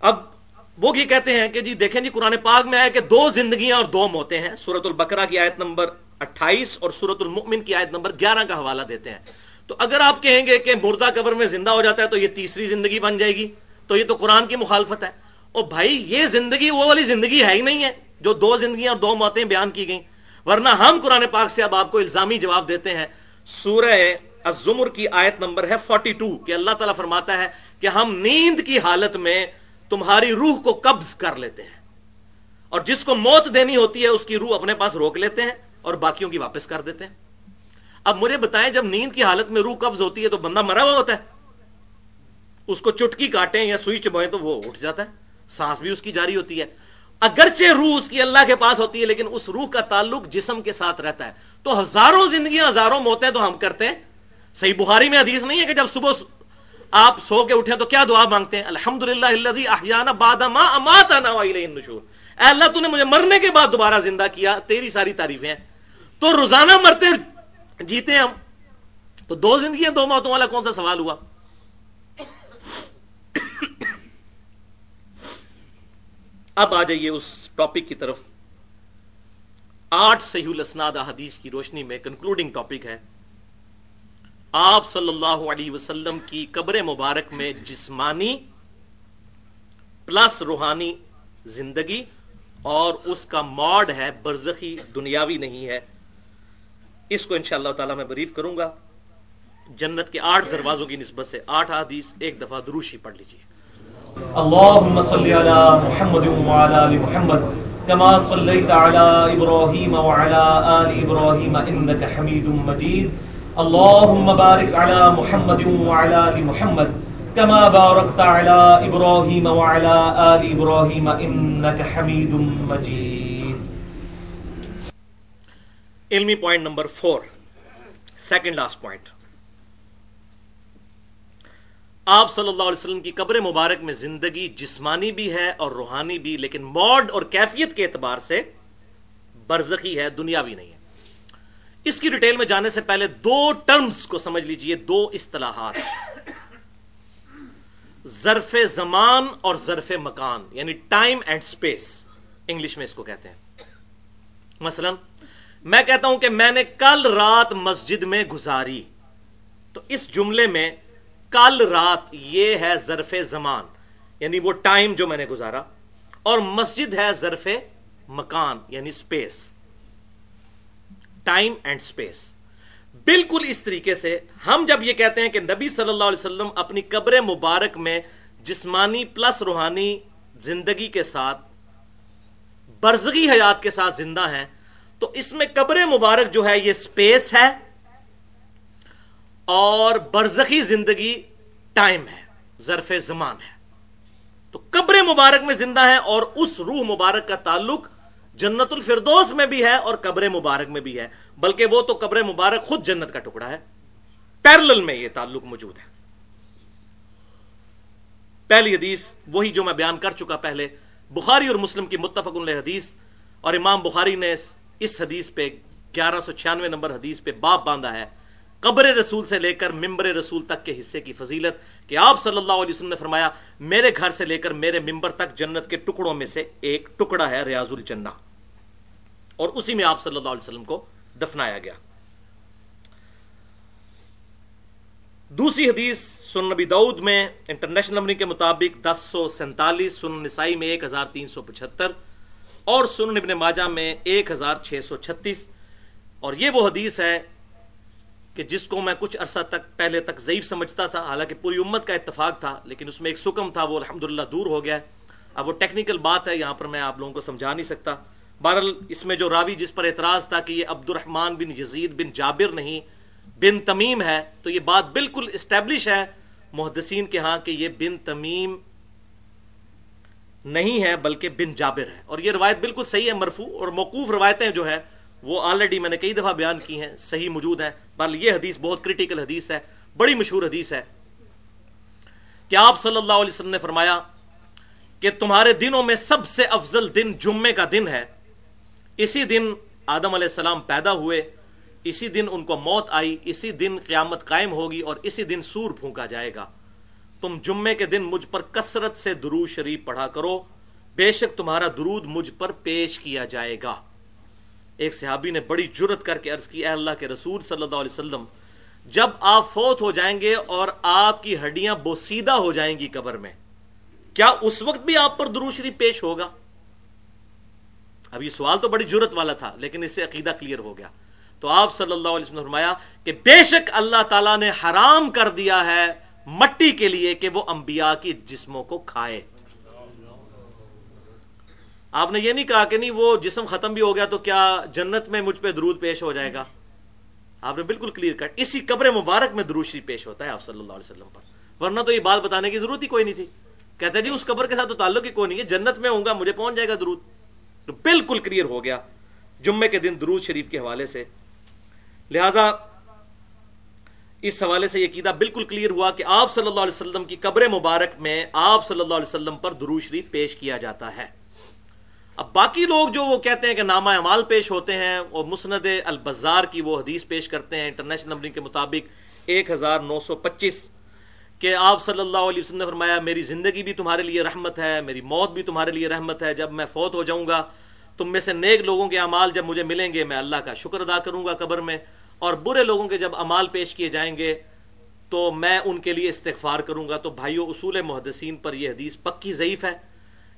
اب وہ یہ کہتے ہیں کہ جی دیکھیں جی قرآن پاک میں آیا کہ دو زندگیاں اور دو موتیں ہیں۔ سورت البقرہ کی آیت نمبر اٹھائیس اور سورت المؤمن کی آیت نمبر گیارہ کا حوالہ دیتے ہیں۔ تو اگر آپ کہیں گے کہ مردہ قبر میں زندہ ہو جاتا ہے تو یہ تیسری زندگی بن جائے گی۔ تو یہ تو قرآن کی مخالفت ہے۔ اور بھائی یہ زندگی وہ والی زندگی ہے ہی نہیں ہے جو دو زندگیاں اور دو موتیں بیان کی گئیں۔ ورنہ ہم قرآن پاک سے اب آپ کو الزامی جواب دیتے ہیں۔ سورہ الزمر کی آیت نمبر ہے 42 کہ اللہ تعالیٰ فرماتا ہے کہ ہم نیند کی حالت میں تمہاری روح کو قبض کر لیتے ہیں۔ اور جس کو موت دینی ہوتی ہے، اس کی روح اپنے پاس روک لیتے ہیں اور باقیوں کی واپس کر دیتے ہیں۔ اب مجھے بتائیں، جب نیند کی حالت میں روح قبض ہوتی ہے تو بندہ مرا ہوا ہوتا ہے۔ اس کو چٹکی کاٹیں یا سوئی چبوئیں تو وہ اٹھ جاتا ہے۔ سانس بھی اس کی جاری ہوتی ہے۔ اگرچہ روح اس کی اللہ کے پاس ہوتی ہے، لیکن اس روح کا تعلق جسم کے ساتھ رہتا ہے۔ تو ہزاروں زندگیاں ہزاروں موتیں تو ہم کرتے ہیں۔ صحیح بخاری میں حدیث نہیں ہے کہ جب صبح آپ سو کے اٹھے تو کیا دعا مانگتے ہیں؟ الحمد للہ باد اے اللہ، تو نے مجھے مرنے کے بعد دوبارہ زندہ کیا، تیری ساری تعریفیں۔ ہیں تو روزانہ مرتے جیتے ہم۔ تو دو زندگیاں، دو موتوں والا کون سا سوال ہوا؟ اب آ جائیے اس ٹاپک کی طرف۔ آٹھ صحیح الاسناد حدیث کی روشنی میں کنکلوڈنگ ٹاپک ہے۔ آپ صلی اللہ علیہ وسلم کی قبر مبارک میں جسمانی پلس روحانی زندگی اور اس کا موڈ ہے برزخی دنیاوی نہیں ہے۔ اس کو انشاءاللہ تعالی میں بریف کروں گا۔ جنت کے آٹھ دروازوں کی نسبت سے آٹھ حدیث ایک دفعہ دروشی پڑھ لیجیے۔ اللهم صل على محمد وعلى ال محمد كما صليت على ابراهيم وعلى ال ابراهيم انك حميد مجيد اللهم بارك على محمد وعلى ال محمد كما باركت على ابراهيم وعلى ال ابراهيم انك حميد مجيد. علمی point number four second last point آپ صلی اللہ علیہ وسلم کی قبر مبارک میں زندگی جسمانی بھی ہے اور روحانی بھی، لیکن موڈ اور کیفیت کے اعتبار سے برزخی ہے، دنیاوی نہیں ہے۔ اس کی ڈیٹیل میں جانے سے پہلے دو ٹرمز کو سمجھ لیجیے، دو اصطلاحات۔ ظرف زمان اور ظرف مکان یعنی ٹائم اینڈ سپیس، انگلش میں اس کو کہتے ہیں۔ مثلا، میں کہتا ہوں کہ میں نے کل رات مسجد میں گزاری۔ تو اس جملے میں کل رات یہ ہے ظرف زمان یعنی وہ ٹائم جو میں نے گزارا، اور مسجد ہے ظرف مکان یعنی سپیس۔ ٹائم اینڈ سپیس بالکل اس طریقے سے ہم جب یہ کہتے ہیں کہ نبی صلی اللہ علیہ وسلم اپنی قبر مبارک میں جسمانی پلس روحانی زندگی کے ساتھ برزگی حیات کے ساتھ زندہ ہیں، تو اس میں قبر مبارک جو ہے یہ سپیس ہے اور برزخی زندگی ٹائم ہے، ظرف زمان ہے۔ تو قبر مبارک میں زندہ ہے اور اس روح مبارک کا تعلق جنت الفردوس میں بھی ہے اور قبر مبارک میں بھی ہے، بلکہ وہ تو قبر مبارک خود جنت کا ٹکڑا ہے۔ پیرل میں یہ تعلق موجود ہے۔ پہلی حدیث، وہی جو میں بیان کر چکا پہلے، بخاری اور مسلم کی متفق حدیث، اور امام بخاری نے اس حدیث پہ گیارہ سو چھیانوے نمبر حدیث پہ باپ باندھا ہے۔ قبر رسول سے لے کر ممبر رسول تک کے حصے کی فضیلت کہ آپ صلی اللہ علیہ وسلم نے فرمایا، میرے گھر سے لے کر میرے ممبر تک جنت کے ٹکڑوں میں سے ایک ٹکڑا ہے ریاض الجنہ۔ اور اسی میں آپ صلی اللہ علیہ وسلم کو دفنایا گیا۔ دوسری حدیث سن نبی دعود میں انٹرنیشنل نمبر کے مطابق دس سو سینتالیس سن نسائی میں ایک ہزار تین سو پچہتر اور سن ابن ماجہ میں ایک ہزار چھ سو چھتیس۔ اور یہ وہ حدیث ہے کہ جس کو میں کچھ عرصہ تک پہلے تک ضعیف سمجھتا تھا، حالانکہ پوری امت کا اتفاق تھا، لیکن اس میں ایک سکم تھا، وہ الحمدللہ دور ہو گیا۔ ہے اب وہ ٹیکنیکل بات ہے، یہاں پر میں آپ لوگوں کو سمجھا نہیں سکتا۔ بہرحال اس میں جو راوی جس پر اعتراض تھا کہ یہ عبد الرحمان بن یزید بن جابر نہیں، بن تمیم ہے، تو یہ بات بالکل اسٹیبلش ہے محدثین کے ہاں کہ یہ بن تمیم نہیں ہے، بلکہ بن جابر ہے۔ اور یہ روایت بالکل صحیح ہے مرفو اور موقوف روایتیں جو ہے وہ آلریڈی میں نے کئی دفعہ بیان کی ہیں، صحیح موجود ہیں۔ بل یہ حدیث بہت کریٹیکل حدیث ہے، بڑی مشہور حدیث ہے۔ کہ آپ صلی اللہ علیہ وسلم نے فرمایا کہ تمہارے دنوں میں سب سے افضل دن جمعے کا دن ہے۔ اسی دن آدم علیہ السلام پیدا ہوئے، اسی دن ان کو موت آئی، اسی دن قیامت قائم ہوگی اور اسی دن سور پھونکا جائے گا۔ تم جمعے کے دن مجھ پر کثرت سے درود شریف پڑھا کرو، بے شک تمہارا درود مجھ پر پیش کیا جائے گا۔ ایک صحابی نے بڑی جرت کر کے عرض کی، اے اللہ کے رسول صلی اللہ علیہ وسلم، جب آپ فوت ہو جائیں گے اور آپ کی ہڈیاں بوسیدہ ہو جائیں گی قبر میں، کیا اس وقت بھی آپ پر درود شریف پیش ہوگا؟ اب یہ سوال تو بڑی جرت والا تھا، لیکن اس سے عقیدہ کلیئر ہو گیا۔ تو آپ صلی اللہ علیہ وسلم نے فرمایا کہ بے شک اللہ تعالیٰ نے حرام کر دیا ہے مٹی کے لیے کہ وہ انبیاء کی جسموں کو کھائے۔ آپ نے یہ نہیں کہا کہ نہیں، وہ جسم ختم بھی ہو گیا تو کیا جنت میں مجھ پہ درود پیش ہو جائے گا؟ آپ نے بالکل کلیئر کٹ اسی قبر مبارک میں دروشری پیش ہوتا ہے آپ صلی اللہ علیہ وسلم پر۔ ورنہ تو یہ بات بتانے کی ضرورت ہی کوئی نہیں تھی۔ کہتے جی اس قبر کے ساتھ تو تعلق ہی کوئی نہیں ہے، جنت میں ہوں گا، مجھے پہنچ جائے گا درود۔ تو بالکل کلیئر ہو گیا جمعے کے دن درود شریف کے حوالے سے۔ لہذا اس حوالے سے یہ قیدہ بالکل کلیئر ہوا کہ آپ صلی اللہ علیہ وسلم کی قبر مبارک میں آپ صلی اللہ علیہ وسلم پر درود شریف پیش کیا جاتا ہے۔ اب باقی لوگ جو وہ کہتے ہیں کہ نامہ اعمال پیش ہوتے ہیں اور مسند البزار کی وہ حدیث پیش کرتے ہیں، انٹرنیشنل نمبرنگ کے مطابق ایک ہزار نو سو پچیس۔ کہ آپ صلی اللہ علیہ وسلم نے فرمایا، میری زندگی بھی تمہارے لیے رحمت ہے، میری موت بھی تمہارے لیے رحمت ہے، جب میں فوت ہو جاؤں گا، تم میں سے نیک لوگوں کے اعمال جب مجھے ملیں گے، میں اللہ کا شکر ادا کروں گا قبر میں، اور برے لوگوں کے جب امال پیش کیے جائیں گے، تو میں ان کے لیے استغفار کروں گا۔ تو بھائیو، اصول محدثین پر یہ حدیث پکی ضعیف ہے۔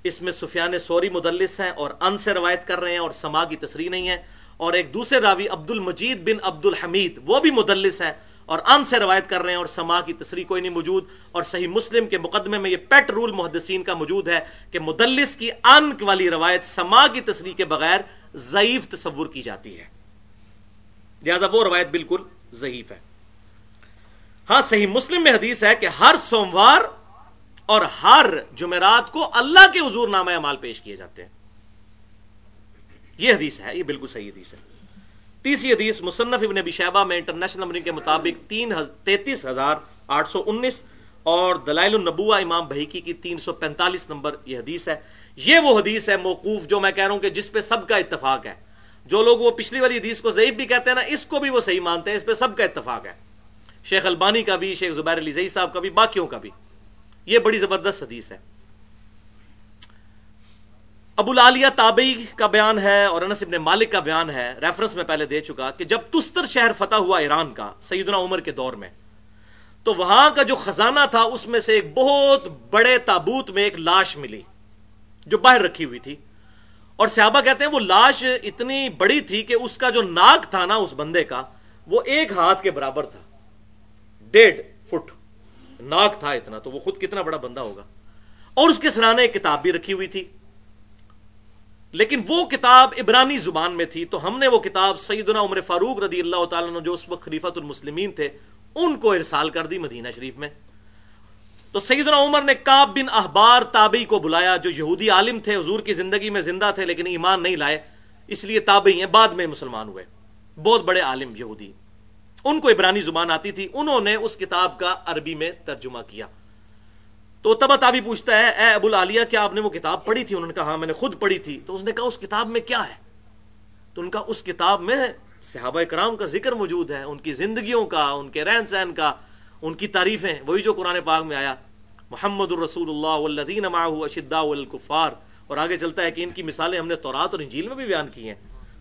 اس میں سفیان سوری مدلس ہیں اور ان سے روایت کر رہے ہیں اور سما کی تصریح نہیں ہے۔ اور ایک دوسرے راوی عبد المجید بن عبد الحمید وہ بھی مدلس ہے اور ان سے روایت کر رہے ہیں اور سما کی تصریح کوئی نہیں موجود اور صحیح مسلم کے مقدمے میں یہ پیٹ رول محدثین کا موجود ہے کہ مدلس کی ان والی روایت سما کی تصریح کے بغیر ضعیف تصور کی جاتی ہے۔ لہذا وہ روایت بالکل ضعیف ہے۔ ہاں صحیح مسلم میں حدیث ہے کہ ہر سوموار اور ہر جمعرات کو اللہ کے حضور نامہ اعمال پیش کیے جاتے ہیں۔ یہ حدیث ہے، یہ بالکل صحیح حدیث ہے۔ تیسری حدیث مصنف ابن ابی شہبہ میں انٹرنیشنل نمبرنگ کے مطابق تین تینتیس ہزار آٹھ سو انیس اور دلائل النبوہ امام بحیکی کی تین سو پینتالیس نمبر یہ حدیث ہے۔ یہ وہ حدیث ہے موقوف جو میں کہہ رہا ہوں کہ جس پہ سب کا اتفاق ہے۔ جو لوگ وہ پچھلی والی حدیث کو ضعیف بھی کہتے ہیں نا، اس کو بھی وہ صحیح مانتے ہیں، اس پہ سب کا اتفاق ہے۔ شیخ البانی کا بھی، شیخ زبیر علی زئی صاحب کا بھی، باقیوں کا بھی۔ یہ بڑی زبردست حدیث ہے۔ ابو العالیہ تابعی کا بیان ہے اور انس ابن مالک کا بیان ہے۔ ریفرنس میں پہلے دے چکا کہ جب تستر شہر فتح ہوا ایران کا سیدنا عمر کے دور میں، تو وہاں کا جو خزانہ تھا، اس میں سے ایک بہت بڑے تابوت میں ایک لاش ملی، جو باہر رکھی ہوئی تھی۔ اور صحابہ کہتے ہیں، وہ لاش اتنی بڑی تھی کہ اس کا جو ناک تھا نا، اس بندے کا، وہ ایک ہاتھ کے برابر تھا۔ ڈیڑھ فٹ ناک تھا اتنا، تو وہ خود کتنا بڑا بندہ ہوگا۔ اور اس کے سرانے ایک کتاب بھی رکھی ہوئی تھی۔ لیکن وہ کتاب عبرانی زبان میں تھی، تو ہم نے وہ کتاب سیدنا عمر فاروق رضی اللہ تعالیٰ جو اس وقت خلیفت المسلمین تھے، ان کو ارسال کر دی مدینہ شریف میں۔ تو سیدنا عمر نے کاب بن احبار تابعی کو بلایا، جو یہودی عالم تھے، حضور کی زندگی میں زندہ تھے، لیکن ایمان نہیں لائے، اس لیے تابعی ہیں، بعد میں مسلمان ہوئے۔ بہت بڑے عالم یہودی۔ ان کو عبرانی زبان آتی تھی، انہوں نے اس کتاب کا عربی میں ترجمہ کیا۔ تو تبا تابی پوچھتا ہے، اے ابو العالیہ، کیا آپ نے وہ کتاب پڑھی تھی? انہوں نے کہا ہاں میں نے خود پڑھی تھی. تو اس نے کہا، اس کتاب میں کیا ہے؟ تو ان کا اس کتاب میں صحابہ کرام کا ذکر موجود ہے، ان کی زندگیوں کا، ان کے رہن سہن کا، ان کی تعریفیں، وہی جو قرآن پاک میں آیا، محمد الرسول اللہ والذین معه اشداء اور آگے چلتا ہے کہ ان کی مثالیں ہم نے تورات اور انجیل میں بھی بیان کی ہیں،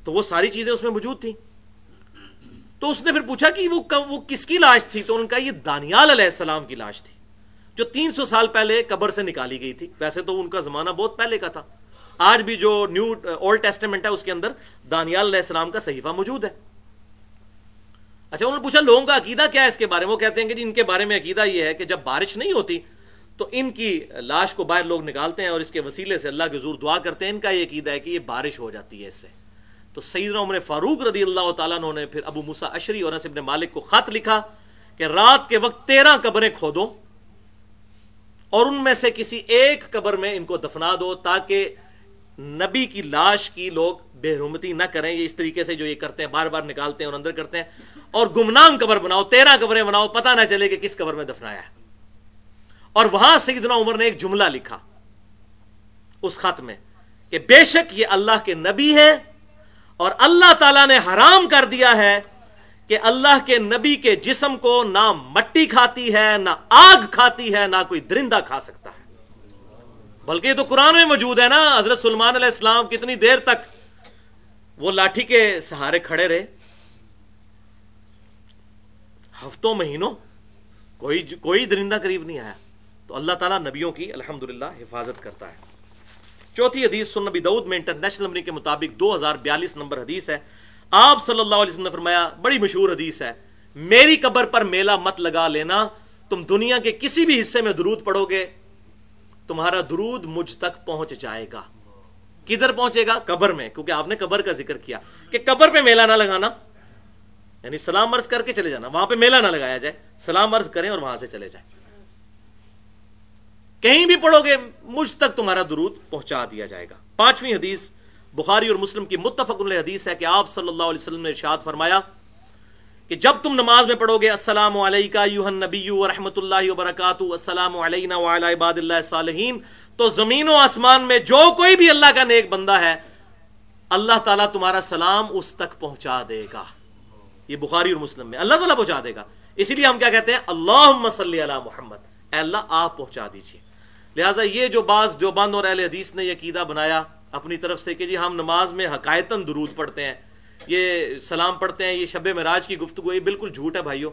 تو وہ ساری چیزیں اس میں موجود تھیں۔ تو اس نے پھر پوچھا کہ وہ وہ کس کی لاش تھی؟ تو ان کا یہ دانیال علیہ السلام کی لاش تھی۔ جو تین سو سال پہلے قبر سے نکالی گئی تھی۔ ویسے تو ان کا زمانہ بہت پہلے کا تھا۔ آج بھی جو نیو اولڈ ٹیسٹمنٹ ہے اس کے اندر دانیال علیہ السلام کا صحیفہ موجود ہے۔ اچھا انہوں نے پوچھا، لوگوں کا عقیدہ کیا ہے اس کے بارے میں؟ وہ کہتے ہیں کہ جی ان کے بارے میں عقیدہ یہ ہے کہ جب بارش نہیں ہوتی تو ان کی لاش کو باہر لوگ نکالتے ہیں اور اس کے وسیلے سے اللہ کے زور دعا کرتے ہیں۔ ان کا یہ عقیدہ ہے کہ یہ بارش ہو جاتی ہے اس سے۔ تو سیدنا عمر فاروق رضی اللہ تعالیٰ نے پھر ابو مسا اشری اور نصب مالک کو خط لکھا کہ رات کے وقت تیرہ قبریں کھودو۔ اور ان میں سے کسی ایک قبر میں ان کو دفنا دو تاکہ نبی کی لاش کی لوگ بے حرمتی نہ کریں۔ یہ اس طریقے سے جو یہ کرتے ہیں، بار بار نکالتے ہیں اور اندر کرتے ہیں۔ اور گمنام قبر بناؤ، تیرہ قبریں بناؤ، پتہ نہ چلے کہ کس قبر میں دفنایا ہے۔ اور وہاں سیدنا عمر نے ایک جملہ لکھا اس خط میں کہ بے شک یہ اللہ کے نبی ہے اور اللہ تعالیٰ نے حرام کر دیا ہے کہ اللہ کے نبی کے جسم کو نہ مٹی کھاتی ہے، نہ آگ کھاتی ہے، نہ کوئی درندہ کھا سکتا ہے۔ بلکہ یہ تو قرآن میں موجود ہے نا، حضرت سلمان علیہ السلام کتنی دیر تک وہ لاٹھی کے سہارے کھڑے رہے۔ ہفتوں، مہینوں کوئی کوئی درندہ قریب نہیں آیا۔ تو اللہ تعالیٰ نبیوں کی الحمدللہ حفاظت کرتا ہے۔ چوتھی حدیث سن نبی دعود میں انٹرنیشنل نمبر کے مطابق دو ہزار بیالیس نمبر حدیث ہے۔ آپ صلی اللہ علیہ وسلم نے فرمایا، بڑی مشہور حدیث ہے، میری قبر پر میلہ مت لگا لینا، تم دنیا کے کسی بھی حصے میں درود پڑھو گے، تمہارا درود مجھ تک پہنچ جائے گا۔ کدھر پہنچے گا؟ قبر میں، کیونکہ آپ نے قبر کا ذکر کیا۔ کہ قبر پہ میلہ نہ لگانا یعنی سلام عرض کر کے چلے جانا، وہاں پہ میلہ نہ لگایا جائے، سلام عرض کریں اور وہاں سے چلے جائیں۔ کہیں بھی پڑھو گے، مجھ تک تمہارا درود پہنچا دیا جائے گا۔ پانچویں حدیث بخاری اور مسلم کی متفق علیہ حدیث ہے کہ آپ صلی اللہ علیہ وسلم نے ارشاد فرمایا کہ جب تم نماز میں پڑھو گے، السلام علیکم نبی و رحمۃ اللہ وبرکاتہ، السلام علینا وعلی عباد اللہ صالحین۔ تو زمین و آسمان میں جو کوئی بھی اللہ کا نیک بندہ ہے، اللہ تعالیٰ تمہارا سلام اس تک پہنچا دے گا۔ یہ بخاری اور مسلم میں اللہ تعالیٰ پہنچا دے گا۔ اسی لیے ہم کیا کہتے ہیں؟ اللہ صلی اللہ محمد۔ اے اللہ، آپ پہنچا دیجیے لہٰذا یہ جو بعض جو بند اور اہل حدیث نے یہ عقیدہ بنایا اپنی طرف سے کہ جی ہم نماز میں حقائتاً درود پڑھتے ہیں، یہ سلام پڑھتے ہیں، یہ شب معراج کی گفتگو یہ بالکل جھوٹ ہے بھائیوں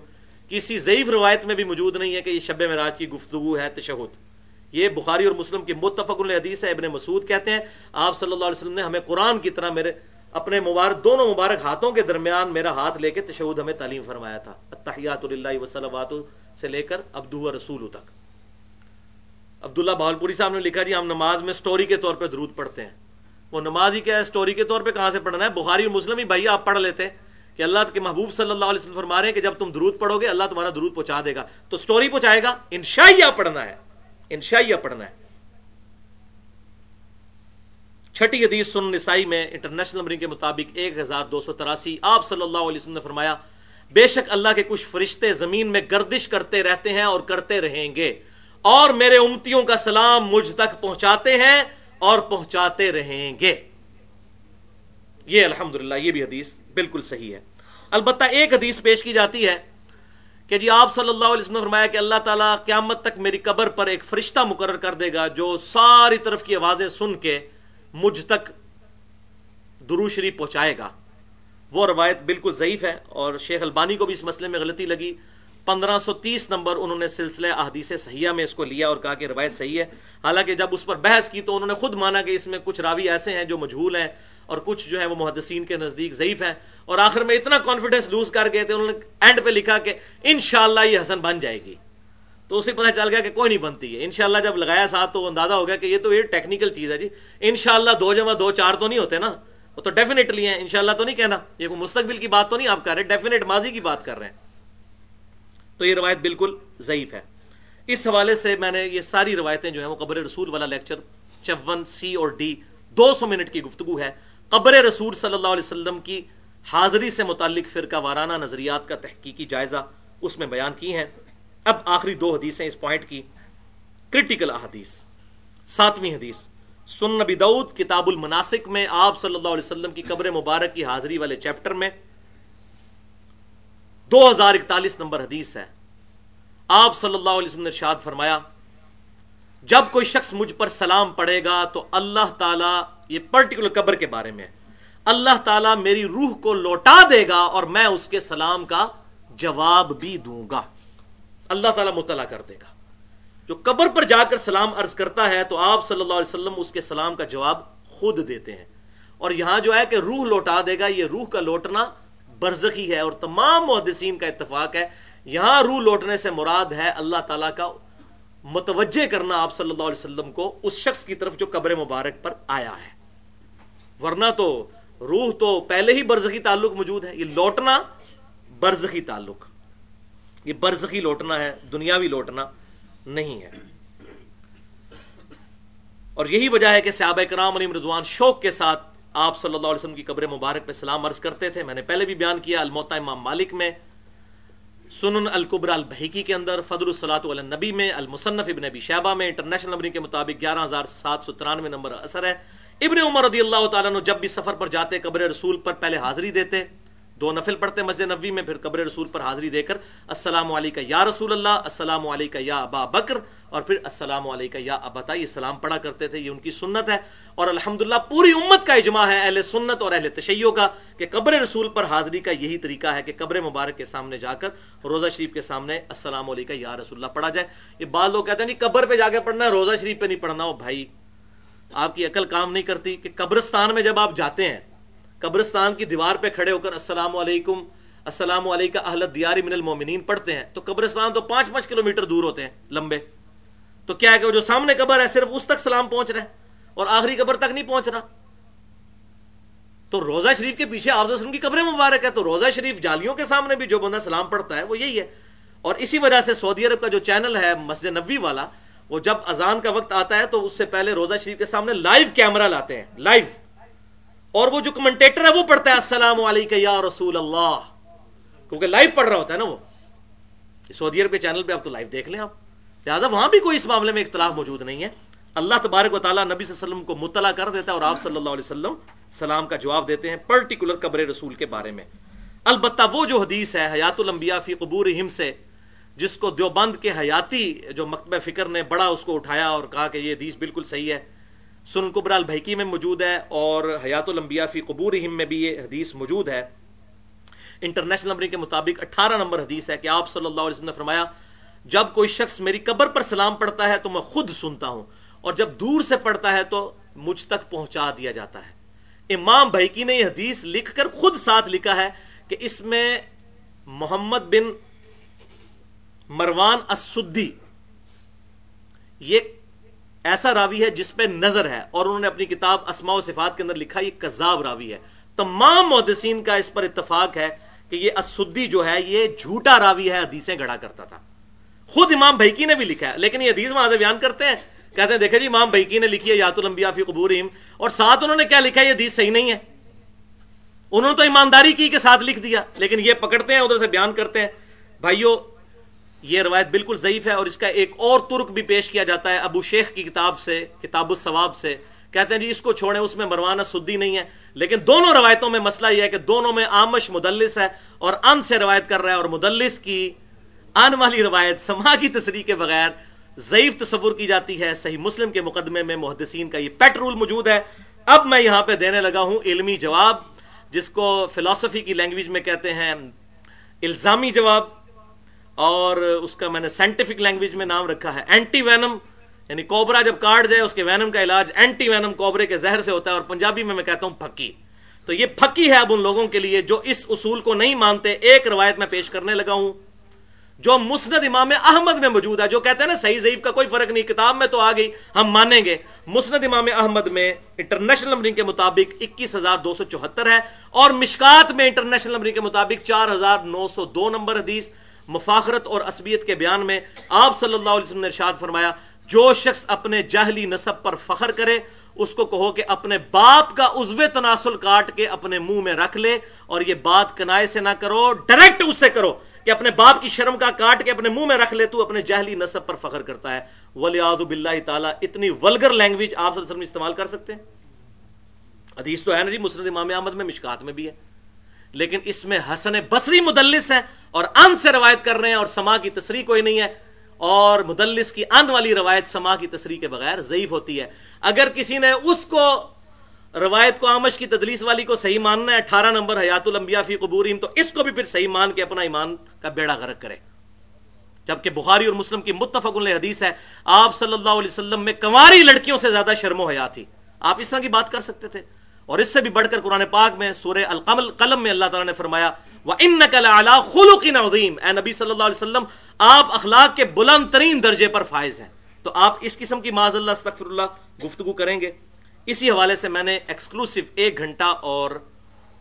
کسی ضعیف روایت میں بھی موجود نہیں ہے کہ یہ شب معراج کی گفتگو ہے، تشہد۔ یہ بخاری اور مسلم کی متفق الحدیث ہے، ابن مسعود کہتے ہیں، آپ صلی اللہ علیہ وسلم نے ہمیں قرآن کی طرح میرے، اپنے مبارک، دونوں مبارک ہاتھوں کے درمیان میرا ہاتھ لے کے تشہد ہمیں تعلیم فرمایا تھا۔ اتحیات اللہ وسلمات سے لے کر ابدو رسول تک۔ عبداللہ بہلپوری صاحب نے لکھا جی ہم نماز میں سٹوری کے طور پہ درود پڑھتے ہیں۔ وہ نماز ہی کیا ہے سٹوری کے طور پہ کہاں سے پڑھنا ہے؟ بخاری اور مسلم ہی بھائی آپ پڑھ لیتے کہ اللہ کے محبوب صلی اللہ علیہ وسلم فرما رہے ہیں کہ جب تم درود پڑھو گے اللہ تمہارا درود پہنچا دے گا۔ تو سٹوری پہنچائے گا، انشائیہ پڑھنا ہے۔ انشائیہ پڑھنا ہے۔ چھٹی حدیث سن نسائی میں انٹرنیشنل نمبرنگ کے مطابق ایک ہزار دو سو تراسی، آپ صلی اللہ علیہ وسلم نے فرمایا، بے شک اللہ کے کچھ فرشتے زمین میں گردش کرتے رہتے ہیں اور کرتے رہیں گے۔ اور میرے امتیوں کا سلام مجھ تک پہنچاتے ہیں۔ اور پہنچاتے رہیں گے۔ یہ الحمدللہ، یہ بھی حدیث بالکل صحیح ہے۔ البتہ ایک حدیث پیش کی جاتی ہے کہ جی آپ صلی اللہ علیہ وسلم نے فرمایا کہ اللہ تعالیٰ قیامت تک میری قبر پر ایک فرشتہ مقرر کر دے گا جو ساری طرف کی آوازیں سن کے مجھ تک درو شریف پہنچائے گا۔ وہ روایت بالکل ضعیف ہے اور شیخ البانی کو بھی اس مسئلے میں غلطی لگی۔ پندرہ سو تیس نمبر انہوں نے سلسلہ احادیث صحیحہ میں اس کو لیا اور کہا کہ روایت صحیح ہے۔ حالانکہ جب اس پر بحث کی تو انہوں نے خود مانا کہ اس میں کچھ راوی ایسے ہیں جو مجھول ہیں اور کچھ جو ہے وہ محدثین کے نزدیک ضعیف ہیں۔ اور آخر میں اتنا کانفیڈنس لوز کر گئے تھے، انہوں نے اینڈ پہ لکھا کہ انشاءاللہ یہ حسن بن جائے گی۔ تو اسے پتہ چل گیا کہ کوئی نہیں بنتی ہے۔ انشاءاللہ جب لگایا ساتھ تو اندازہ ہو گیا کہ یہ تو یہ ٹیکنیکل چیز ہے جی۔ انشاءاللہ دو جمع دو چار تو نہیں ہوتے نا۔ وہ تو ڈیفینیٹلی ہیں۔ انشاءاللہ تو نہیں کہنا۔ یہ کوئی مستقبل کی بات تو نہیں آپ کر رہے ڈیفینیٹ ماضی کی بات کر رہے ہیں۔ تو یہ روایت بالکل ضعیف ہے۔ اس حوالے سے میں نے یہ ساری روایتیں جو ہیں وہ قبر رسول والا لیکچر چون سی اور ڈی دو سو منٹ کی گفتگو ہے۔ قبر رسول صلی اللہ علیہ وسلم کی حاضری سے متعلق فرقہ وارانہ نظریات کا تحقیقی جائزہ اس میں بیان کی ہیں۔ اب آخری دو حدیثیں اس پوائنٹ کی۔ کرٹیکل احادیث ساتویں حدیث۔ سن نبی دعود کتاب المناسک میں آپ صلی اللہ علیہ وسلم کی قبر مبارک کی حاضری والے چیپٹر میں دو ہزار اکتالیس نمبر حدیث ہے۔ آپ صلی اللہ علیہ وسلم نے ارشاد فرمایا، جب کوئی شخص مجھ پر سلام پڑے گا تو اللہ تعالیٰ یہ پرٹیکولر قبر کے بارے میں اللہ تعالیٰ میری روح کو لوٹا دے گا اور میں اس کے سلام کا جواب بھی دوں گا۔ اللہ تعالیٰ مطلع کر دے گا۔ جو قبر پر جا کر سلام عرض کرتا ہے تو آپ صلی اللہ علیہ وسلم اس کے سلام کا جواب خود دیتے ہیں۔ اور یہاں جو ہے کہ روح لوٹا دے گا، یہ روح کا لوٹنا برزخی ہے اور تمام محدثین کا اتفاق ہے۔ یہاں روح لوٹنے سے مراد ہے اللہ تعالیٰ کا متوجہ کرنا آپ صلی اللہ علیہ وسلم کو اس شخص کی طرف جو قبر مبارک پر آیا ہے۔ ورنہ تو روح تو پہلے ہی برزخی تعلق موجود ہے۔ یہ لوٹنا برزخی تعلق۔ یہ برزخی لوٹنا ہے، دنیاوی لوٹنا نہیں ہے۔ اور یہی وجہ ہے کہ صحابہ کرام علی رضوان شوق کے ساتھ آپ صلی اللہ علیہ وسلم کی قبر مبارک پہ سلام عرض کرتے تھے۔ میں نے پہلے بھی بیان کیا الموتا امام مالک میں، سنن القبر البحیکی کے اندر، فضل الصلاۃ النبی میں، المصنف ابن ابی شہبہ میں، انٹرنیشنل نمبر کے مطابق گیارہ ہزار سات سو ترانوے نمبر اثر ہے۔ ابن عمر رضی اللہ تعالیٰ نے جب بھی سفر پر جاتے، قبر رسول پر پہلے حاضری دیتے۔ دو نفل پڑھتے مسجد نبی میں، پھر قبر رسول پر حاضری دے کر، السلام علیکہ یا رسول اللہ، السلام علیکہ یا ابا بکر، اور پھر السلام علیکہ یا ابتا یہ سلام پڑھا کرتے تھے، یہ ان کی سنت ہے۔ اور الحمدللہ پوری امت کا اجماع ہے اہل سنت اور اہل تشیع کا، کہ قبر رسول پر حاضری کا یہی طریقہ ہے کہ قبر مبارک کے سامنے جا کر، روزہ شریف کے سامنے السلام علیکہ یا رسول اللہ پڑھا جائے۔ یہ بعض لوگ کہتے ہیں، نہیں، قبر پہ جا کے پڑھنا ہے روزہ شریف پہ نہیں پڑھنا۔ ہو بھائی، آپ کی عقل کام نہیں کرتی کہ قبرستان میں جب آپ جاتے ہیں قبرستان کی دیوار پہ کھڑے ہو کر السلام علیکم السلام علیکم اہل دیاری من المومنین پڑھتے ہیں۔ تو قبرستان تو پانچ پانچ کلومیٹر دور ہوتے ہیں، لمبے۔ تو کیا ہے کہ وہ جو سامنے قبر ہے، صرف اس تک سلام پہنچ رہا ہے اور آخری قبر تک نہیں پہنچ رہا۔ تو روزہ شریف کے پیچھے آپ کی قبر مبارک ہے تو روزہ شریف جالیوں کے سامنے بھی جو بندہ سلام پڑھتا ہے، وہ یہی ہے۔ اور اسی وجہ سے سعودی عرب کا جو چینل ہے، مسجد نبی والا، وہ جب اذان کا وقت آتا ہے، تو اس سے پہلے روزہ شریف کے سامنے لائیو کیمرہ لاتے ہیں، لائیو۔ اور وہ جو کمنٹیٹر ہے وہ پڑھتا ہے، السلام علیکم یا رسول اللہ. کیونکہ لائیو پڑھ رہا ہوتا ہے نا وہ۔ سعودی عرب کے چینل پہ آپ تو لائیو دیکھ لیں آپ۔ لہٰذا وہاں بھی کوئی اس معاملے میں اختلاف موجود نہیں ہے۔ اللہ تبارک و تعالیٰ نبی صلی اللہ علیہ وسلم کو مطلع کر دیتا ہے اور آپ صلی اللہ علیہ وسلم سلام کا جواب دیتے ہیں پرٹیکولر قبر رسول کے بارے میں۔ البتہ وہ جو حدیث ہے حیات الانبیاء فی قبور سے، جس کو دیوبند کے حیاتی جو مکتب فکر نے بڑا اس کو اٹھایا اور کہا کہ یہ حدیث بالکل صحیح ہے سن قبر البحیکی میں موجود ہے اور حیات الانبیاء فی قبور میں بھی یہ حدیث موجود ہے۔ انٹرنیشنل نمبر کے مطابق اٹھارہ نمبر حدیث ہے کہ آپ صلی اللہ علیہ وسلم نے فرمایا، جب کوئی شخص میری قبر پر سلام پڑھتا ہے تو میں خود سنتا ہوں، اور جب دور سے پڑھتا ہے تو مجھ تک پہنچا دیا جاتا ہے۔ امام بھائی نے یہ حدیث لکھ کر خود ساتھ لکھا ہے کہ اس میں محمد بن مروان اسدی یہ ایسا راوی ہے جس پہ نظر ہے اور انہوں نے اپنی کتاب اسماء و صفات کے اندر لکھا، یہ کذاب راوی ہے۔ تمام محدثین کا اس پر اتفاق ہے کہ یہ اسدی جو ہے، یہ جھوٹا راوی ہے، حدیثیں گڑا کرتا تھا۔ خود امام بھائی نے بھی لکھا ہے، لیکن یہ حدیث وہاں سے بیان کرتے ہیں۔ کہتے ہیں، دیکھیں جی امام بھائی نے لکھی ہے یات الانبیاء فی قبورہم، اور ساتھ انہوں نے کیا لکھا ہے، یہ حدیث صحیح نہیں ہے۔ انہوں نے تو ایمانداری کی کے ساتھ لکھ دیا، لیکن یہ پکڑتے ہیں، ادھر سے بیان کرتے ہیں۔ بھائیو یہ روایت بالکل ضعیف ہے اور اس کا ایک اور ترک بھی پیش کیا جاتا ہے ابو شیخ کی کتاب سے، کتاب الثواب سے۔ کہتے ہیں جی اس کو چھوڑیں، اس میں مروانہ سدی نہیں ہے۔ لیکن دونوں روایتوں میں مسئلہ یہ ہے کہ دونوں میں آمش مدلس ہے اور ان سے روایت کر رہا ہے اور مدلس کی آن والی روایت سما کی تصریح کے بغیر ضعیف تصور کی جاتی ہے۔ صحیح مسلم کے مقدمے میں محدثین کا یہ پیٹ رول موجود ہے۔ اب میں یہاں پہ دینے لگا ہوں علمی جواب، جس کو فلسفی کی لینگویج میں کہتے ہیں الزامی جواب۔ اور اس کا میں نے سائنٹیفک لینگویج میں نام رکھا ہے. اینٹی وینم یعنی کوبرا جب کاٹ جائے اس کے وینم کا علاج اینٹی وینم کوبرے کے زہر سے ہوتا ہے اور پنجابی میں میں کہتا ہوں پھکی. تو یہ پھکی ہے اب ان لوگوں کے لیے جو اس اصول کو نہیں مانتے. ایک روایت میں پیش کرنے لگا ہوں. جو مسند امام احمد میں موجود ہے، جو کہتے ہیں نا صحیح ضعیف کا کوئی فرق نہیں، کتاب میں تو آ گئی، ہم مانیں گے. مسند امام احمد میں انٹرنیشنل نمبرنگ کے مطابق اکیس ہزار دو سو چوہتر ہے اور مشکات میں انٹرنیشنل نمبرنگ کے مطابق چار ہزار نو سو دو نمبر حدیث مفاخرت اور عصبیت کے بیان میں آپ صلی اللہ علیہ وسلم نے ارشاد فرمایا، جو شخص اپنے جہلی نصب پر فخر کرے، اس کو کہو کہ اپنے باپ کا عزو تناسل کاٹ کے اپنے منہ میں رکھ لے، اور یہ بات کنائے سے نہ کرو، ڈائریکٹ اس سے کرو کہ اپنے باپ کی شرم کا کاٹ کے اپنے منہ میں رکھ لے، تو اپنے جہلی نصب پر فخر کرتا ہے۔ ولی آزب تعالیٰ، اتنی ولگر لینگویج آپ وسلم استعمال کر سکتے ہیں؟ حدیث تو ہے نا جی مسرد امام احمد میں، مشکات میں بھی ہے۔ لیکن اس میں حسن بصری مدلس ہے اور ان سے روایت کر رہے ہیں اور سما کی تصریح کوئی نہیں ہے اور مدلس کی ان والی روایت سما کی تصریح کے بغیر ضعیف ہوتی ہے۔ اگر کسی نے اس کو، روایت کو، آمش کی تدلیس والی کو صحیح ماننا ہے، اٹھارہ نمبر حیات الانبیاء فی قبوریم تو اس کو بھی پھر صحیح مان کے اپنا ایمان کا بیڑا غرق کرے۔ جبکہ بخاری اور مسلم کی متفق علیہ حدیث ہے، آپ صلی اللہ علیہ وسلم میں کنواری لڑکیوں سے زیادہ شرم و حیا تھی۔ آپ اس طرح کی بات کر سکتے تھے۔ اور اس سے بھی بڑھ کر قرآن پاک میں سورہ القمل قلم میں اللہ تعالیٰ نے فرمایا خُلُقٍ اے نبی صلی اللہ علیہ وسلم، آپ اخلاق کے بلند ترین درجے پر فائز ہیں۔ تو آپ اس قسم کی معاذ اللہ استغفر اللہ گفتگو کریں گے۔ اسی حوالے سے میں نے ایکسکلوسیو ایک گھنٹہ اور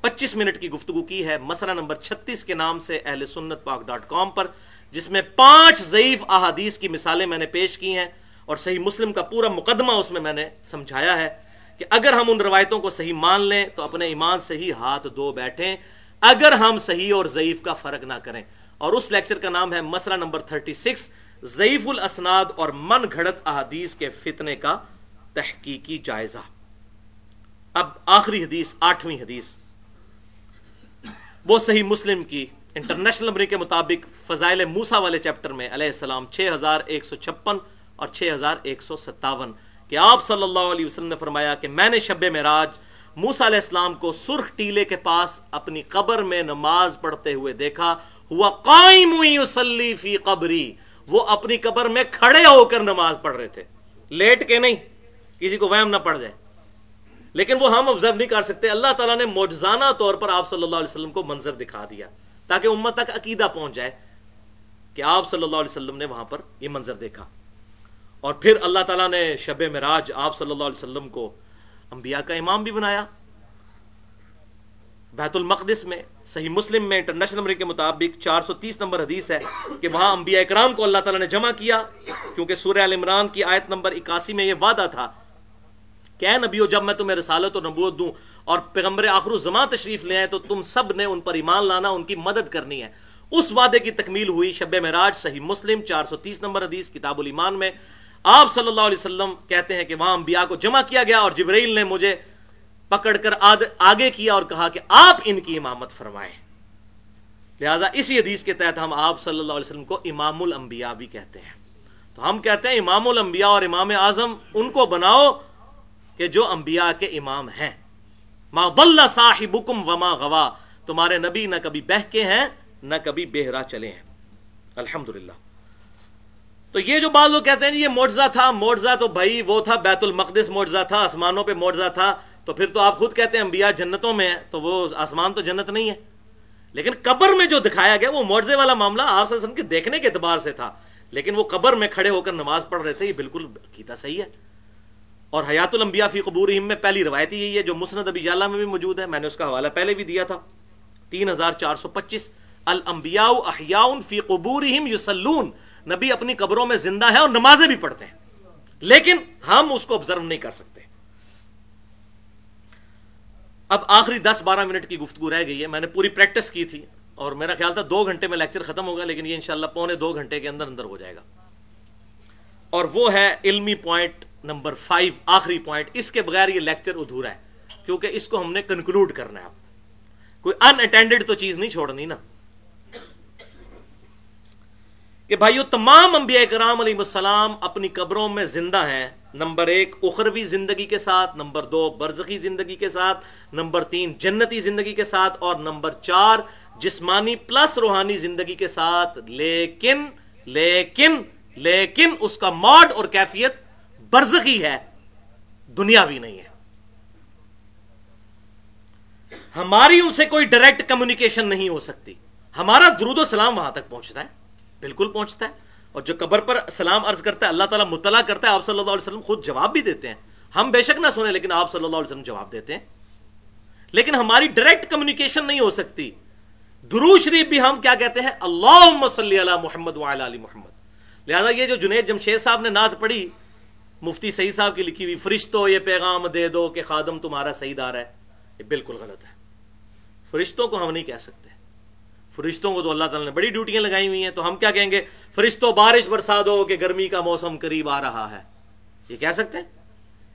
پچیس منٹ کی گفتگو کی ہے، مسئلہ نمبر چھتیس کے نام سے اہل سنت پاک ڈاٹ کام پر، جس میں پانچ ضعیف احادیث کی مثالیں میں نے پیش کی ہیں اور صحیح مسلم کا پورا مقدمہ اس میں میں نے سمجھایا ہے۔ کہ اگر ہم ان روایتوں کو صحیح مان لیں تو اپنے ایمان سے ہی ہاتھ دو بیٹھیں۔ اگر ہم صحیح اور ضعیف کا فرق نہ کریں۔ اور اس لیکچر کا نام ہے مسئلہ نمبر 36 ضعیف الاسناد اور من گھڑت احادیث کے فتنے کا تحقیقی جائزہ۔ اب آخری حدیث، آٹھویں حدیث۔ وہ صحیح مسلم کی انٹرنیشنل نمبر کے مطابق فضائل موسا والے چیپٹر میں علیہ السلام 6156 اور 6157 کہ آپ صلی اللہ علیہ وسلم نے فرمایا کہ میں نے شب معراج موسا علیہ السلام کو سرخ ٹیلے کے پاس اپنی قبر میں نماز پڑھتے ہوئے دیکھا، ہوا قائم یصلی فی قبری، وہ اپنی قبر میں کھڑے ہو کر نماز پڑھ رہے تھے۔ لیٹ کے نہیں، کسی کو وہم نہ پڑ جائے۔ لیکن وہ ہم آبزرو نہیں کر سکتے۔ اللہ تعالیٰ نے موجزانہ طور پر آپ صلی اللہ علیہ وسلم کو منظر دکھا دیا، تاکہ امت تک عقیدہ پہنچ جائے کہ آپ صلی اللہ علیہ وسلم نے وہاں پر یہ منظر دیکھا۔ اور پھر اللہ تعالیٰ نے شب مراج آپ صلی اللہ علیہ وسلم کو انبیاء کا امام بھی بنایا۔ بیت المقدس میں، صحیح مسلم میں، انٹرنیشنل نمبر کے مطابق چار سو تیس نمبر حدیث ہے کہ وہاں انبیاء اکرام کو اللہ تعالیٰ نے جمع کیا، کیونکہ سورہ عمران کی آیت نمبر اکاسی میں یہ وعدہ تھا کہ اے نبیو، جب میں تمہیں رسالت و نبوت دوں اور پیغمبر آخر الزمان تشریف لے آئے تو تم سب نے ان پر ایمان لانا، ان کی مدد کرنی ہے۔ اس وعدے کی تکمیل ہوئی شب مراج صحیح مسلم، چار سو تیس نمبر حدیث، کتاب الایمان میں۔ آپ صلی اللہ علیہ وسلم کہتے ہیں کہ وہاں انبیاء کو جمع کیا گیا اور جبرائیل نے مجھے پکڑ کر آگے کیا اور کہا کہ آپ ان کی امامت فرمائیں۔ لہذا اسی حدیث کے تحت ہم آپ صلی اللہ علیہ وسلم کو امام الانبیاء بھی کہتے ہیں۔ تو ہم کہتے ہیں امام الانبیاء اور امام اعظم ان کو بناؤ کہ جو انبیاء کے امام ہیں۔ ما ضل صاحبکم وما غوا، تمہارے نبی نہ کبھی بہ کے ہیں، نہ کبھی بہرا چلے ہیں۔ الحمدللہ۔ تو یہ جو بعض لوگ کہتے ہیں یہ معجزہ تھا، معجزہ تو بھائی وہ تھا، بیت المقدس معجزہ تھا، آسمانوں پہ معجزہ تھا۔ تو پھر تو آپ خود کہتے ہیں انبیاء جنتوں میں ہیں، تو وہ آسمان تو جنت نہیں ہے۔ لیکن قبر میں جو دکھایا گیا، وہ معجزے والا معاملہ آپ صلی اللہ علیہ وسلم کے دیکھنے کے اعتبار سے تھا۔ لیکن وہ قبر میں کھڑے ہو کر نماز پڑھ رہے تھے، یہ بالکل کیتا صحیح ہے۔ اور حیات الانبیاء فی قبورہم میں پہلی روایتی یہی ہے، جو مسند ابی جالہ میں بھی موجود ہے۔ میں نے اس کا حوالہ پہلے بھی دیا تھا۔ تین ہزار چار سو پچیس، الانبیاء احیاء فی قبورہم یسلون نبی اپنی قبروں میں زندہ ہے اور نمازیں بھی پڑھتے ہیں۔ لیکن ہم اس کو آبزرو نہیں کر سکتے۔ اب آخری دس بارہ منٹ کی گفتگو رہ گئی ہے۔ میں نے پوری پریکٹس کی تھی اور میرا خیال تھا دو گھنٹے میں لیکچر ختم ہوگا، لیکن یہ انشاءاللہ پونے دو گھنٹے کے اندر اندر ہو جائے گا۔ اور وہ ہے علمی پوائنٹ نمبر فائیو آخری پوائنٹ اس کے بغیر یہ لیکچر ادھورا ہے۔ کیونکہ اس کو ہم نے کنکلوڈ کرنا ہے۔ کوئی ان اٹینڈیڈ تو چیز نہیں چھوڑنی نا۔ کہ بھائیو، تمام انبیاء کرام علیہ السلام اپنی قبروں میں زندہ ہیں۔ نمبر ایک، اخروی زندگی کے ساتھ، نمبر دو، برزخی زندگی کے ساتھ، نمبر تین، جنتی زندگی کے ساتھ، اور نمبر چار، جسمانی پلس روحانی زندگی کے ساتھ۔ لیکن لیکن لیکن اس کا ماڈ اور کیفیت برزخی ہے، دنیاوی نہیں ہے۔ ہماری ان سے کوئی ڈائریکٹ کمیونیکیشن نہیں ہو سکتی۔ ہمارا درود و سلام وہاں تک پہنچتا ہے۔ بالکل پہنچتا ہے اور جو قبر پر سلام عرض کرتا ہے، اللہ تعالیٰ مطلع کرتا ہے، آپ صلی اللہ علیہ وسلم خود جواب بھی دیتے ہیں۔ ہم بے شک نہ سنیں، لیکن آپ صلی اللہ علیہ وسلم جواب دیتے ہیں۔ لیکن ہماری ڈائریکٹ کمیونیکیشن نہیں ہو سکتی۔ درو شریف بھی ہم کیا کہتے ہیں؟ اللہ صلی اللہ محمد علی محمد۔ لہذا یہ جو جنید جمشید صاحب نے نعت پڑھی، مفتی سعید صاحب کی لکھی ہوئی فرشتوں یہ پیغام دے دو کہ خادم تمہارا صحیح دار ہے۔ یہ بالکل غلط ہے۔ فرشتوں کو ہم نہیں کہہ سکتے۔ فرشتوں کو تو اللہ تعالیٰ نے بڑی ڈیوٹیاں لگائی ہوئی ہیں، تو ہم کیا کہیں گے؟ فرشتوں بارش برسا دو کہ گرمی کا موسم قریب آ رہا ہے۔ یہ کہہ سکتے ہیں؟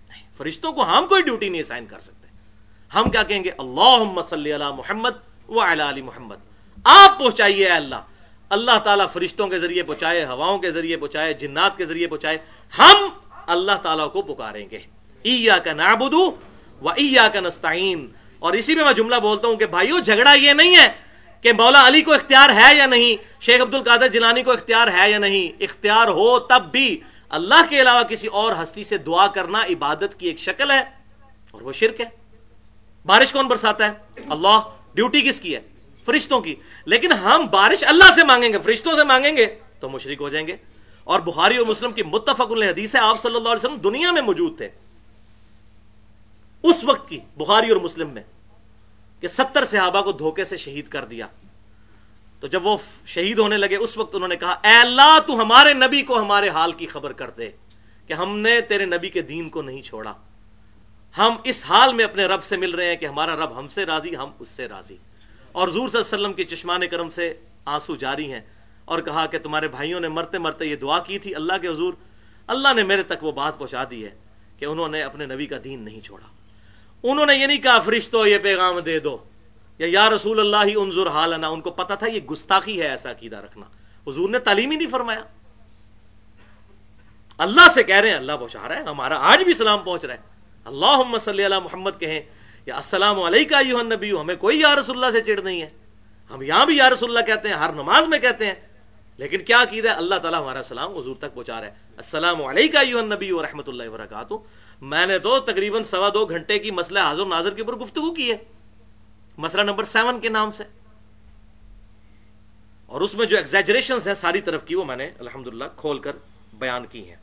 نہیں، فرشتوں کو ہم کوئی ڈیوٹی نہیں سائن کر سکتے۔ ہم کیا کہیں گے؟ اللہ صلی اللہ محمد و علی محمد۔ آپ پہنچائیے اللہ۔ اللہ تعالیٰ فرشتوں کے ذریعے پہنچائے، ہواؤں کے ذریعے پہنچائے، جنات کے ذریعے پہنچائے۔ ہم اللہ تعالیٰ کو پکاریں گے۔ ایا کا نابدو و ایا کا نستعین۔ اور اسی میں میں جملہ بولتا ہوں کہ بھائیو، جھگڑا یہ نہیں ہے کہ مولا علی کو اختیار ہے یا نہیں؟ شیخ عبد القادر جلانی کو اختیار ہے یا نہیں؟ اختیار ہو تب بھی اللہ کے علاوہ کسی اور ہستی سے دعا کرنا عبادت کی ایک شکل ہے اور وہ شرک ہے۔ بارش کون برساتا ہے؟ اللہ۔ ڈیوٹی کس کی ہے؟ فرشتوں کی۔ لیکن ہم بارش اللہ سے مانگیں گے، فرشتوں سے مانگیں گے تو مشرک ہو جائیں گے۔ اور بخاری اور مسلم کی متفق حدیث ہے، آپ صلی اللہ علیہ وسلم دنیا میں موجود تھے۔ اس وقت کی بخاری اور مسلم میں۔ کہ ستر صحابہ کو دھوکے سے شہید کر دیا۔ تو جب وہ شہید ہونے لگے، اس وقت انہوں نے کہا، اے اللہ، تو ہمارے نبی کو ہمارے حال کی خبر کر دے کہ ہم نے تیرے نبی کے دین کو نہیں چھوڑا۔ ہم اس حال میں اپنے رب سے مل رہے ہیں کہ ہمارا رب ہم سے راضی، ہم اس سے راضی۔ اور حضور صلی اللہ علیہ وسلم کی چشمان کرم سے آنسو جاری ہیں اور کہا کہ تمہارے بھائیوں نے مرتے مرتے یہ دعا کی تھی، اللہ کے حضور، اللہ نے میرے تک وہ بات پہنچا دی ہے کہ انہوں نے اپنے نبی کا دین نہیں چھوڑا۔ انہوں نے یہ نہیں کہا فرشتو یہ پیغام دے دو یا یا رسول اللہ ہی انظر حالنا، ان کو پتا تھا یہ گستاخی ہے ایسا عقیدہ رکھنا۔ حضور نے تعلیم ہی نہیں فرمایا۔ اللہ سے کہہ رہے ہیں، اللہ پہنچا رہا ہے، ہمارا آج بھی سلام پہنچ رہا ہے۔ اللہ صلی اللہ محمد کہیں، یا السلام علیکم نبی ہمیں کوئی یا رسول اللہ سے چڑ نہیں ہے۔ ہم یہاں بھی یا رسول اللہ کہتے ہیں، ہر نماز میں کہتے ہیں۔ لیکن کیا عقید ہے؟ اللہ تعالیٰ ہمارا سلام حضور تک پہنچا رہا ہے۔ السلام علیکم نبی و رحمۃ اللہ وبرکاتہ۔ میں نے تو تقریباً سوا دو گھنٹے کی مسئلہ حاضر ناظر کے اوپر گفتگو کی ہے۔ مسئلہ نمبر سیون کے نام سے۔ اور اس میں جو ایگزیجریشن ہیں ساری طرف کی وہ میں نے الحمدللہ کھول کر بیان کی ہیں۔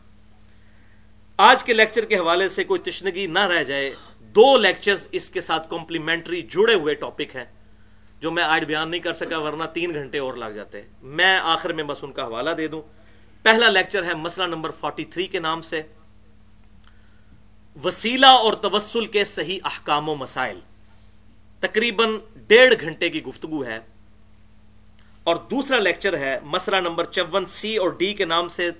آج کے لیکچر کے حوالے سے کوئی تشنگی نہ رہ جائے۔ دو لیکچرز اس کے ساتھ کمپلیمنٹری جڑے ہوئے ٹاپک ہیں جو میں آج بیان نہیں کر سکا ورنہ تین گھنٹے اور لگ جاتے۔ میں آخر میں بس ان کا حوالہ دے دوں۔ پہلا لیکچر ہے مسئلہ نمبر 43 کے نام سے۔ وسیلہ اور توسل کے صحیح احکام و مسائل تقریباً ڈیڑھ گھنٹے کی گفتگو ہے۔ اور دوسرا لیکچر ہے مسئلہ نمبر چون سی اور ڈی کے نام سے۔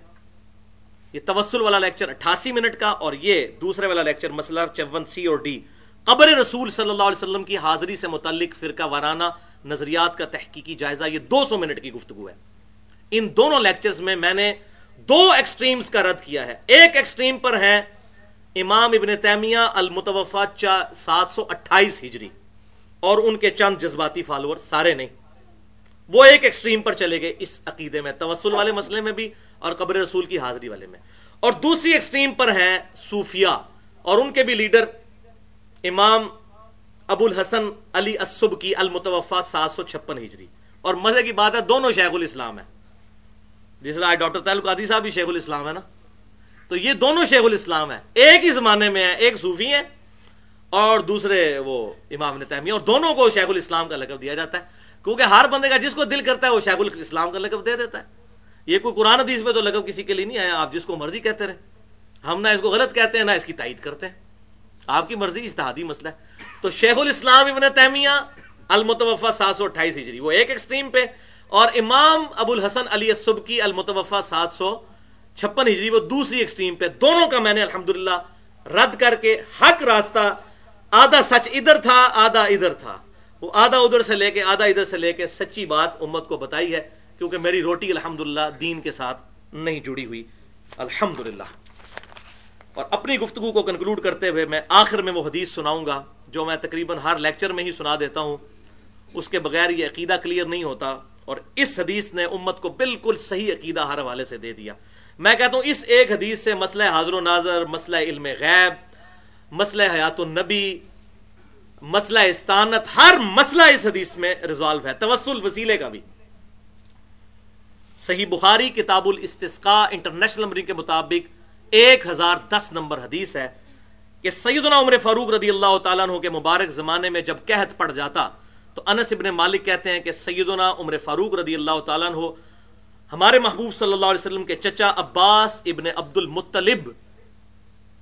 یہ توسل والا لیکچر اٹھاسی منٹ کا اور یہ دوسرے والا لیکچر مسئلہ چون سی اور ڈی۔ قبر رسول صلی اللہ علیہ وسلم کی حاضری سے متعلق فرقہ وارانہ نظریات کا تحقیقی جائزہ یہ دو سو منٹ کی گفتگو ہے۔ ان دونوں لیکچرز میں میں نے دو ایکسٹریمز کا رد کیا ہے۔ ایک ایکسٹریم پر ہے امام ابن تیمیہ المتوفا سات سو اٹھائیس ہجری اور ان کے چند جذباتی فالوور سارے نہیں۔ وہ ایک ایکسٹریم پر چلے گئے اس عقیدے میں، توسل والے مسئلے میں بھی اور قبر رسول کی حاضری والے میں۔ اور دوسری ایکسٹریم پر ہیں صوفیہ اور ان کے بھی لیڈر امام ابو الحسن علی السب کی المتوفا سات سو چھپن ہجری۔ اور مزے کی بات ہے، دونوں شیخ الاسلام ہیں۔ جس طرح ڈاکٹر تعلق قادی صاحب بھی شیخ الاسلام ہے نا۔ تو یہ دونوں شیخ الاسلام ہے ایک ہی زمانے میں ہے ایک صوفی ہے اور دوسرے وہ امام نے اور دونوں کو شیخ الاسلام کا لقب دیا جاتا ہے۔ کیونکہ ہر بندے کا جس کو دل کرتا ہے، وہ شیخ الاسلام کا لقب دے دیتا ہے۔ یہ کوئی قرآن حدیث میں تو لقب کسی کے لیے نہیں آیا، آپ جس کو مرضی کہتے رہے ہم نہ اس کو غلط کہتے ہیں، نہ اس کی تائید کرتے ہیں۔ آپ کی مرضی اشتہادی مسئلہ ہے۔ تو شیخ الاسلام ابن تیمیہ المتوفا سات سو اٹھائیس ہجری، وہ ایک ایکسٹریم پہ۔ اور امام ابو الحسن علی سبکی المتوفا سات سو چھپن ہجری وہ دوسری ایکسٹریم پہ دونوں کا میں نے الحمدللہ رد کر کے حق راستہ، آدھا سچ ادھر تھا، آدھا ادھر تھا۔ وہ آدھا ادھر سے لے کے، آدھا ادھر سے لے کے سچی بات امت کو بتائی ہے، کیونکہ میری روٹی الحمدللہ دین کے ساتھ نہیں جڑی ہوئی۔ الحمدللہ۔ اور اپنی گفتگو کو کنکلوڈ کرتے ہوئے میں آخر میں وہ حدیث سناؤں گا، جو میں تقریباً ہر لیکچر میں ہی سنا دیتا ہوں۔ اس کے بغیر یہ عقیدہ کلیئر نہیں ہوتا، اور اس حدیث نے امت کو بالکل صحیح عقیدہ ہر حوالے سے دے دیا۔ میں کہتا ہوں اس ایک حدیث سے مسئلہ حاضر و ناظر، مسئلہ علم غیب، مسئلہ حیات النبی، مسئلہ استانت، ہر مسئلہ اس حدیث میں ریزالو ہے، توسل وسیلے کا بھی۔ صحیح بخاری، کتاب الاستسقاء انٹرنیشنل نمبر کے مطابق ایک ہزار دس نمبر حدیث ہے کہ سیدنا عمر فاروق رضی اللہ تعالیٰ عنہ کے مبارک زمانے میں جب قحط پڑ جاتا تو انس ابن مالک کہتے ہیں کہ سیدنا عمر فاروق رضی اللہ تعالیٰ عنہ ہمارے محبوب صلی اللہ علیہ وسلم کے چچا عباس ابن عبد المطلب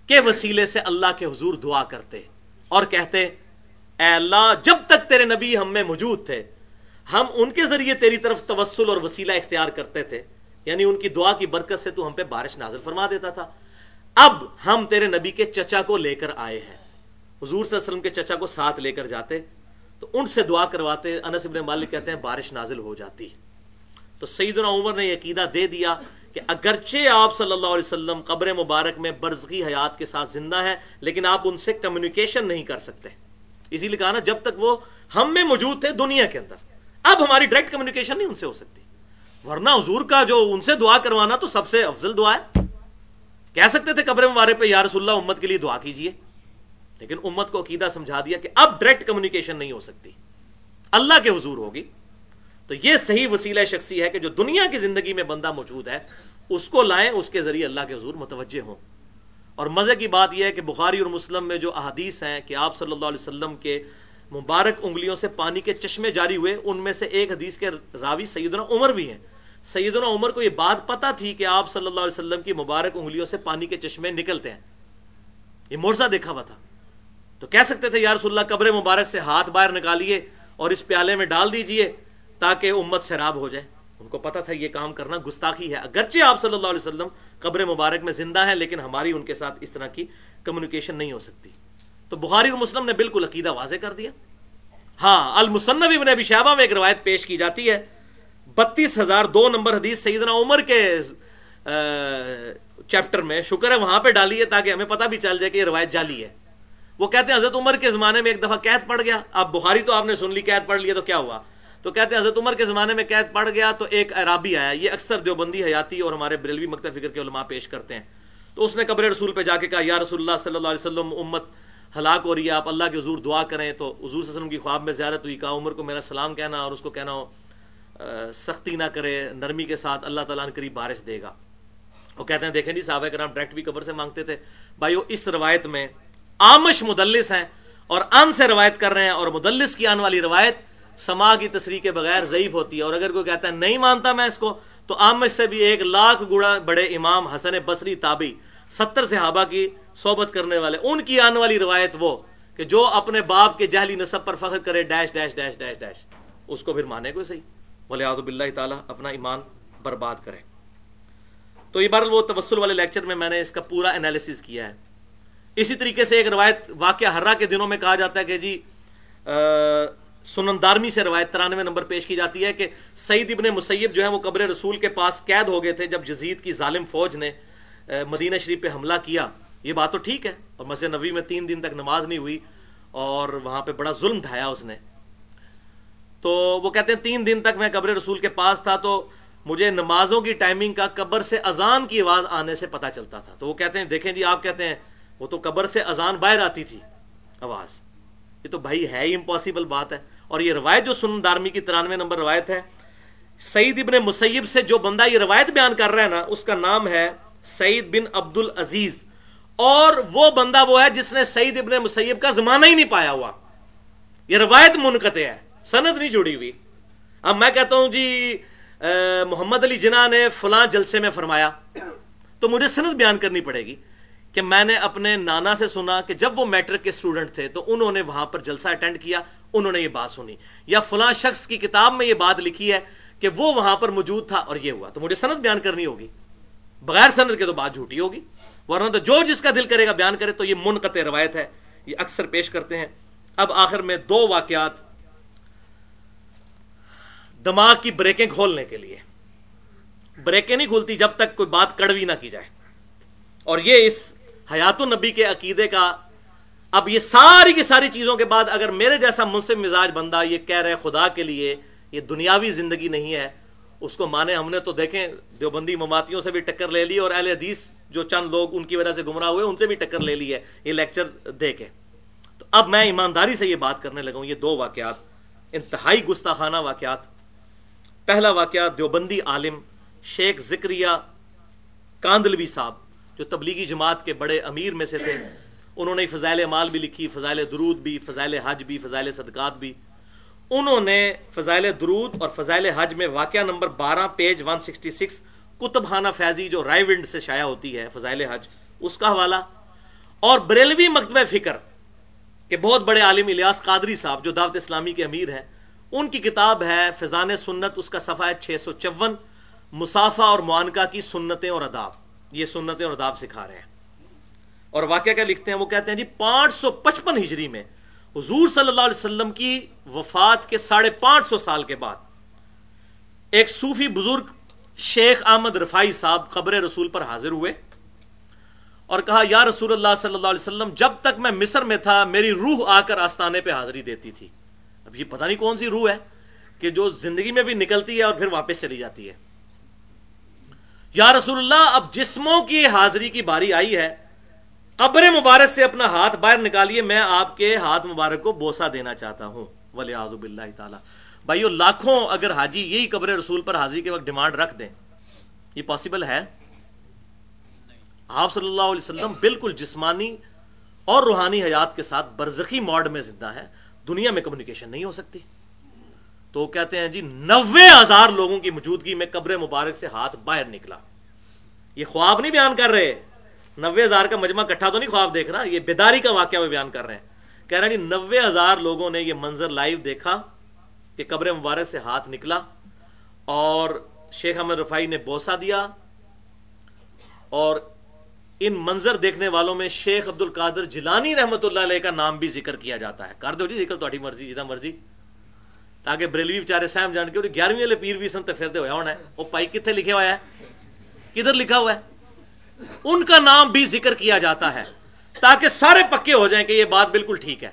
کے وسیلے سے اللہ کے حضور دعا کرتے اور کہتے، اے اللہ، جب تک تیرے نبی ہم میں موجود تھے، ہم ان کے ذریعے تیری طرف توسل اور وسیلہ اختیار کرتے تھے یعنی ان کی دعا کی برکت سے تو ہم پہ بارش نازل فرما دیتا تھا۔ اب ہم تیرے نبی کے چچا کو لے کر آئے ہیں۔ حضور صلی اللہ علیہ وسلم کے چچا کو ساتھ لے کر جاتے تو ان سے دعا کرواتے، انس ابن مالک کہتے ہیں، بارش نازل ہو جاتی۔ تو سیدنا عمر نے یہ عقیدہ دے دیا کہ اگرچہ آپ صلی اللہ علیہ وسلم قبر مبارک میں برزگی حیات کے ساتھ زندہ ہے لیکن آپ ان سے کمیونیکیشن نہیں کر سکتے۔ اسی لیے کہا نا، جب تک وہ ہم میں موجود تھے دنیا کے اندر۔ اب ہماری ڈائریکٹ کمیونیکیشن نہیں ان سے ہو سکتی۔ ورنہ حضور کا جو ان سے دعا کروانا تو سب سے افضل دعا ہے۔ کہہ سکتے تھے قبر مبارے پہ، یا رسول اللہ، امت کے لیے دعا کیجیے۔ لیکن امت کو عقیدہ سمجھا دیا کہ اب ڈائریکٹ کمیونیکیشن نہیں ہو سکتی۔ اللہ کے حضور ہوگی۔ تو یہ صحیح وسیلہ شخصی ہے کہ جو دنیا کی زندگی میں بندہ موجود ہے، اس کو لائیں، اس کے ذریعے اللہ کے حضور متوجہ ہوں۔ اور مزے کی بات یہ ہے کہ بخاری اور مسلم میں جو احادیث ہیں کہ آپ صلی اللہ علیہ وسلم کے مبارک انگلیوں سے پانی کے چشمے جاری ہوئے، ان میں سے ایک حدیث کے راوی سیدنا عمر بھی ہیں۔ سیدنا عمر کو یہ بات پتا تھی کہ آپ صلی اللہ علیہ وسلم کی مبارک انگلیوں سے پانی کے چشمے نکلتے ہیں۔ یہ مورزہ دیکھا ہوا تھا۔ تو کہہ سکتے تھے، یا رسول اللہ، قبر مبارک سے ہاتھ باہر نکالیے اور اس پیالے میں ڈال دیجیے۔ تاکہ امت شراب ہو جائے۔ ان کو پتا تھا یہ کام کرنا گستاخی ہے۔ اگرچہ آپ صلی اللہ علیہ وسلم قبر مبارک میں زندہ ہیں، لیکن ہماری ان کے ساتھ اس طرح کی کمیونیکیشن نہیں ہو سکتی۔ تو بخاری اور مسلم نے بالکل عقیدہ واضح کر دیا۔ ہاں المصنف ابن ابی شہبہ میں ایک روایت پیش کی جاتی ہے۔ بتیس ہزار دو نمبر حدیث سیدنا عمر کے چیپٹر میں شکر ہے، وہاں پہ ڈالی ہے تاکہ ہمیں پتہ بھی چل جائے کہ یہ روایت جالی ہے۔ وہ کہتے ہیں، حضرت عمر کے زمانے میں ایک دفعہ قید پڑ گیا۔ اب بخاری تو آپ نے سن لی، قید پڑھ لیا تو کیا ہوا؟ تو کہتے ہیں حضرت عمر کے زمانے میں قید پڑ گیا تو ایک عرابی آیا، یہ اکثر دیوبندی حیاتی اور ہمارے بریلوی مکتب فکر کے علماء پیش کرتے ہیں۔ تو اس نے قبر رسول پہ جا کے کہا، یا رسول اللہ صلی اللہ علیہ وسلم، امت ہلاک ہو رہی ہے، آپ اللہ کے حضور دعا کریں۔ تو حضور صلی اللہ علیہ وسلم کی خواب میں زیارت ہوئی، کہا، عمر کو میرا سلام کہنا اور اس کو کہنا ہو سختی نہ کرے، نرمی کے ساتھ اللہ تعالیٰ نے قریب بارش دے گا۔ وہ کہتے ہیں، دیکھیں جی صحابہ کرام ڈائریکٹ بھی قبر سے مانگتے تھے۔ بھائی اس روایت میں آمش مدلس ہیں اور ان سے روایت کر رہے ہیں اور مدلس کی آن والی روایت سما کی تصریح کے بغیر ضعیف ہوتی ہے۔ اور اگر کوئی کہتا ہے نہیں مانتا میں اس کو، تو آمش سے بھی ایک لاکھ گڑا بڑے امام حسن بصری تابی ستر صحابہ کی صحبت کرنے والے۔ ان کی آنے والی روایت وہ کہ جو اپنے باپ کے جہلی نصب پر فخر کرے، dash dash dash dash dash. اس کو پھر مانے کو صحیح؟ بولے آزب اللہ تعالیٰ، اپنا ایمان برباد کرے۔ تو یہ بار وہ توسل والے لیکچر میں میں نے اس کا پورا انالیسس کیا ہے۔ اسی طریقے سے ایک روایت واقعہ ہررا کے دنوں میں کہا جاتا ہے کہ جی سنن دارمی سے روایت ترانوے نمبر پیش کی جاتی ہے کہ سعید ابن مسیب جو ہے وہ قبر رسول کے پاس قید ہو گئے تھے جب جزید کی ظالم فوج نے مدینہ شریف پہ حملہ کیا۔ یہ بات تو ٹھیک ہے، اور مسجد نبی میں تین دن تک نماز نہیں ہوئی اور وہاں پہ بڑا ظلم ڈھایا اس نے۔ تو وہ کہتے ہیں تین دن تک میں قبر رسول کے پاس تھا تو مجھے نمازوں کی ٹائمنگ کا قبر سے اذان کی آواز آنے سے پتہ چلتا تھا۔ تو وہ کہتے ہیں، دیکھیں جی آپ کہتے ہیں وہ تو قبر سے اذان باہر آتی تھی، آواز۔ یہ تو بھائی ہے ہی امپاسبل بات ہے۔ اور یہ روایت جو سن دارمی کی ترانوے نمبر روایت ہے، سعید ابن مسیب سے جو بندہ یہ روایت بیان کر رہا ہے نا، اس کا نام ہے سعید بن عبد العزیز اور وہ بندہ وہ ہے جس نے سعید ابن مسیب کا زمانہ ہی نہیں پایا ہوا۔ یہ روایت منقطع ہے، سند نہیں جڑی ہوئی۔ اب میں کہتا ہوں جی محمد علی جناح نے فلاں جلسے میں فرمایا، تو مجھے سند بیان کرنی پڑے گی۔ کہ میں نے اپنے نانا سے سنا کہ جب وہ میٹرک کے اسٹوڈنٹ تھے تو انہوں نے وہاں پر جلسہ اٹینڈ کیا، انہوں نے یہ بات سنی۔ یا فلاں شخص کی کتاب میں یہ بات لکھی ہے کہ وہ وہاں پر موجود تھا اور یہ ہوا۔ تو مجھے سند بیان کرنی ہوگی۔ بغیر سند کے تو بات جھوٹی ہوگی۔ ورنہ تو جو جس کا دل کرے گا بیان کرے تو یہ منقطع روایت ہے۔ یہ اکثر پیش کرتے ہیں۔ اب آخر میں دو واقعات دماغ کی بریکیں کھولنے کے لیے۔ بریکیں نہیں کھولتی جب تک کوئی بات کڑوی نہ کی جائے۔ اور یہ اس حیات النبی کے عقیدے کا، اب یہ ساری کی ساری چیزوں کے بعد اگر میرے جیسا منصف مزاج بندہ یہ کہہ رہے خدا کے لیے یہ دنیاوی زندگی نہیں ہے، اس کو مانے ہم نے تو دیکھیں دیوبندی مماتیوں سے بھی ٹکر لے لی اور اہل حدیث جو چند لوگ ان کی وجہ سے گمراہ ہوئے، ان سے بھی ٹکر لے لی ہے، یہ لیکچر دے کے۔ تو اب میں ایمانداری سے یہ بات کرنے لگا ہوں، یہ دو واقعات، انتہائی گستاخانہ واقعات۔ پہلا واقعہ دیوبندی عالم شیخ ذکریہ کاندلوی صاحب۔ جو تبلیغی جماعت کے بڑے امیر میں سے تھے، انہوں نے فضائل مال بھی لکھی، فضائل درود بھی، فضائل حج بھی، فضائل صدقات بھی۔ انہوں نے فضائل درود اور فضائل حج میں واقعہ نمبر بارہ، پیج ون سکسٹی سکس کتب خانہ فیضی جو رائے ونڈ سے شائع ہوتی ہے، فضائل حج، اس کا حوالہ۔ اور بریلوی مکتبہ فکر کہ بہت بڑے عالم الیاس قادری صاحب، جو دعوت اسلامی کے امیر ہیں، ان کی کتاب ہے فضان سنت، اس کا صفحہ ہے چھ سو چون مسافہ اور معانکہ کی سنتیں اور اداب یہ سنتیں اور اداب سکھا رہے ہیں۔ اور واقعہ کیا لکھتے ہیں؟ وہ کہتے ہیں جی پانچ سو پچپن ہجری میں حضور صلی اللہ علیہ وسلم کی وفات کے ساڑھے پانچ سو سال کے بعد ایک صوفی بزرگ شیخ احمد رفائی صاحب قبر رسول پر حاضر ہوئے اور کہا، یا رسول اللہ صلی اللہ علیہ وسلم، جب تک میں مصر میں تھا، میری روح آ کر آستانے پہ حاضری دیتی تھی۔ اب یہ پتہ نہیں کون سی روح ہے کہ جو زندگی میں بھی نکلتی ہے اور پھر واپس چلی جاتی ہے۔ یا رسول اللہ، اب جسموں کی حاضری کی باری آئی ہے۔ قبر مبارک سے اپنا ہاتھ باہر نکالیے، میں آپ کے ہاتھ مبارک کو بوسا دینا چاہتا ہوں۔ ولی آزب اللہ تعالیٰ۔ بھائیو، لاکھوں اگر حاجی یہی قبر رسول پر حاضری کے وقت ڈیمانڈ رکھ دیں، یہ پاسبل ہے؟ آپ صلی اللہ علیہ وسلم بالکل جسمانی اور روحانی حیات کے ساتھ برزخی موڈ میں زندہ ہے دنیا میں کمیونیکیشن نہیں ہو سکتی۔ تو وہ کہتے ہیں جی نوے ہزار لوگوں کی موجودگی میں قبر مبارک سے ہاتھ باہر نکلا۔ یہ خواب نہیں بیان کر رہے۔ نوے ہزار کا مجمع کٹھا تو نہیں خواب دیکھ رہا، یہ بیداری کا واقعہ وہ بیان کر رہے ہیں۔ کہہ رہے ہیں جی نوے ہزار لوگوں نے یہ منظر لائیو دیکھا کہ قبر مبارک سے ہاتھ نکلا اور شیخ احمد رفائی نے بوسا دیا اور ان منظر دیکھنے والوں میں شیخ عبد القادر جلانی رحمت اللہ علیہ کا نام بھی ذکر کیا جاتا ہے۔ کر دو جی ذکر تاری مرضی، جتنا مرضی۔ تاکہ بریلوی بچارے سہم جان کے گیارہویں والے پیر بھی سنتے پھرتے ہوا ہونا ہے۔ وہ پائی کتنے لکھے ہوا ہے؟ کدھر لکھا ہوا ہے؟ ان کا نام بھی ذکر کیا جاتا ہے تاکہ سارے پکے ہو جائیں کہ یہ بات بالکل ٹھیک ہے۔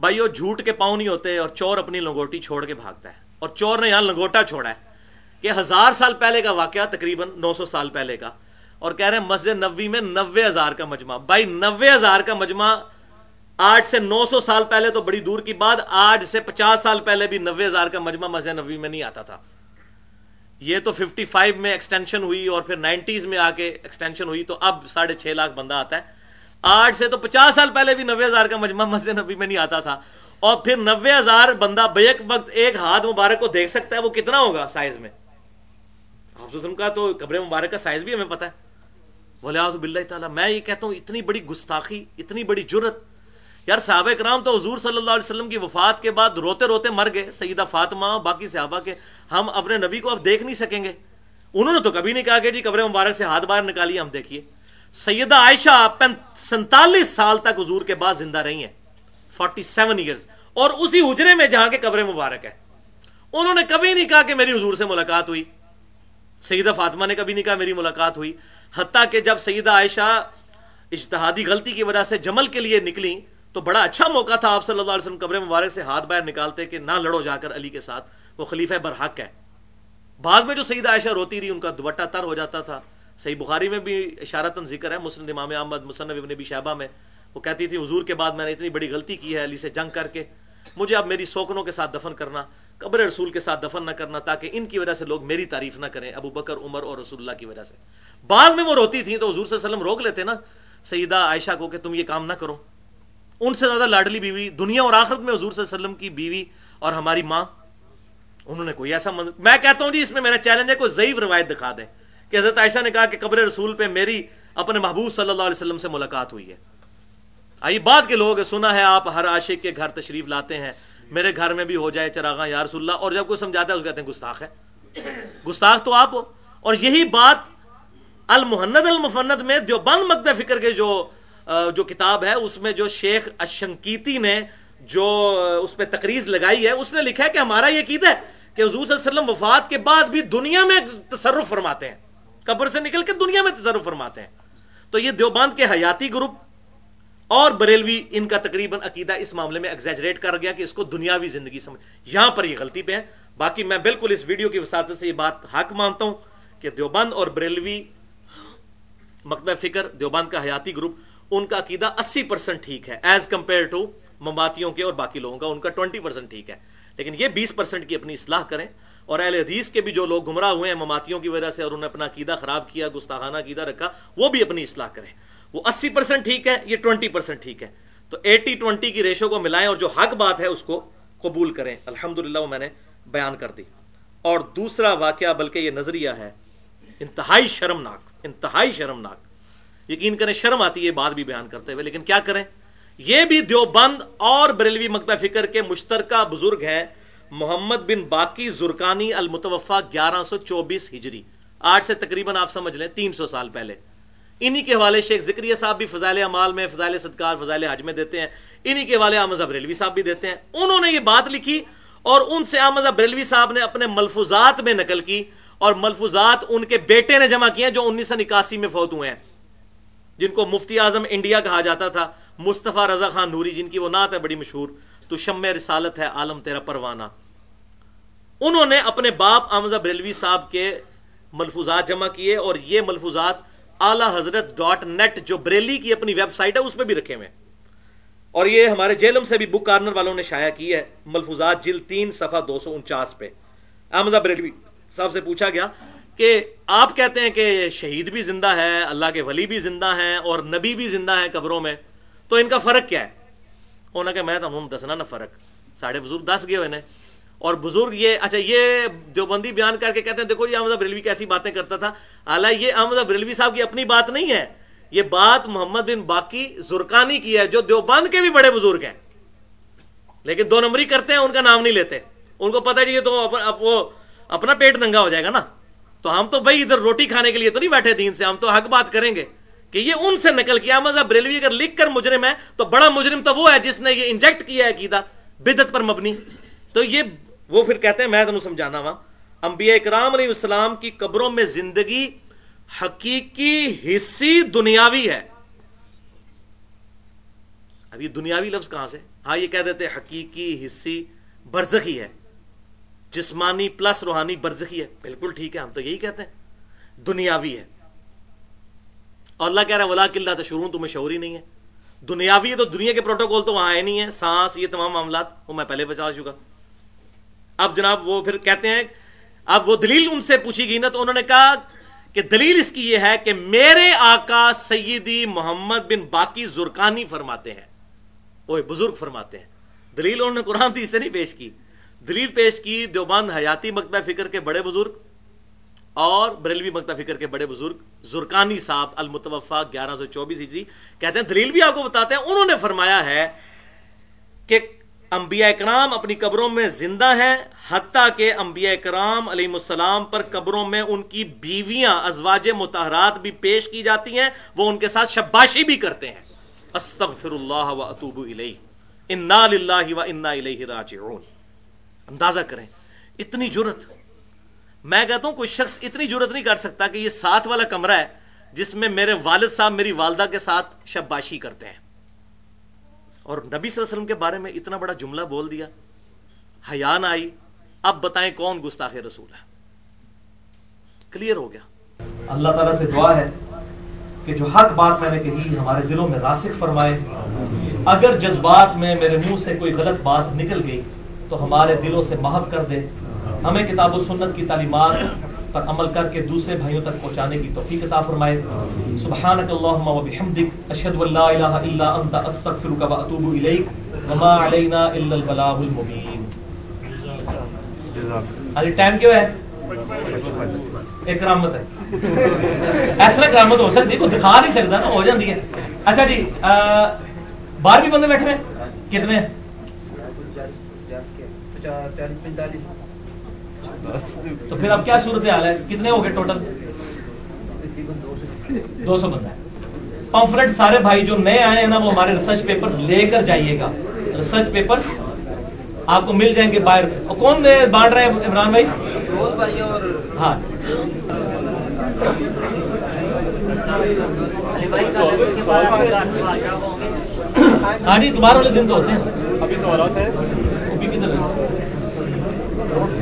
بھائی وہ جھوٹ کے پاؤں نہیں ہوتے اور چور اپنی لنگوٹی چھوڑ کے بھاگتا ہے۔ اور چور نے یہاں لنگوٹا چھوڑا ہے کہ ہزار سال پہلے کا واقعہ، تقریباً نو سو سال پہلے کا، اور کہہ رہے ہیں مسجد نبوی میں نوے ہزار کا مجمع۔ بھائی، نوے ہزار کا مجمع آٹھ سے نو سو سال پہلے تو بڑی دور کی بات، آٹھ سے پچاس سال پہلے بھی نوے ہزار کا مجمع مسجد نبوی میں نہیں آتا تھا۔ یہ تو ففٹی فائیو میں ایکسٹینشن ہوئی اور پھر نائنٹیز میں آ کے ایکسٹینشن ہوئی، تو اب ساڑھے چھ لاکھ بندہ آتا ہے۔ آٹھ سے تو پچاس سال پہلے بھی نوے ہزار کا مجمع مسجد نبی میں نہیں آتا تھا۔ اور پھر نوے ہزار بندہ بیک وقت ایک ہاتھ مبارک کو دیکھ سکتا ہے، وہ کتنا ہوگا سائز میں؟ حافظ کا تو قبر مبارک کا سائز بھی ہمیں پتا ہے۔ بولے آزب اللہ تعالیٰ، میں یہ کہتا ہوں، اتنی بڑی گستاخی، اتنی بڑی جرت یار صحابہ کرام تو حضور صلی اللہ علیہ وسلم کی وفات کے بعد روتے روتے مر گئے، سیدہ فاطمہ، باقی صحابہ کے۔ ہم اپنے نبی کو اب دیکھ نہیں سکیں گے۔ انہوں نے تو کبھی نہیں کہا کہ جی قبر مبارک سے ہاتھ باہر نکالیے، ہم دیکھیے۔ سیدہ عائشہ سینتالیس سال تک حضور کے بعد زندہ رہی ہیں۔ فورٹی سیون ایئرز اور اسی حجرے میں جہاں کے قبر مبارک ہے۔ انہوں نے کبھی نہیں کہا کہ میری حضور سے ملاقات ہوئی۔ سیدہ فاطمہ نے کبھی نہیں کہا میری ملاقات ہوئی۔ حتیٰ کہ جب سیدہ عائشہ اجتہادی غلطی کی وجہ سے جمل کے لیے نکلی تو بڑا اچھا موقع تھا آپ صلی اللہ علیہ وسلم قبر مبارک سے ہاتھ باہر نکالتے کہ نہ لڑو جا کر علی کے ساتھ، وہ خلیفہ برحق ہے۔ بعد میں جو سیدہ عائشہ روتی رہی، ان کا دوٹا تر ہو جاتا تھا۔ صحیح بخاری میں بھی اشارتاً ذکر ہے، مسلم امام احمد، مصنف ابن شہبہ میں۔ وہ کہتی تھی، حضور کے بعد میں نے اتنی بڑی غلطی کی ہے، علی سے جنگ کر کے۔ مجھے اب میری سوکنوں کے ساتھ دفن کرنا، قبر رسول کے ساتھ دفن نہ کرنا، تاکہ ان کی وجہ سے لوگ میری تعریف نہ کریں، ابو بکر، عمر اور رسول اللہ کی وجہ سے۔ بعد میں وہ روتی تھی تو حضور صلی اللہ علیہ وسلم روک لیتے نا سیدہ عائشہ کو کہ تم یہ کام نہ کرو۔ ان سے زیادہ لاڈلی بیوی دنیا اور آخرت میں حضور صلی اللہ علیہ وسلم کی بیوی اور ہماری ماں، انہوں نے کوئی ایسا من... میں کہتا ہوں جی اس میں میرا چیلنج ہے، کوئی ضعیف روایت دکھا دیں کہ حضرت عائشہ نے کہا کہ قبر رسول پہ میری اپنے محبوب صلی اللہ علیہ وسلم سے ملاقات ہوئی ہے۔ آئی بات کے لوگ، سنا ہے آپ ہر عاشق کے گھر تشریف لاتے ہیں۔ میرے گھر میں بھی ہو جائے چراغاں، یا رسول اللہ۔ اور جب کوئی سمجھاتا ہے، اس کہتے ہیں گستاخ ہے۔ گستاخ تو آپ ہو۔ اور یہی بات المحند المفند میں دیوبند مقد فکر کے جو جو کتاب ہے، اس میں جو شیخ اشنکیتی نے جو اس پہ تقریز لگائی ہے، اس نے لکھا ہے کہ ہمارا یہ عقید ہے کہ حضور صلی اللہ علیہ وسلم وفات کے بعد بھی دنیا میں تصرف فرماتے ہیں۔ قبر سے نکل کے دنیا میں تصرف فرماتے ہیں۔ تو یہ دیوبند کے حیاتی گروپ اور بریلوی، ان کا تقریباً عقیدہ اس معاملے میں ایگزیجریٹ کر گیا کہ اس کو دنیاوی زندگی سمجھ، یہاں پر یہ غلطی پہ ہے۔ باقی میں بالکل اس ویڈیو کی وساطت سے یہ بات حق مانتا ہوں کہ دیوبند اور بریلوی مکتبہ فکر، دیوبند کا حیاتی گروپ ان کا عقیدہ اسی پرسنٹ ٹھیک ہے ایز کمپیئر ٹو مماتیوں کے اور باقی لوگوں کا، ان کا ٹوینٹی پرسنٹ ٹھیک ہے۔ لیکن یہ بیس پرسنٹ کی اپنی اصلاح کریں اور اہل حدیث کے بھی جو لوگ گمراہ ہوئے ہیں مماتیوں کی وجہ سے اور انہوں نے اپنا عقیدہ خراب کیا، گستاخانہ عقیدہ رکھا، وہ بھی اپنی اصلاح کریں۔ وہ اسی پرسنٹ ٹھیک ہے، یہ ٹوینٹی پرسنٹ ٹھیک ہے۔ تو ایٹی ٹوینٹی کی ریشو کو ملائیں اور جو حق بات ہے اس کو قبول کریں۔ الحمد وہ میں نے بیان کر دی۔ اور دوسرا واقعہ، بلکہ یہ نظریہ ہے، انتہائی شرمناک انتہائی شرمناک۔ یقین کریں شرم آتی ہے بات بھی بیان کرتے ہوئے، لیکن کیا کریں؟ یہ بھی دیوبند اور بریلوی مکتہ فکر کے مشترکہ بزرگ ہے محمد بن باقی زرکانی المتوفا گیارہ سو چوبیس ہجری۔ آج سے تقریباً آپ سمجھ لیں، تین سو سال پہلے۔ انہی کے حوالے شیخ ذکریہ صاحب بھی فضائل امال میں، فضائل صدقار فضائل حج میں دیتے ہیں۔ انہی کے حوالے احمد بریلوی صاحب بھی دیتے ہیں۔ انہوں نے یہ بات لکھی اور ان سے احمد بریلوی صاحب نے اپنے ملفوظات میں نقل کی اور ملفوظات ان کے بیٹے نے جمع کیے جو انیس سو نکاسی میں فوت ہوئے ہیں۔ جن کو مفتی اعظم انڈیا کہا جاتا تھا، مصطفیٰ رضا خان نوری، جن کی وہ نعت ہے بڑی مشہور، تو شم رسالت ہے عالم تیرا پروانہ۔ انہوں نے اپنے باپ احمد بریلوی صاحب کے ملفوظات جمع کیے اور یہ ملفوظات اعلی حضرت ڈاٹ نیٹ، جو بریلی کی اپنی ویب سائٹ ہے، اس میں بھی رکھے ہوئے اور یہ ہمارے جیلم سے بھی بک کارنر والوں نے شائع کی ہے، ملفوظات جل تین صفحہ دو سو انچاس پہ۔ احمد بریلوی صاحب سے پوچھا گیا کہ آپ کہتے ہیں کہ شہید بھی زندہ ہے، اللہ کے ولی بھی زندہ ہیں اور نبی بھی زندہ ہیں قبروں میں، تو ان کا فرق کیا ہے؟ انہوں نے کہا میں تو دسنا نہ فرق۔ ساڑھے بزرگ دس گئے ہوئے نے۔ اور بزرگ یہ اچھا یہ دیوبندی بیان کر کے کہتے ہیں، دیکھو یہ احمد بریلوی کیسی باتیں کرتا تھا۔ حالانکہ یہ احمد بریلوی صاحب کی اپنی بات نہیں ہے۔ یہ بات محمد بن باقی زرکانی کی ہے، جو دیوبند کے بھی بڑے بزرگ ہیں۔ لیکن دو نمبری کرتے ہیں، ان کا نام نہیں لیتے۔ ان کو پتہ نہیں تو وہ اپنا پیٹ ننگا ہو جائے گا نا۔ تو ہم تو بھائی ادھر روٹی کھانے کے لیے تو نہیں بیٹھے دین سے، ہم تو حق بات کریں گے کہ یہ ان سے نکل کیا مذہب بریلوی اگر لکھ کر مجرم ہے تو بڑا مجرم تو وہ ہے جس نے یہ انجیکٹ کیا ہے عقیدہ بدت پر مبنی۔ تو یہ وہ پھر کہتے ہیں، میں تمہیں سمجھانا وا۔ انبیاء اکرام علیہ السلام کی قبروں میں زندگی حقیقی حصی دنیاوی ہے۔ اب یہ دنیاوی لفظ کہاں سے؟ ہاں یہ کہہ دیتے حقیقی حصی برزخی ہے۔ جسمانی پلس روحانی برزخی ہے۔ بالکل ٹھیک ہے، ہم تو یہی کہتے ہیں۔ دنیاوی ہے۔ اور اللہ کہہ رہا ہے ولا کلّہ تشورون تمہیں شعور ہی نہیں ہے۔ دنیاوی ہے تو دنیا کے پروٹوکول تو وہاں آئے نہیں ہے سانس، یہ تمام معاملات، وہ میں پہلے بچا چکا۔ اب جناب وہ پھر کہتے ہیں، اب وہ دلیل ان سے پوچھی گئی نا، تو انہوں نے کہا کہ دلیل اس کی یہ ہے کہ میرے آقا سیدی محمد بن باقی زرکانی فرماتے ہیں۔ وہ بزرگ فرماتے ہیں۔ دلیل انہوں نے قرآن تھی سے نہیں پیش کی۔ دلیل پیش کی، دیوبند حیاتی مکتبہ فکر کے بڑے بزرگ اور بریلوی مکتبہ فکر کے بڑے بزرگ زرکانی صاحب المتوفا گیارہ سو چوبیس ہجری۔ کہتے ہیں، دلیل بھی آپ کو بتاتے ہیں، انہوں نے فرمایا ہے کہ انبیاء اکرام اپنی قبروں میں زندہ ہیں، حتیٰ کہ انبیاء اکرام علیہ السلام پر قبروں میں ان کی بیویاں ازواج متحرات بھی پیش کی جاتی ہیں، وہ ان کے ساتھ شباشی بھی کرتے ہیں۔ استغفر اللہ و اتوب الیہ۔ انا للہ و انا الیہ راجعون۔ اندازہ کریں، اتنی جرت میں کہتا ہوں کوئی شخص اتنی جرت نہیں کر سکتا کہ یہ ساتھ والا کمرہ ہے جس میں میرے والد صاحب میری والدہ کے ساتھ شباشی کرتے ہیں۔ اور نبی صلی اللہ علیہ وسلم کے بارے میں اتنا بڑا جملہ بول دیا، حیا نہ آئی، اب بتائیں کون گستاخ رسول ہے۔ کلیئر ہو گیا۔ اللہ تعالیٰ سے دعا ہے کہ جو حق بات میں نے کہی، ہمارے دلوں میں راسک فرمائے۔ اگر جذبات میں میرے منہ سے کوئی غلط بات نکل گئی تو ہمارے دلوں سے محف کر دے۔ ہمیں کتاب و سنت کی تعلیمات پر عمل کر کے دوسرے بھائیوں تک پہنچانے کی توفیق عطا فرمائے۔ سبحانك اللهم وبحمدك اشهد ان لا اله الا انت استغفرك واتوب اليك وما علينا الا البلاغ المبين ابھی ٹائم کیوں ہے؟ ایک کرامت ہے۔ اس طرح کرامت ہو سکتی کوئی دکھا نہیں سکتا نا ہو جاتی ہے۔ اچھا جی باہر بھی بندے بیٹھے ہیں؟ کتنے؟ تو پھر اب کیا صورت حال ہے؟ کتنے ہو گئے ٹوٹل دو سو۔ بندہ پمفلٹ سارے بھائی جو نئے آئے ہیں نا وہ ہمارے ریسرچ پیپرز لے کر جائیے گا۔ ریسرچ پیپرز آپ کو مل جائیں گے باہر۔ کون بانٹ رہے ہیں عمران بھائی؟ ہاں۔ ہاں جی تمہارے والے دن تو ہوتے ہیں۔ ابھی سوالات ہیں؟